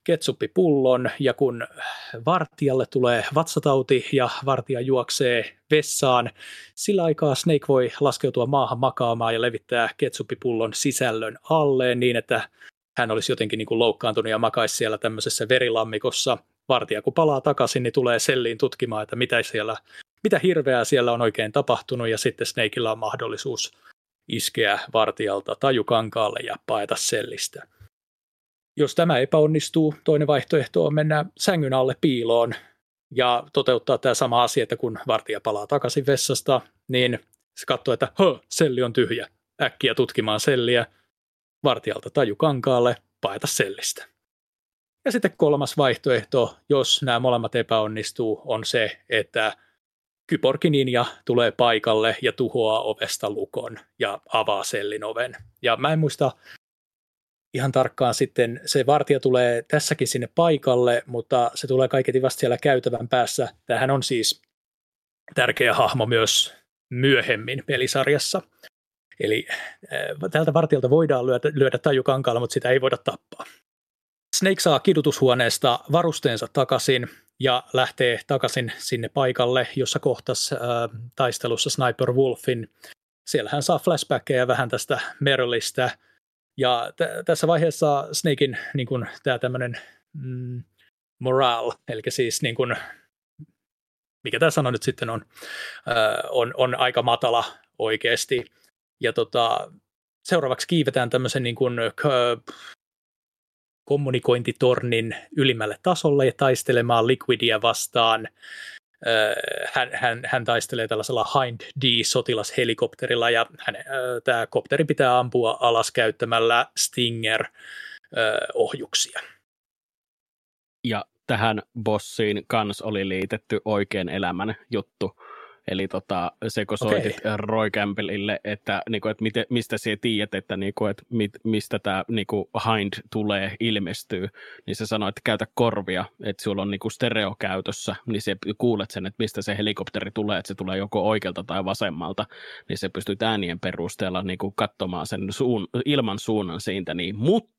ketsuppipullon ja kun vartijalle tulee vatsatauti ja vartija juoksee vessaan, sillä aikaa Snake voi laskeutua maahan makaamaan ja levittää ketsuppipullon sisällön alleen niin, että hän olisi jotenkin niin kuin loukkaantunut ja makaisi siellä tämmöisessä verilammikossa. Vartija kun palaa takaisin, niin tulee selliin tutkimaan, että mitä siellä mitä hirveää siellä on oikein tapahtunut, ja sitten Snakeilla on mahdollisuus iskeä vartijalta tajukankaalle ja paeta sellistä. Jos tämä epäonnistuu, toinen vaihtoehto on mennä sängyn alle piiloon ja toteuttaa tämä sama asia, että kun vartija palaa takaisin vessasta, niin se katsoo, että Hö, selli on tyhjä. Äkkiä tutkimaan selliä, vartijalta tajukankaalle, paeta sellistä. Ja sitten kolmas vaihtoehto, jos nämä molemmat epäonnistuu, on se, että Kyborgi Ninja tulee paikalle ja tuhoaa ovesta lukon ja avaa sellin oven. Ja mä en muista ihan tarkkaan sitten, se vartija tulee tässäkin sinne paikalle, mutta se tulee kaiketi vasta siellä käytävän päässä. Tämähän on siis tärkeä hahmo myös myöhemmin pelisarjassa. Eli äh, tältä vartijalta voidaan lyödä, lyödä tajukankaalla, mutta sitä ei voida tappaa. Snake saa kidutushuoneesta varusteensa takaisin ja lähtee takaisin sinne paikalle, jossa kohtas äh, taistelussa Sniper Wolfin. Siellä hän saa flashbackeja vähän tästä Merylistä. Ja t- tässä vaiheessa Snakein niin kuin, tämä tämmöinen mm, morale, eli siis niin kuin, mikä tämä sana nyt sitten on, äh, on, on aika matala oikeasti. Ja tota, seuraavaksi kiivetään tämmöisen niin kuin, kommunikointitornin ylimmälle tasolle ja taistelemaan Liquidia vastaan. Hän, hän, hän taistelee tällaisella Hind D-sotilashelikopterilla ja hän, tämä kopteri pitää ampua alas käyttämällä Stinger-ohjuksia. Ja tähän bossiin kans oli liitetty oikein elämän juttu Eli tota, se kun soitit okay. Roy Campbellille, että, niin kuin, että miten, mistä sinä tiedät, että, niin kuin, että mit, mistä tämä niin kuin Hind tulee, ilmestyy, niin se sanoi, että käytä korvia, että sulla on niin kuin stereo käytössä, niin se kuulet sen, että mistä se helikopteri tulee, että se tulee joko oikealta tai vasemmalta, niin se pystyy äänien perusteella niin kuin katsomaan sen suun, ilman suunnan siitä. Niin. Mutta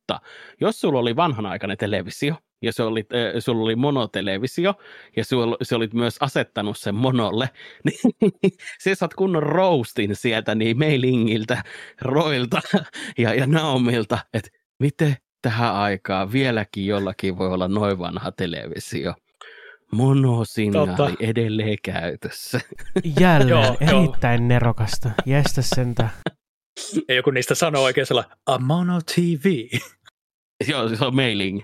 jos sulla oli vanhanaikainen televisio, ja se oli, äh, sulla oli monotelevisio, ja sulla, se olit myös asettanut sen monolle, niin se saat kunnon roastin sieltä niin mailingiltä, Roilta ja, ja Naomilta, että miten tähän aikaan vieläkin jollakin voi olla noin vanha televisio. Monosignaali Totta. edelleen käytössä. Jälleen, joo, erittäin joo. nerokasta. Jästä sentä. Ja joku niistä sanoo oikein sellainen, a mono TV. Joo, se on mailing.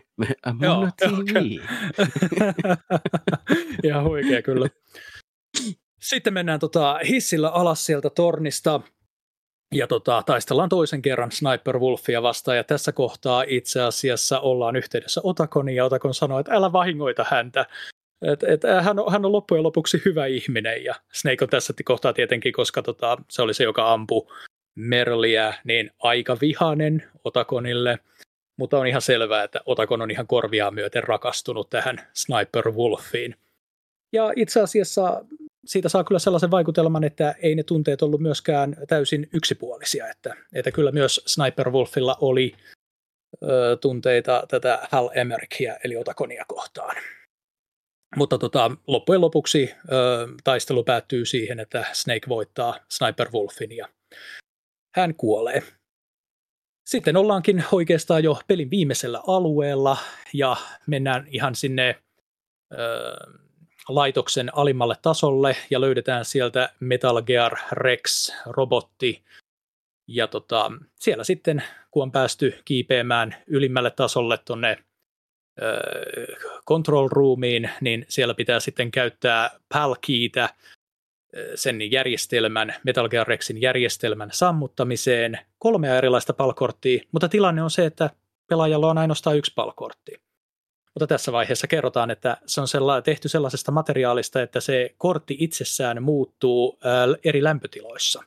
Joo, TV. Ihan huikea kyllä. Sitten mennään tota hissillä alas sieltä tornista ja tota, taistellaan toisen kerran Sniper Wolfia vastaan ja tässä kohtaa itse asiassa ollaan yhteydessä Otakoniin ja Otakon sanoo, että älä vahingoita häntä. Et, et, hän, on, hän on loppujen lopuksi hyvä ihminen ja Snake on tässä kohtaa tietenkin, koska tota, se oli se, joka ampui Merliä, niin aika vihanen Otakonille – mutta on ihan selvää, että Otakon on ihan korviaan myöten rakastunut tähän Sniper Wolfiin. Ja itse asiassa siitä saa kyllä sellaisen vaikutelman, että ei ne tunteet ollut myöskään täysin yksipuolisia, että, että kyllä myös Sniper Wolfilla oli ö, tunteita tätä Hal Emerichia eli Otakonia kohtaan. Mutta tota, loppujen lopuksi ö, taistelu päättyy siihen, että Snake voittaa Sniper Wolfin ja hän kuolee. Sitten ollaankin oikeastaan jo pelin viimeisellä alueella ja mennään ihan sinne ö, laitoksen alimmalle tasolle ja löydetään sieltä Metal Gear Rex-robotti. Ja tota, siellä sitten, kun on päästy kiipeämään ylimmälle tasolle tuonne control roomiin, niin siellä pitää sitten käyttää palkiitä sen järjestelmän, Metal Gear Rexin järjestelmän sammuttamiseen kolmea erilaista palkorttia, mutta tilanne on se, että pelaajalla on ainoastaan yksi palkortti. Mutta tässä vaiheessa kerrotaan, että se on sella- tehty sellaisesta materiaalista, että se kortti itsessään muuttuu ää, eri lämpötiloissa.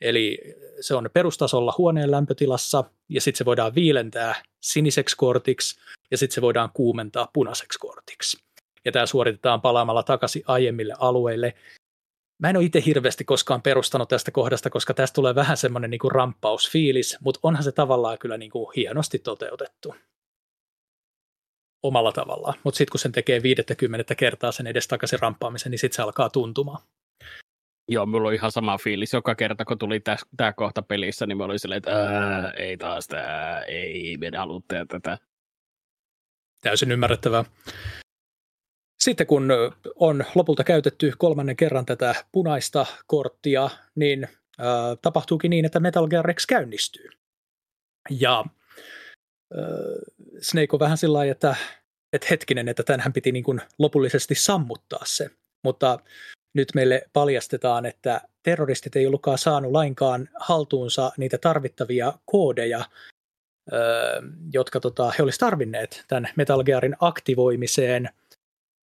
Eli se on perustasolla huoneen lämpötilassa, ja sitten se voidaan viilentää siniseksi kortiksi, ja sitten se voidaan kuumentaa punaiseksi kortiksi. Ja tämä suoritetaan palaamalla takaisin aiemmille alueille, Mä en ole itse hirveästi koskaan perustanut tästä kohdasta, koska tästä tulee vähän semmoinen niin ramppausfiilis, mutta onhan se tavallaan kyllä niin kuin hienosti toteutettu omalla tavallaan. Mutta sitten kun sen tekee 50 kertaa sen edes takaisin ramppaamisen, niin sitten se alkaa tuntumaan. Joo, mulla on ihan sama fiilis. Joka kerta, kun tuli tämä kohta pelissä, niin mä olin silleen, että ei taas tämä, ei, me halua tätä. Täysin ymmärrettävää. Sitten kun on lopulta käytetty kolmannen kerran tätä punaista korttia, niin äh, tapahtuukin niin, että Metal Gear Rex käynnistyy. Ja äh, Snake on vähän sillä että, että hetkinen, että tänhän piti niin kuin lopullisesti sammuttaa se. Mutta nyt meille paljastetaan, että terroristit ei ollutkaan saanut lainkaan haltuunsa niitä tarvittavia koodeja, jotka tota, he olisivat tarvinneet tämän Metal Gearin aktivoimiseen –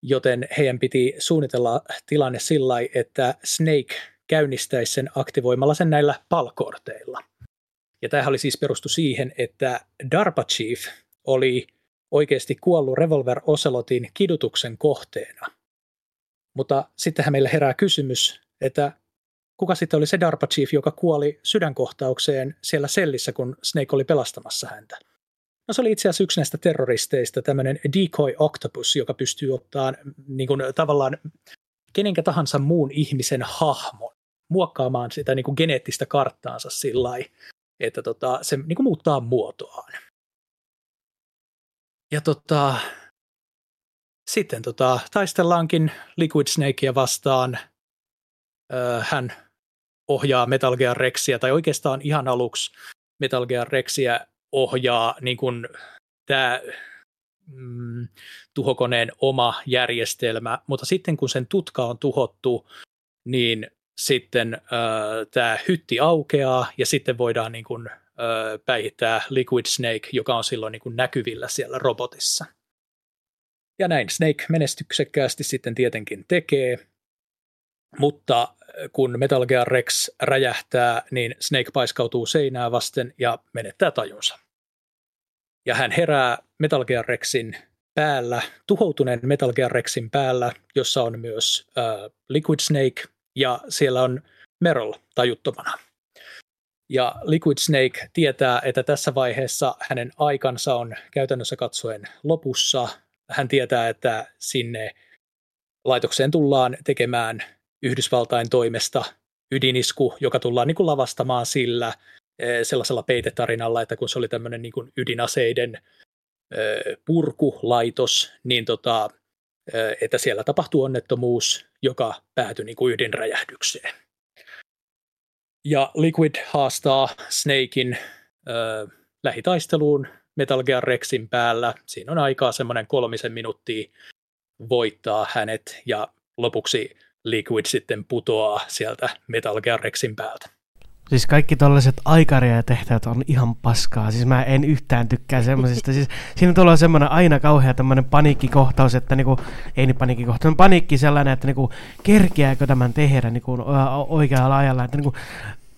joten heidän piti suunnitella tilanne sillä että Snake käynnistäisi sen aktivoimalla sen näillä palkorteilla. Ja tämähän oli siis perustu siihen, että DARPA Chief oli oikeasti kuollut Revolver Ocelotin kidutuksen kohteena. Mutta sittenhän meille herää kysymys, että kuka sitten oli se DARPA Chief, joka kuoli sydänkohtaukseen siellä sellissä, kun Snake oli pelastamassa häntä. No se oli itse asiassa yksi näistä terroristeista, tämmöinen decoy octopus, joka pystyy ottamaan niin kuin, tavallaan kenenkä tahansa muun ihmisen hahmon, muokkaamaan sitä niin kuin geneettistä karttaansa sillä että tota, se niin kuin muuttaa muotoaan. Ja tota, sitten tota, taistellaankin Liquid Snakea vastaan. Öö, hän ohjaa Metal Gear Rexia, tai oikeastaan ihan aluksi Metal Gear Rexia ohjaa niin kuin tämä mm, tuhokoneen oma järjestelmä, mutta sitten kun sen tutka on tuhottu, niin sitten äh, tämä hytti aukeaa ja sitten voidaan niin kuin, äh, päihittää Liquid Snake, joka on silloin niin kuin näkyvillä siellä robotissa. Ja näin Snake menestyksekkäästi sitten tietenkin tekee, mutta kun Metal Gear Rex räjähtää, niin Snake paiskautuu seinää vasten ja menettää tajunsa. Ja hän herää Metal Gear Rexin päällä, tuhoutuneen Metal Gear Rexin päällä, jossa on myös äh, Liquid Snake ja siellä on Merrill tajuttomana. Ja Liquid Snake tietää, että tässä vaiheessa hänen aikansa on käytännössä katsoen lopussa. Hän tietää, että sinne laitokseen tullaan tekemään Yhdysvaltain toimesta ydinisku, joka tullaan niin kuin lavastamaan sillä sellaisella peitetarinalla, että kun se oli tämmöinen niin kuin ydinaseiden purkulaitos, niin tota, että siellä tapahtuu onnettomuus, joka päätyi niin kuin ydinräjähdykseen. Ja Liquid haastaa Snakein äh, lähitaisteluun Metal Gear Rexin päällä. Siinä on aikaa semmoinen kolmisen minuuttia voittaa hänet ja lopuksi Liquid sitten putoaa sieltä Metal Gear Rexin päältä. Siis kaikki tollaiset aikaria tehtävät on ihan paskaa. Siis mä en yhtään tykkää semmoisista. Siis siinä tulee semmoinen aina kauhea tämmöinen paniikkikohtaus, että niinku, ei niin paniikkikohtaus, on paniikki sellainen, että niinku, kerkeääkö tämän tehdä niinku, oikealla ajalla, että niinku,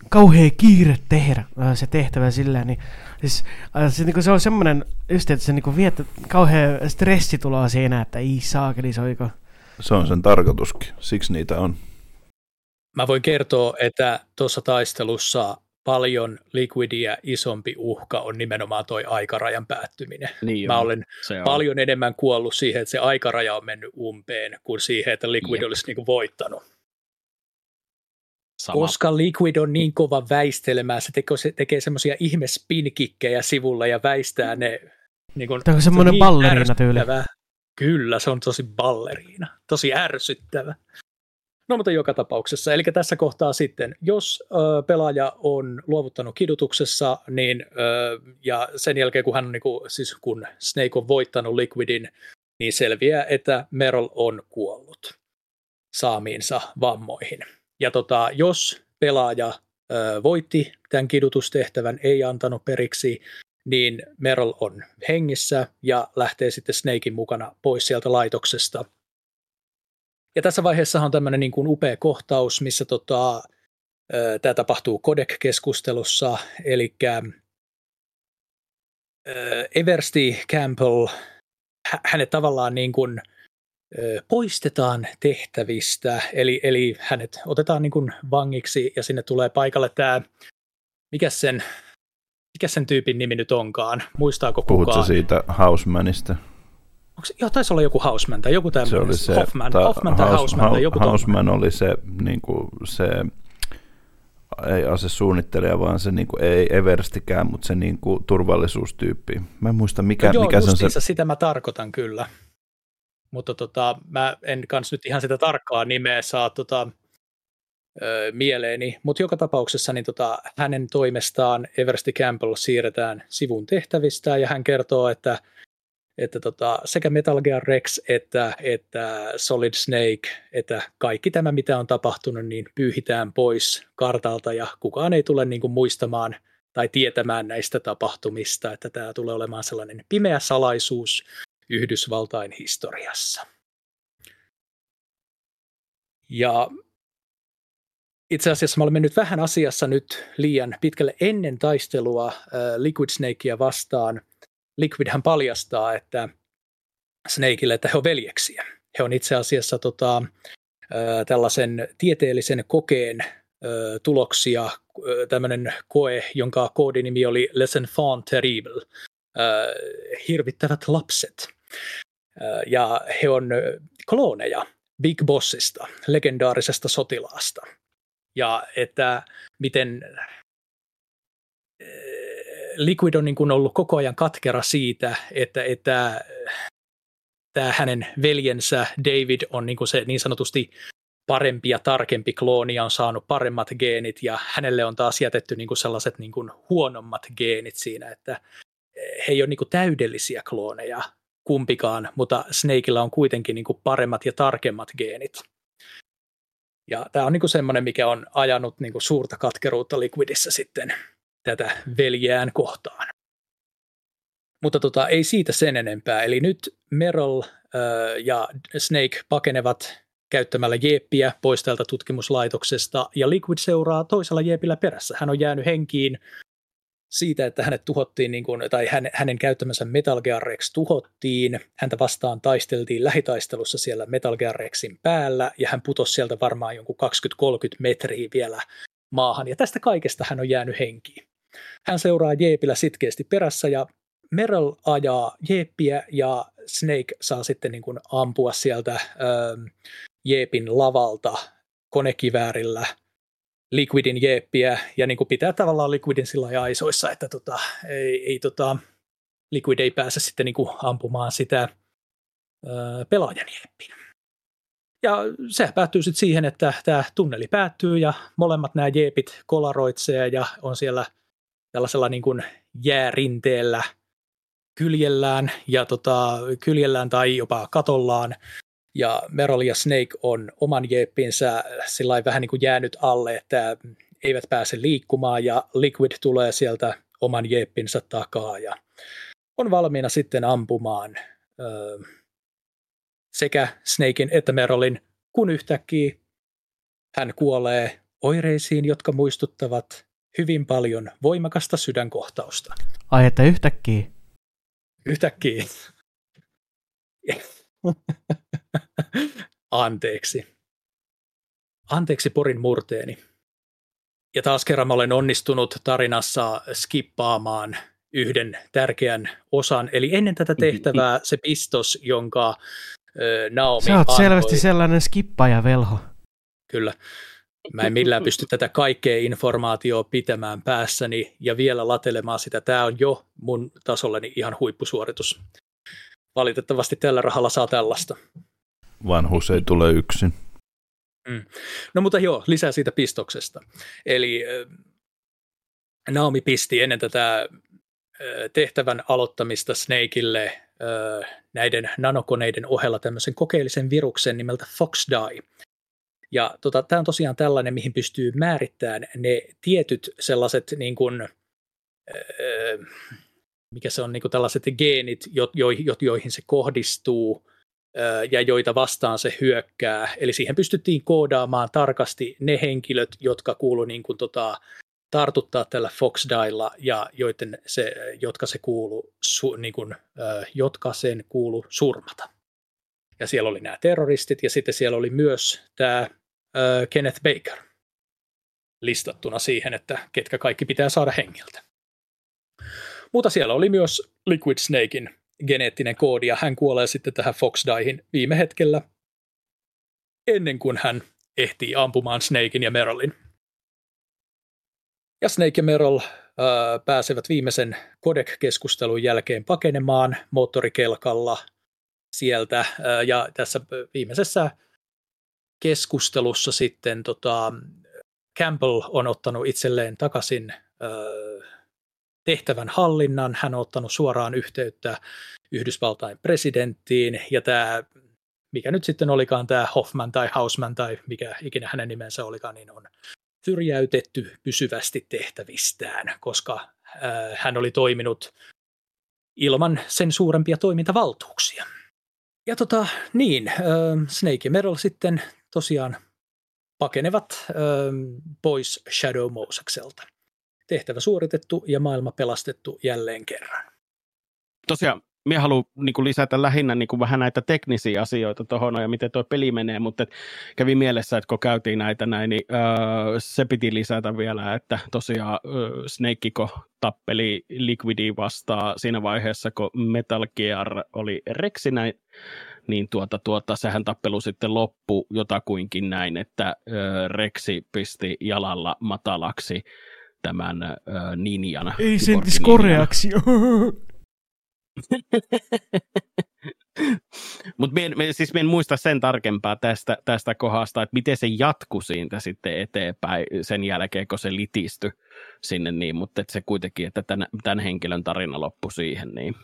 kauhea kiire tehdä se tehtävä sillä, niin siis, se, niinku, se on semmoinen, just, että se niinku, vie, kauhea stressi tulee siinä, että ei saakeli soiko. Se on sen tarkoituskin, siksi niitä on. Mä voin kertoa, että tuossa taistelussa paljon Liquidia isompi uhka on nimenomaan toi aikarajan päättyminen. Niin Mä olen paljon enemmän kuollut siihen, että se aikaraja on mennyt umpeen, kuin siihen, että Liquid Jep. olisi niinku voittanut. Sama. Koska Liquid on niin kova väistelemään, se tekee, se tekee semmoisia ihme spinkikkejä sivulla ja väistää ne. Niin kun, Tämä on semmoinen niin balleriina tyyli. Kyllä, se on tosi balleriina, tosi ärsyttävä. No mutta joka tapauksessa, eli tässä kohtaa sitten, jos ö, pelaaja on luovuttanut kidutuksessa, niin, ö, ja sen jälkeen kun hän on, niin kuin, siis kun Snake on voittanut Liquidin, niin selviää, että Merrill on kuollut saamiinsa vammoihin. Ja tota, jos pelaaja ö, voitti tämän kidutustehtävän, ei antanut periksi, niin Merrill on hengissä ja lähtee sitten Snakein mukana pois sieltä laitoksesta – ja tässä vaiheessa on tämmöinen niin kuin upea kohtaus, missä tota, tämä tapahtuu Codec-keskustelussa, eli Eversti Campbell, hänet tavallaan niin kuin poistetaan tehtävistä, eli, eli hänet otetaan niin kuin vangiksi ja sinne tulee paikalle tämä, mikä sen, mikä sen tyypin nimi nyt onkaan, muistaako Puhutko kukaan? siitä Housemanista? Onko, joo, taisi olla joku Houseman tai joku tämmöinen. Se oli se, Hoffman, ta, Hoffman tai Houseman tai joku Houseman oli se, niin kuin, se ei suunnittelija, vaan se niin kuin, ei Everstikään, mutta se niin kuin, turvallisuustyyppi. Mä en muista, mikä, no joo, mikä se on se... sitä mä tarkoitan kyllä. Mutta tota, mä en kans nyt ihan sitä tarkkaa nimeä saa tota, ö, mieleeni, mutta joka tapauksessa niin tota, hänen toimestaan Eversti Campbell siirretään sivun tehtävistä ja hän kertoo, että – että tota, sekä Metal Gear Rex että, että Solid Snake, että kaikki tämä, mitä on tapahtunut, niin pyyhitään pois kartalta ja kukaan ei tule niin kuin muistamaan tai tietämään näistä tapahtumista, että tämä tulee olemaan sellainen pimeä salaisuus Yhdysvaltain historiassa. Ja itse asiassa mä olen mennyt vähän asiassa nyt liian pitkälle ennen taistelua äh, Liquid Snakea vastaan. Liquidhän paljastaa, että Snakeille, että he on veljeksiä. He on itse asiassa tota, tällaisen tieteellisen kokeen tuloksia, tämmöinen koe, jonka koodinimi oli Les Enfants Terrible, äh, hirvittävät lapset. Ja he on klooneja Big Bossista, legendaarisesta sotilaasta ja että miten Liquid on niin kuin ollut koko ajan katkera siitä, että, että tämä hänen veljensä David on niin kuin se niin sanotusti parempi ja tarkempi klooni ja on saanut paremmat geenit ja hänelle on taas jätetty niin kuin sellaiset niin kuin huonommat geenit siinä, että he ei ole niin kuin täydellisiä klooneja kumpikaan, mutta Snakeilla on kuitenkin niin kuin paremmat ja tarkemmat geenit. Ja tämä on niin semmoinen, mikä on ajanut niin suurta katkeruutta Liquidissä sitten tätä veljään kohtaan. Mutta tota, ei siitä sen enempää. Eli nyt Merrill äh, ja Snake pakenevat käyttämällä jeeppiä pois tältä tutkimuslaitoksesta, ja Liquid seuraa toisella jeepillä perässä. Hän on jäänyt henkiin siitä, että hänet tuhottiin, niin kuin, tai hänen, hänen käyttämänsä Metal Gear Rex tuhottiin. Häntä vastaan taisteltiin lähitaistelussa siellä Metal Gear Rexin päällä, ja hän putosi sieltä varmaan jonkun 20-30 metriä vielä maahan, ja tästä kaikesta hän on jäänyt henkiin. Hän seuraa Jeepillä sitkeästi perässä, ja Merrill ajaa Jeeppiä, ja Snake saa sitten niin kuin ampua sieltä ähm, Jeepin lavalta konekiväärillä – Liquidin jeeppiä ja niin kuin pitää tavallaan Liquidin sillä aisoissa, että tota, ei, ei tota, Liquid ei pääse sitten niin kuin ampumaan sitä ö, pelaajan jeeppiä. Ja se päättyy sitten siihen, että tämä tunneli päättyy ja molemmat nämä jeepit kolaroitsee ja on siellä tällaisella niin kuin jäärinteellä kyljellään ja tota, kyljellään tai jopa katollaan. Ja Merrill ja Snake on oman jeppinsä sillä vähän niin kuin jäänyt alle, että eivät pääse liikkumaan ja Liquid tulee sieltä oman jeppinsä takaa ja on valmiina sitten ampumaan öö, sekä Snakein että Merrillin, kun yhtäkkiä hän kuolee oireisiin, jotka muistuttavat hyvin paljon voimakasta sydänkohtausta. Ai että yhtäkkiä? Yhtäkkiä. Anteeksi. Anteeksi porin murteeni. Ja taas kerran mä olen onnistunut tarinassa skippaamaan yhden tärkeän osan. Eli ennen tätä tehtävää se pistos, jonka ö, Naomi Sä oot antoi, selvästi sellainen skippaaja velho. Kyllä. Mä en millään pysty tätä kaikkea informaatiota pitämään päässäni ja vielä latelemaan sitä. Tämä on jo mun tasolleni ihan huippusuoritus. Valitettavasti tällä rahalla saa tällaista. Vanhus ei tule yksin. Mm. No mutta joo, lisää siitä pistoksesta. Eli äh, Naomi pisti ennen tätä äh, tehtävän aloittamista Snakeille äh, näiden nanokoneiden ohella tämmöisen kokeellisen viruksen nimeltä FoxDie. Ja tota, tämä on tosiaan tällainen, mihin pystyy määrittämään ne tietyt sellaiset niin kuin, äh, mikä se on niin kuin tällaiset geenit, jo, jo, jo, joihin se kohdistuu ja joita vastaan se hyökkää. Eli siihen pystyttiin koodaamaan tarkasti ne henkilöt, jotka kuulu niin kuin tota, tartuttaa tällä Foxdialla ja joiden se, jotka, se kuulu, su, niin kuin, jotka sen kuulu surmata. Ja siellä oli nämä terroristit ja sitten siellä oli myös tämä Kenneth Baker listattuna siihen, että ketkä kaikki pitää saada hengiltä. Mutta siellä oli myös Liquid Snakein geneettinen koodi, ja hän kuolee sitten tähän Foxdaihin viime hetkellä, ennen kuin hän ehtii ampumaan Snakein ja Merrillin. Ja Snake ja Merrill äh, pääsevät viimeisen Codec-keskustelun jälkeen pakenemaan moottorikelkalla sieltä, ja tässä viimeisessä keskustelussa sitten tota, Campbell on ottanut itselleen takaisin tehtävän hallinnan, hän on ottanut suoraan yhteyttä Yhdysvaltain presidenttiin, ja tämä, mikä nyt sitten olikaan tämä Hoffman tai Hausman tai mikä ikinä hänen nimensä olikaan, niin on syrjäytetty pysyvästi tehtävistään, koska hän oli toiminut ilman sen suurempia toimintavaltuuksia. Ja tota, niin, Snake ja Merrill sitten tosiaan pakenevat ö, pois Shadow Mosekselta. Tehtävä suoritettu ja maailma pelastettu jälleen kerran. Tosiaan minä haluan niin lisätä lähinnä niin kuin vähän näitä teknisiä asioita tuohon ja miten tuo peli menee, mutta kävi mielessä, että kun käytiin näitä näin, niin öö, se piti lisätä vielä, että tosiaan öö, Snakeiko tappeli Liquidi vastaan siinä vaiheessa, kun Metal Gear oli Rexinä, niin tuota, tuota, sehän tappelu sitten loppu jotakuinkin näin, että öö, Rexi pisti jalalla matalaksi tämän öö, ninjan. Ei sentis koreaksi. Mutta siis en muista sen tarkempaa tästä, tästä kohdasta, että miten se jatkui siitä sitten eteenpäin sen jälkeen, kun se litistyi sinne niin, mutta se kuitenkin, että tämän, tämän henkilön tarina loppui siihen. Niin.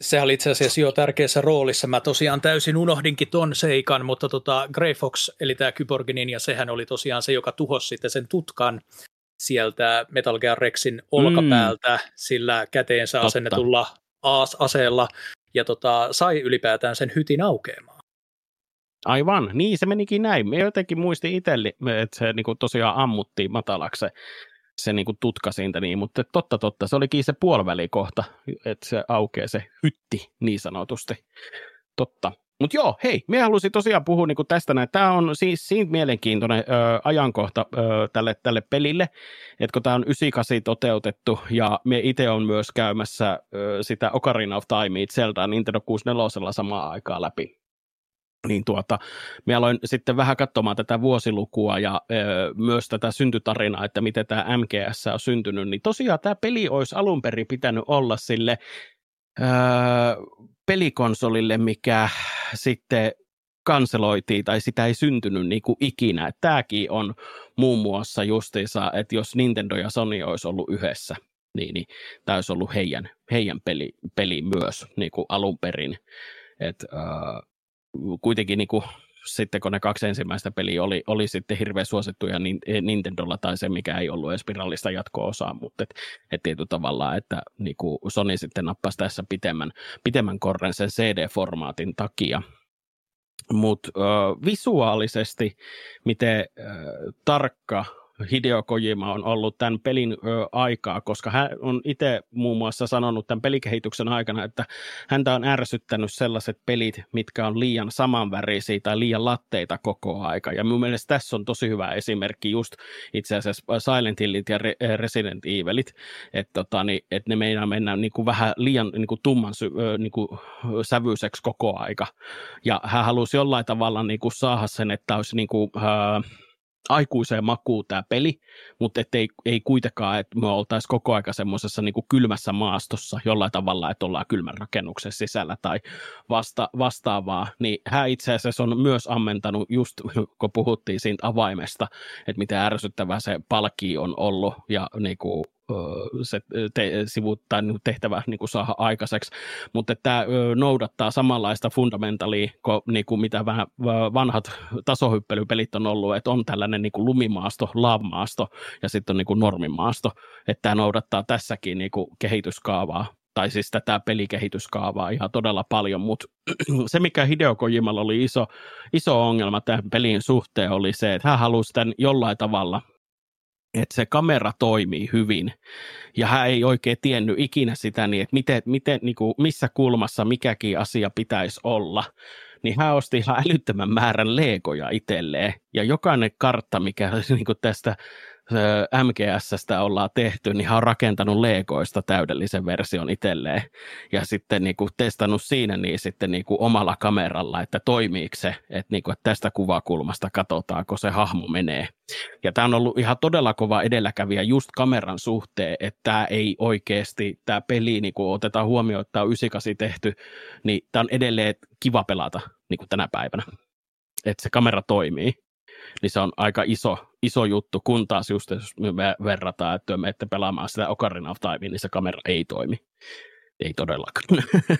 Se oli itse asiassa jo tärkeässä roolissa. Mä tosiaan täysin unohdinkin ton seikan, mutta tota Grey Fox, eli tämä Kyborginin, ja sehän oli tosiaan se, joka tuhosi sitten sen tutkan sieltä Metal Gear Rexin olkapäältä mm. sillä käteensä Totta. asennetulla aseella ja tota, sai ylipäätään sen hytin aukeamaan. Aivan, niin se menikin näin. Me jotenkin muistin itselle, että se niin kuin, tosiaan ammuttiin matalaksi se, se niin kuin, tutka siitä, niin, mutta totta totta, se olikin se puolivälikohta, että se aukeaa se hytti niin sanotusti. Totta. Mutta joo, hei, me halusin tosiaan puhua niinku tästä näin. Tämä on siis siitä mielenkiintoinen ö, ajankohta ö, tälle, tälle pelille, että kun tämä on 98 toteutettu ja me itse on myös käymässä ö, sitä Ocarina of Timea Zelda Nintendo 64 samaan aikaan läpi. Niin tuota, me aloin sitten vähän katsomaan tätä vuosilukua ja ö, myös tätä syntytarinaa, että miten tämä MGS on syntynyt, niin tosiaan tämä peli olisi alun perin pitänyt olla sille öö, pelikonsolille, mikä sitten kanseloitiin tai sitä ei syntynyt niin kuin ikinä. Tämäkin on muun muassa justiinsa, että jos Nintendo ja Sony olisi ollut yhdessä, niin, niin tämä olisi ollut heidän, heidän peli, peli myös niin kuin alun perin. Et, äh, kuitenkin niin kuin sitten kun ne kaksi ensimmäistä peliä oli, oli sitten hirveän suosittuja niin Nintendolla tai se, mikä ei ollut edes virallista jatko-osaa, mutta et, et tietyllä tavalla, että niin kuin Sony sitten nappasi tässä pitemmän, pitemmän korren sen CD-formaatin takia. Mutta visuaalisesti, miten äh, tarkka Hideo Kojima on ollut tämän pelin ö, aikaa, koska hän on itse muun muassa sanonut tämän pelikehityksen aikana, että häntä on ärsyttänyt sellaiset pelit, mitkä on liian samanvärisiä tai liian latteita koko aika. Ja mun mielestä tässä on tosi hyvä esimerkki just itse asiassa Silent Hillit ja Re- Resident Evilit, että tota, niin, et ne meinaa mennä niin kuin vähän liian niin kuin tumman sy- niin kuin sävyiseksi koko aika. Ja hän halusi jollain tavalla niin kuin saada sen, että olisi niin kuin, äh, aikuiseen makuun tämä peli, mutta ei, ei kuitenkaan, että me oltaisiin koko aika semmoisessa niin kylmässä maastossa jollain tavalla, että ollaan kylmän rakennuksen sisällä tai vasta, vastaavaa, niin hän itse asiassa on myös ammentanut just, kun puhuttiin siitä avaimesta, että miten ärsyttävää se palki on ollut ja niin kuin, se te, sivuttaa niin tehtävä niin kuin saada aikaiseksi, mutta tämä noudattaa samanlaista fundamentalia niin kuin mitä vähän vanhat tasohyppelypelit on ollut, että on tällainen niin kuin lumimaasto, laavamaasto ja sitten on niin kuin normimaasto, että tämä noudattaa tässäkin niin kuin kehityskaavaa tai siis tätä pelikehityskaavaa ihan todella paljon, mutta se mikä Hideo Kojimalla oli iso, iso ongelma tämän pelin suhteen oli se, että hän halusi tämän jollain tavalla että se kamera toimii hyvin. Ja hän ei oikein tiennyt ikinä sitä, niin että miten, miten, niin kuin, missä kulmassa mikäkin asia pitäisi olla. Niin hän osti ihan älyttömän määrän leekoja itselleen. Ja jokainen kartta, mikä niin kuin tästä MGSstä ollaan tehty, niin hän on rakentanut Legoista täydellisen version itselleen ja sitten niin kuin testannut siinä niin sitten niin kuin omalla kameralla, että toimiiko se, että, niin kuin, että tästä kuvakulmasta katsotaan, kun se hahmo menee. Ja tämä on ollut ihan todella kova edelläkävijä just kameran suhteen, että tämä ei oikeasti, tämä peli, niin kuin otetaan huomioon, että tämä on 98 tehty, niin tämä on edelleen kiva pelata niin kuin tänä päivänä. Että se kamera toimii niin se on aika iso, iso juttu, kun taas just jos me verrataan, että me ette pelaamaan sitä Ocarina of Time, niin se kamera ei toimi. Ei todellakaan.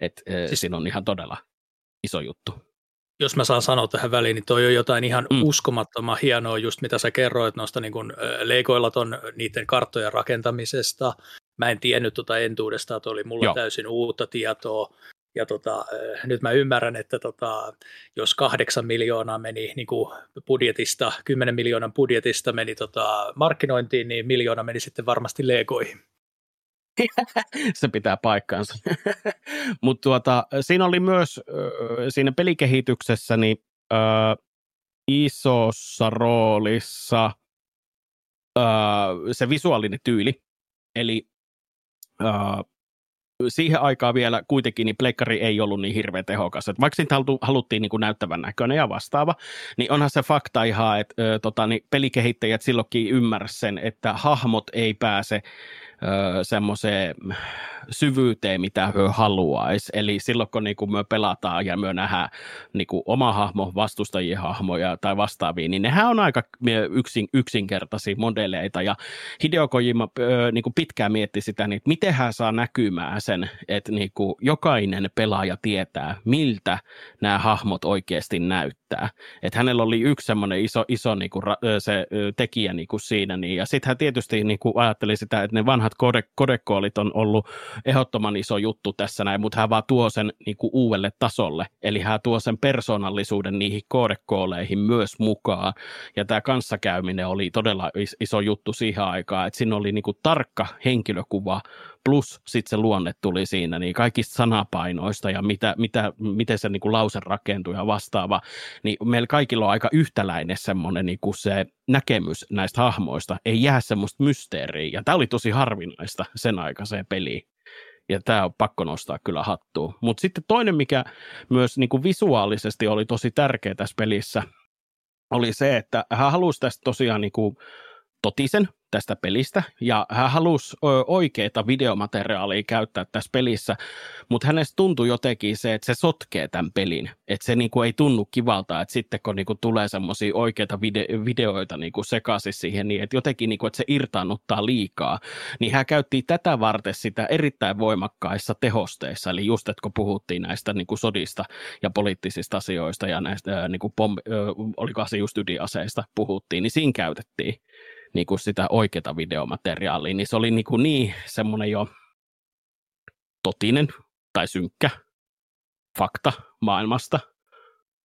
Et, siis, siinä on ihan todella iso juttu. Jos mä saan sanoa tähän väliin, niin toi on jotain ihan mm. uskomattoman hienoa, just mitä sä kerroit noista niin kun, leikoilla ton niiden karttojen rakentamisesta. Mä en tiennyt tuota entuudesta, että oli mulla Joo. täysin uutta tietoa. Ja tota, nyt mä ymmärrän, että tota, jos kahdeksan miljoonaa meni niin kuin budjetista, kymmenen miljoonan budjetista meni tota, markkinointiin, niin miljoona meni sitten varmasti legoihin. se pitää paikkaansa. Mutta tuota, siinä oli myös siinä pelikehityksessä niin, ö, isossa roolissa ö, se visuaalinen tyyli. Eli ö, siihen aikaan vielä kuitenkin niin pleikkari ei ollut niin hirveän tehokas. Et vaikka siitä haluttiin niin kuin näyttävän näköinen ja vastaava, niin onhan se fakta ihan, että ö, tota, niin pelikehittäjät silloinkin ymmärsivät sen, että hahmot ei pääse semmoiseen syvyyteen, mitä he haluaisi. Eli silloin, kun niin kuin me pelataan ja me nähdään niin kuin oma hahmo, vastustajien hahmoja tai vastaavia, niin nehän on aika yksin, yksinkertaisia modeleita. Ja Hideo Kojima niin kuin pitkään mietti sitä, niin että miten hän saa näkymään sen, että niin kuin jokainen pelaaja tietää, miltä nämä hahmot oikeasti näyttää. Että hänellä oli yksi semmoinen iso, iso niin kuin se tekijä niin kuin siinä. Niin, ja sitten hän tietysti niin kuin ajatteli sitä, että ne vanhat kodekoolit on ollut ehdottoman iso juttu tässä näin, mutta hän vaan tuo sen niin kuin uudelle tasolle. Eli hän tuo sen persoonallisuuden niihin koodekooleihin myös mukaan. Ja tämä kanssakäyminen oli todella iso juttu siihen aikaan, että siinä oli niin kuin tarkka henkilökuva plus sitten se luonne tuli siinä, niin kaikista sanapainoista ja mitä, mitä, miten se niin kuin lause rakentuu ja vastaava, niin meillä kaikilla on aika yhtäläinen semmoinen niin kuin se näkemys näistä hahmoista, ei jää semmoista mysteeriä, ja tämä oli tosi harvinaista sen aikaiseen peliin. Ja tämä on pakko nostaa kyllä hattuun. Mutta sitten toinen, mikä myös niin kuin visuaalisesti oli tosi tärkeä tässä pelissä, oli se, että hän halusi tästä tosiaan niin kuin totisen tästä pelistä, ja hän halusi oikeita videomateriaalia käyttää tässä pelissä, mutta hänestä tuntui jotenkin se, että se sotkee tämän pelin, että se niinku ei tunnu kivalta, että sitten kun niinku tulee semmoisia oikeita vide- videoita niinku sekaisin siihen, niin että jotenkin niinku, että se irtaannuttaa liikaa, niin hän käytti tätä varten sitä erittäin voimakkaissa tehosteissa, eli just, että kun puhuttiin näistä niinku sodista ja poliittisista asioista ja näistä ää, niinku pom- oliko se just ydinaseista puhuttiin, niin siinä käytettiin niin kuin sitä oikeata videomateriaalia, niin se oli niin, kuin niin semmoinen jo totinen tai synkkä fakta maailmasta,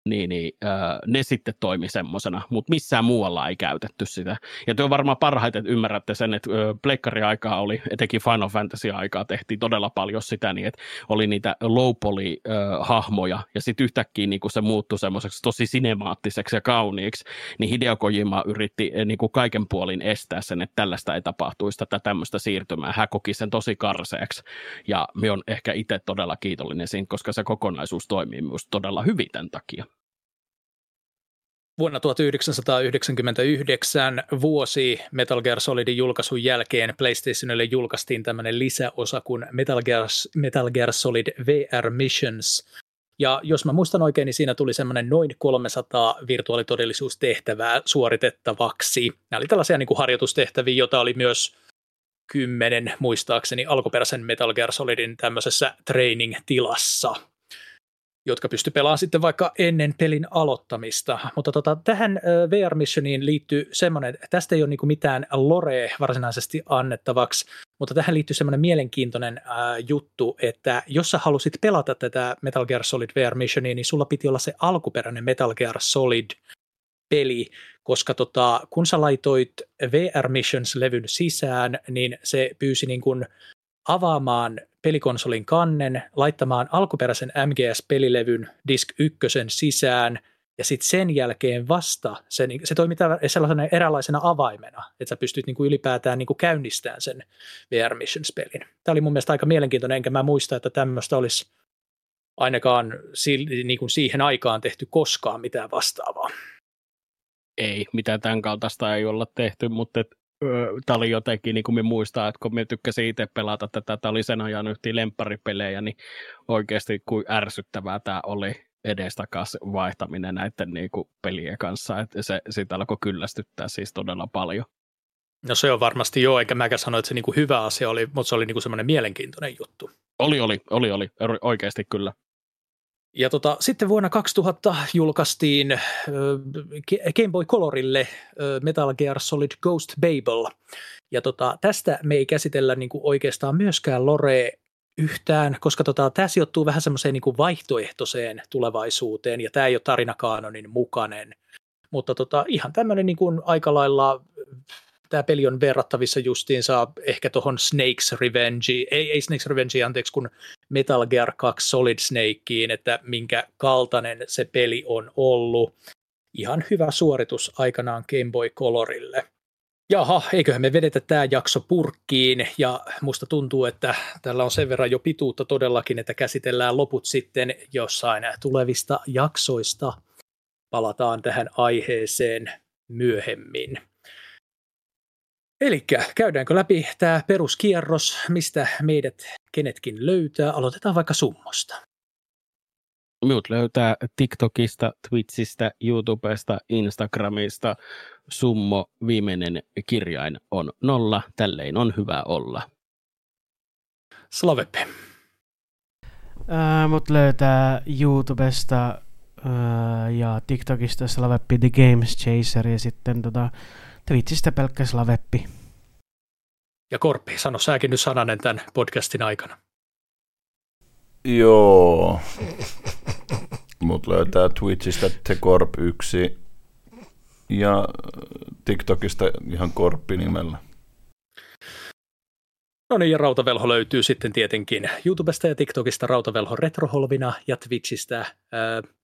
niin, niin öö, ne sitten toimi semmoisena, mutta missään muualla ei käytetty sitä. Ja tuo varmaan parhaiten ymmärrätte sen, että öö, pleikkari-aikaa oli, etenkin Final Fantasy-aikaa tehtiin todella paljon sitä, niin että oli niitä low poly öö, hahmoja, ja sitten yhtäkkiä niin kuin se muuttui semmoiseksi tosi sinemaattiseksi ja kauniiksi, niin Hideo Kojima yritti niin kuin kaiken puolin estää sen, että tällaista ei tapahtuisi, tätä tämmöistä siirtymää. Hän koki sen tosi karseeksi, ja me on ehkä itse todella kiitollinen siinä, koska se kokonaisuus toimii myös todella hyvin tämän takia. Vuonna 1999 vuosi Metal Gear Solidin julkaisun jälkeen PlayStationille julkaistiin tämmöinen lisäosa kuin Metal Gear, Metal Gear Solid VR Missions. Ja jos mä muistan oikein, niin siinä tuli semmoinen noin 300 virtuaalitodellisuustehtävää suoritettavaksi. Nämä oli tällaisia niin kuin harjoitustehtäviä, joita oli myös kymmenen muistaakseni alkuperäisen Metal Gear Solidin tämmöisessä training-tilassa jotka pysty pelaamaan sitten vaikka ennen pelin aloittamista. Mutta tota, tähän VR Missioniin liittyy semmoinen, tästä ei ole niinku mitään lore varsinaisesti annettavaksi, mutta tähän liittyy semmoinen mielenkiintoinen ää, juttu, että jos sä halusit pelata tätä Metal Gear Solid VR Missionia, niin sulla piti olla se alkuperäinen Metal Gear Solid peli, koska tota, kun sä laitoit VR Missions-levyn sisään, niin se pyysi niin kuin avaamaan pelikonsolin kannen, laittamaan alkuperäisen MGS-pelilevyn Disk 1 sisään ja sitten sen jälkeen vasta se, se toimii sellaisena eräänlaisena avaimena, että sä pystyt niinku ylipäätään niinku käynnistämään sen VR Missions-pelin. Tämä oli mun mielestä aika mielenkiintoinen, enkä mä muista, että tämmöistä olisi ainakaan niinku siihen aikaan tehty koskaan mitään vastaavaa. Ei, mitään tämän kaltaista ei olla tehty, mutta et tämä oli jotenkin, niin kuin me muistaa, että kun me tykkäsin itse pelata tätä, tämä oli sen ajan yhtiä lempparipelejä, niin oikeasti kuin ärsyttävää tämä oli edestakas vaihtaminen näiden niin kuin pelien kanssa, että se siitä alkoi kyllästyttää siis todella paljon. No se on varmasti joo, eikä mäkään sano, että se niin kuin hyvä asia oli, mutta se oli niin kuin semmoinen mielenkiintoinen juttu. Oli, oli, oli, oli, oikeasti kyllä. Ja tota, sitten vuonna 2000 julkaistiin äh, Game Boy Colorille äh, Metal Gear Solid Ghost Babel. Ja tota, tästä me ei käsitellä niinku oikeastaan myöskään Lore yhtään, koska tota, tämä sijoittuu vähän semmoiseen niin vaihtoehtoiseen tulevaisuuteen, ja tämä ei ole tarinakaanonin mukainen. Mutta tota, ihan tämmöinen niin kuin aika lailla, tämä peli on verrattavissa justiinsa ehkä tuohon Snake's Revenge, ei, ei Snake's Revenge, anteeksi, kun Metal Gear 2 Solid Snakeen, että minkä kaltainen se peli on ollut. Ihan hyvä suoritus aikanaan Game Boy Colorille. Jaha, eiköhän me vedetä tämä jakso purkkiin ja musta tuntuu, että tällä on sen verran jo pituutta todellakin, että käsitellään loput sitten jossain tulevista jaksoista. Palataan tähän aiheeseen myöhemmin. Eli käydäänkö läpi tämä peruskierros, mistä meidät kenetkin löytää? Aloitetaan vaikka summosta. Minut löytää TikTokista, Twitchistä, YouTubesta, Instagramista. Summo viimeinen kirjain on nolla. Tällein on hyvä olla. Slaveppe. Ää, mut löytää YouTubesta ää, ja TikTokista Slaveppi The Games Chaser ja sitten tota, Twitchistä pelkkä Slaveppi. Ja Korppi, sano säkin nyt sananen tämän podcastin aikana. Joo. Mut löytää Twitchistä The Corp 1 ja TikTokista ihan Korppi nimellä. No niin, ja Rautavelho löytyy sitten tietenkin YouTubesta ja TikTokista Rautavelho retroholvina ja Twitchistä äh,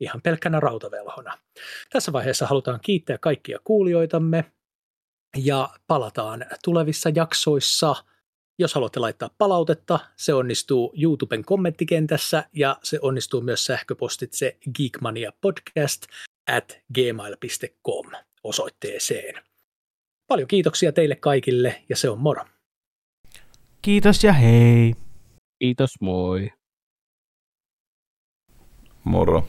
ihan pelkkänä Rautavelhona. Tässä vaiheessa halutaan kiittää kaikkia kuulijoitamme ja palataan tulevissa jaksoissa – jos haluatte laittaa palautetta, se onnistuu YouTuben kommenttikentässä ja se onnistuu myös sähköpostitse geekmaniapodcast at gmail.com osoitteeseen. Paljon kiitoksia teille kaikille ja se on moro. Kiitos ja hei. Kiitos, moi. Moro.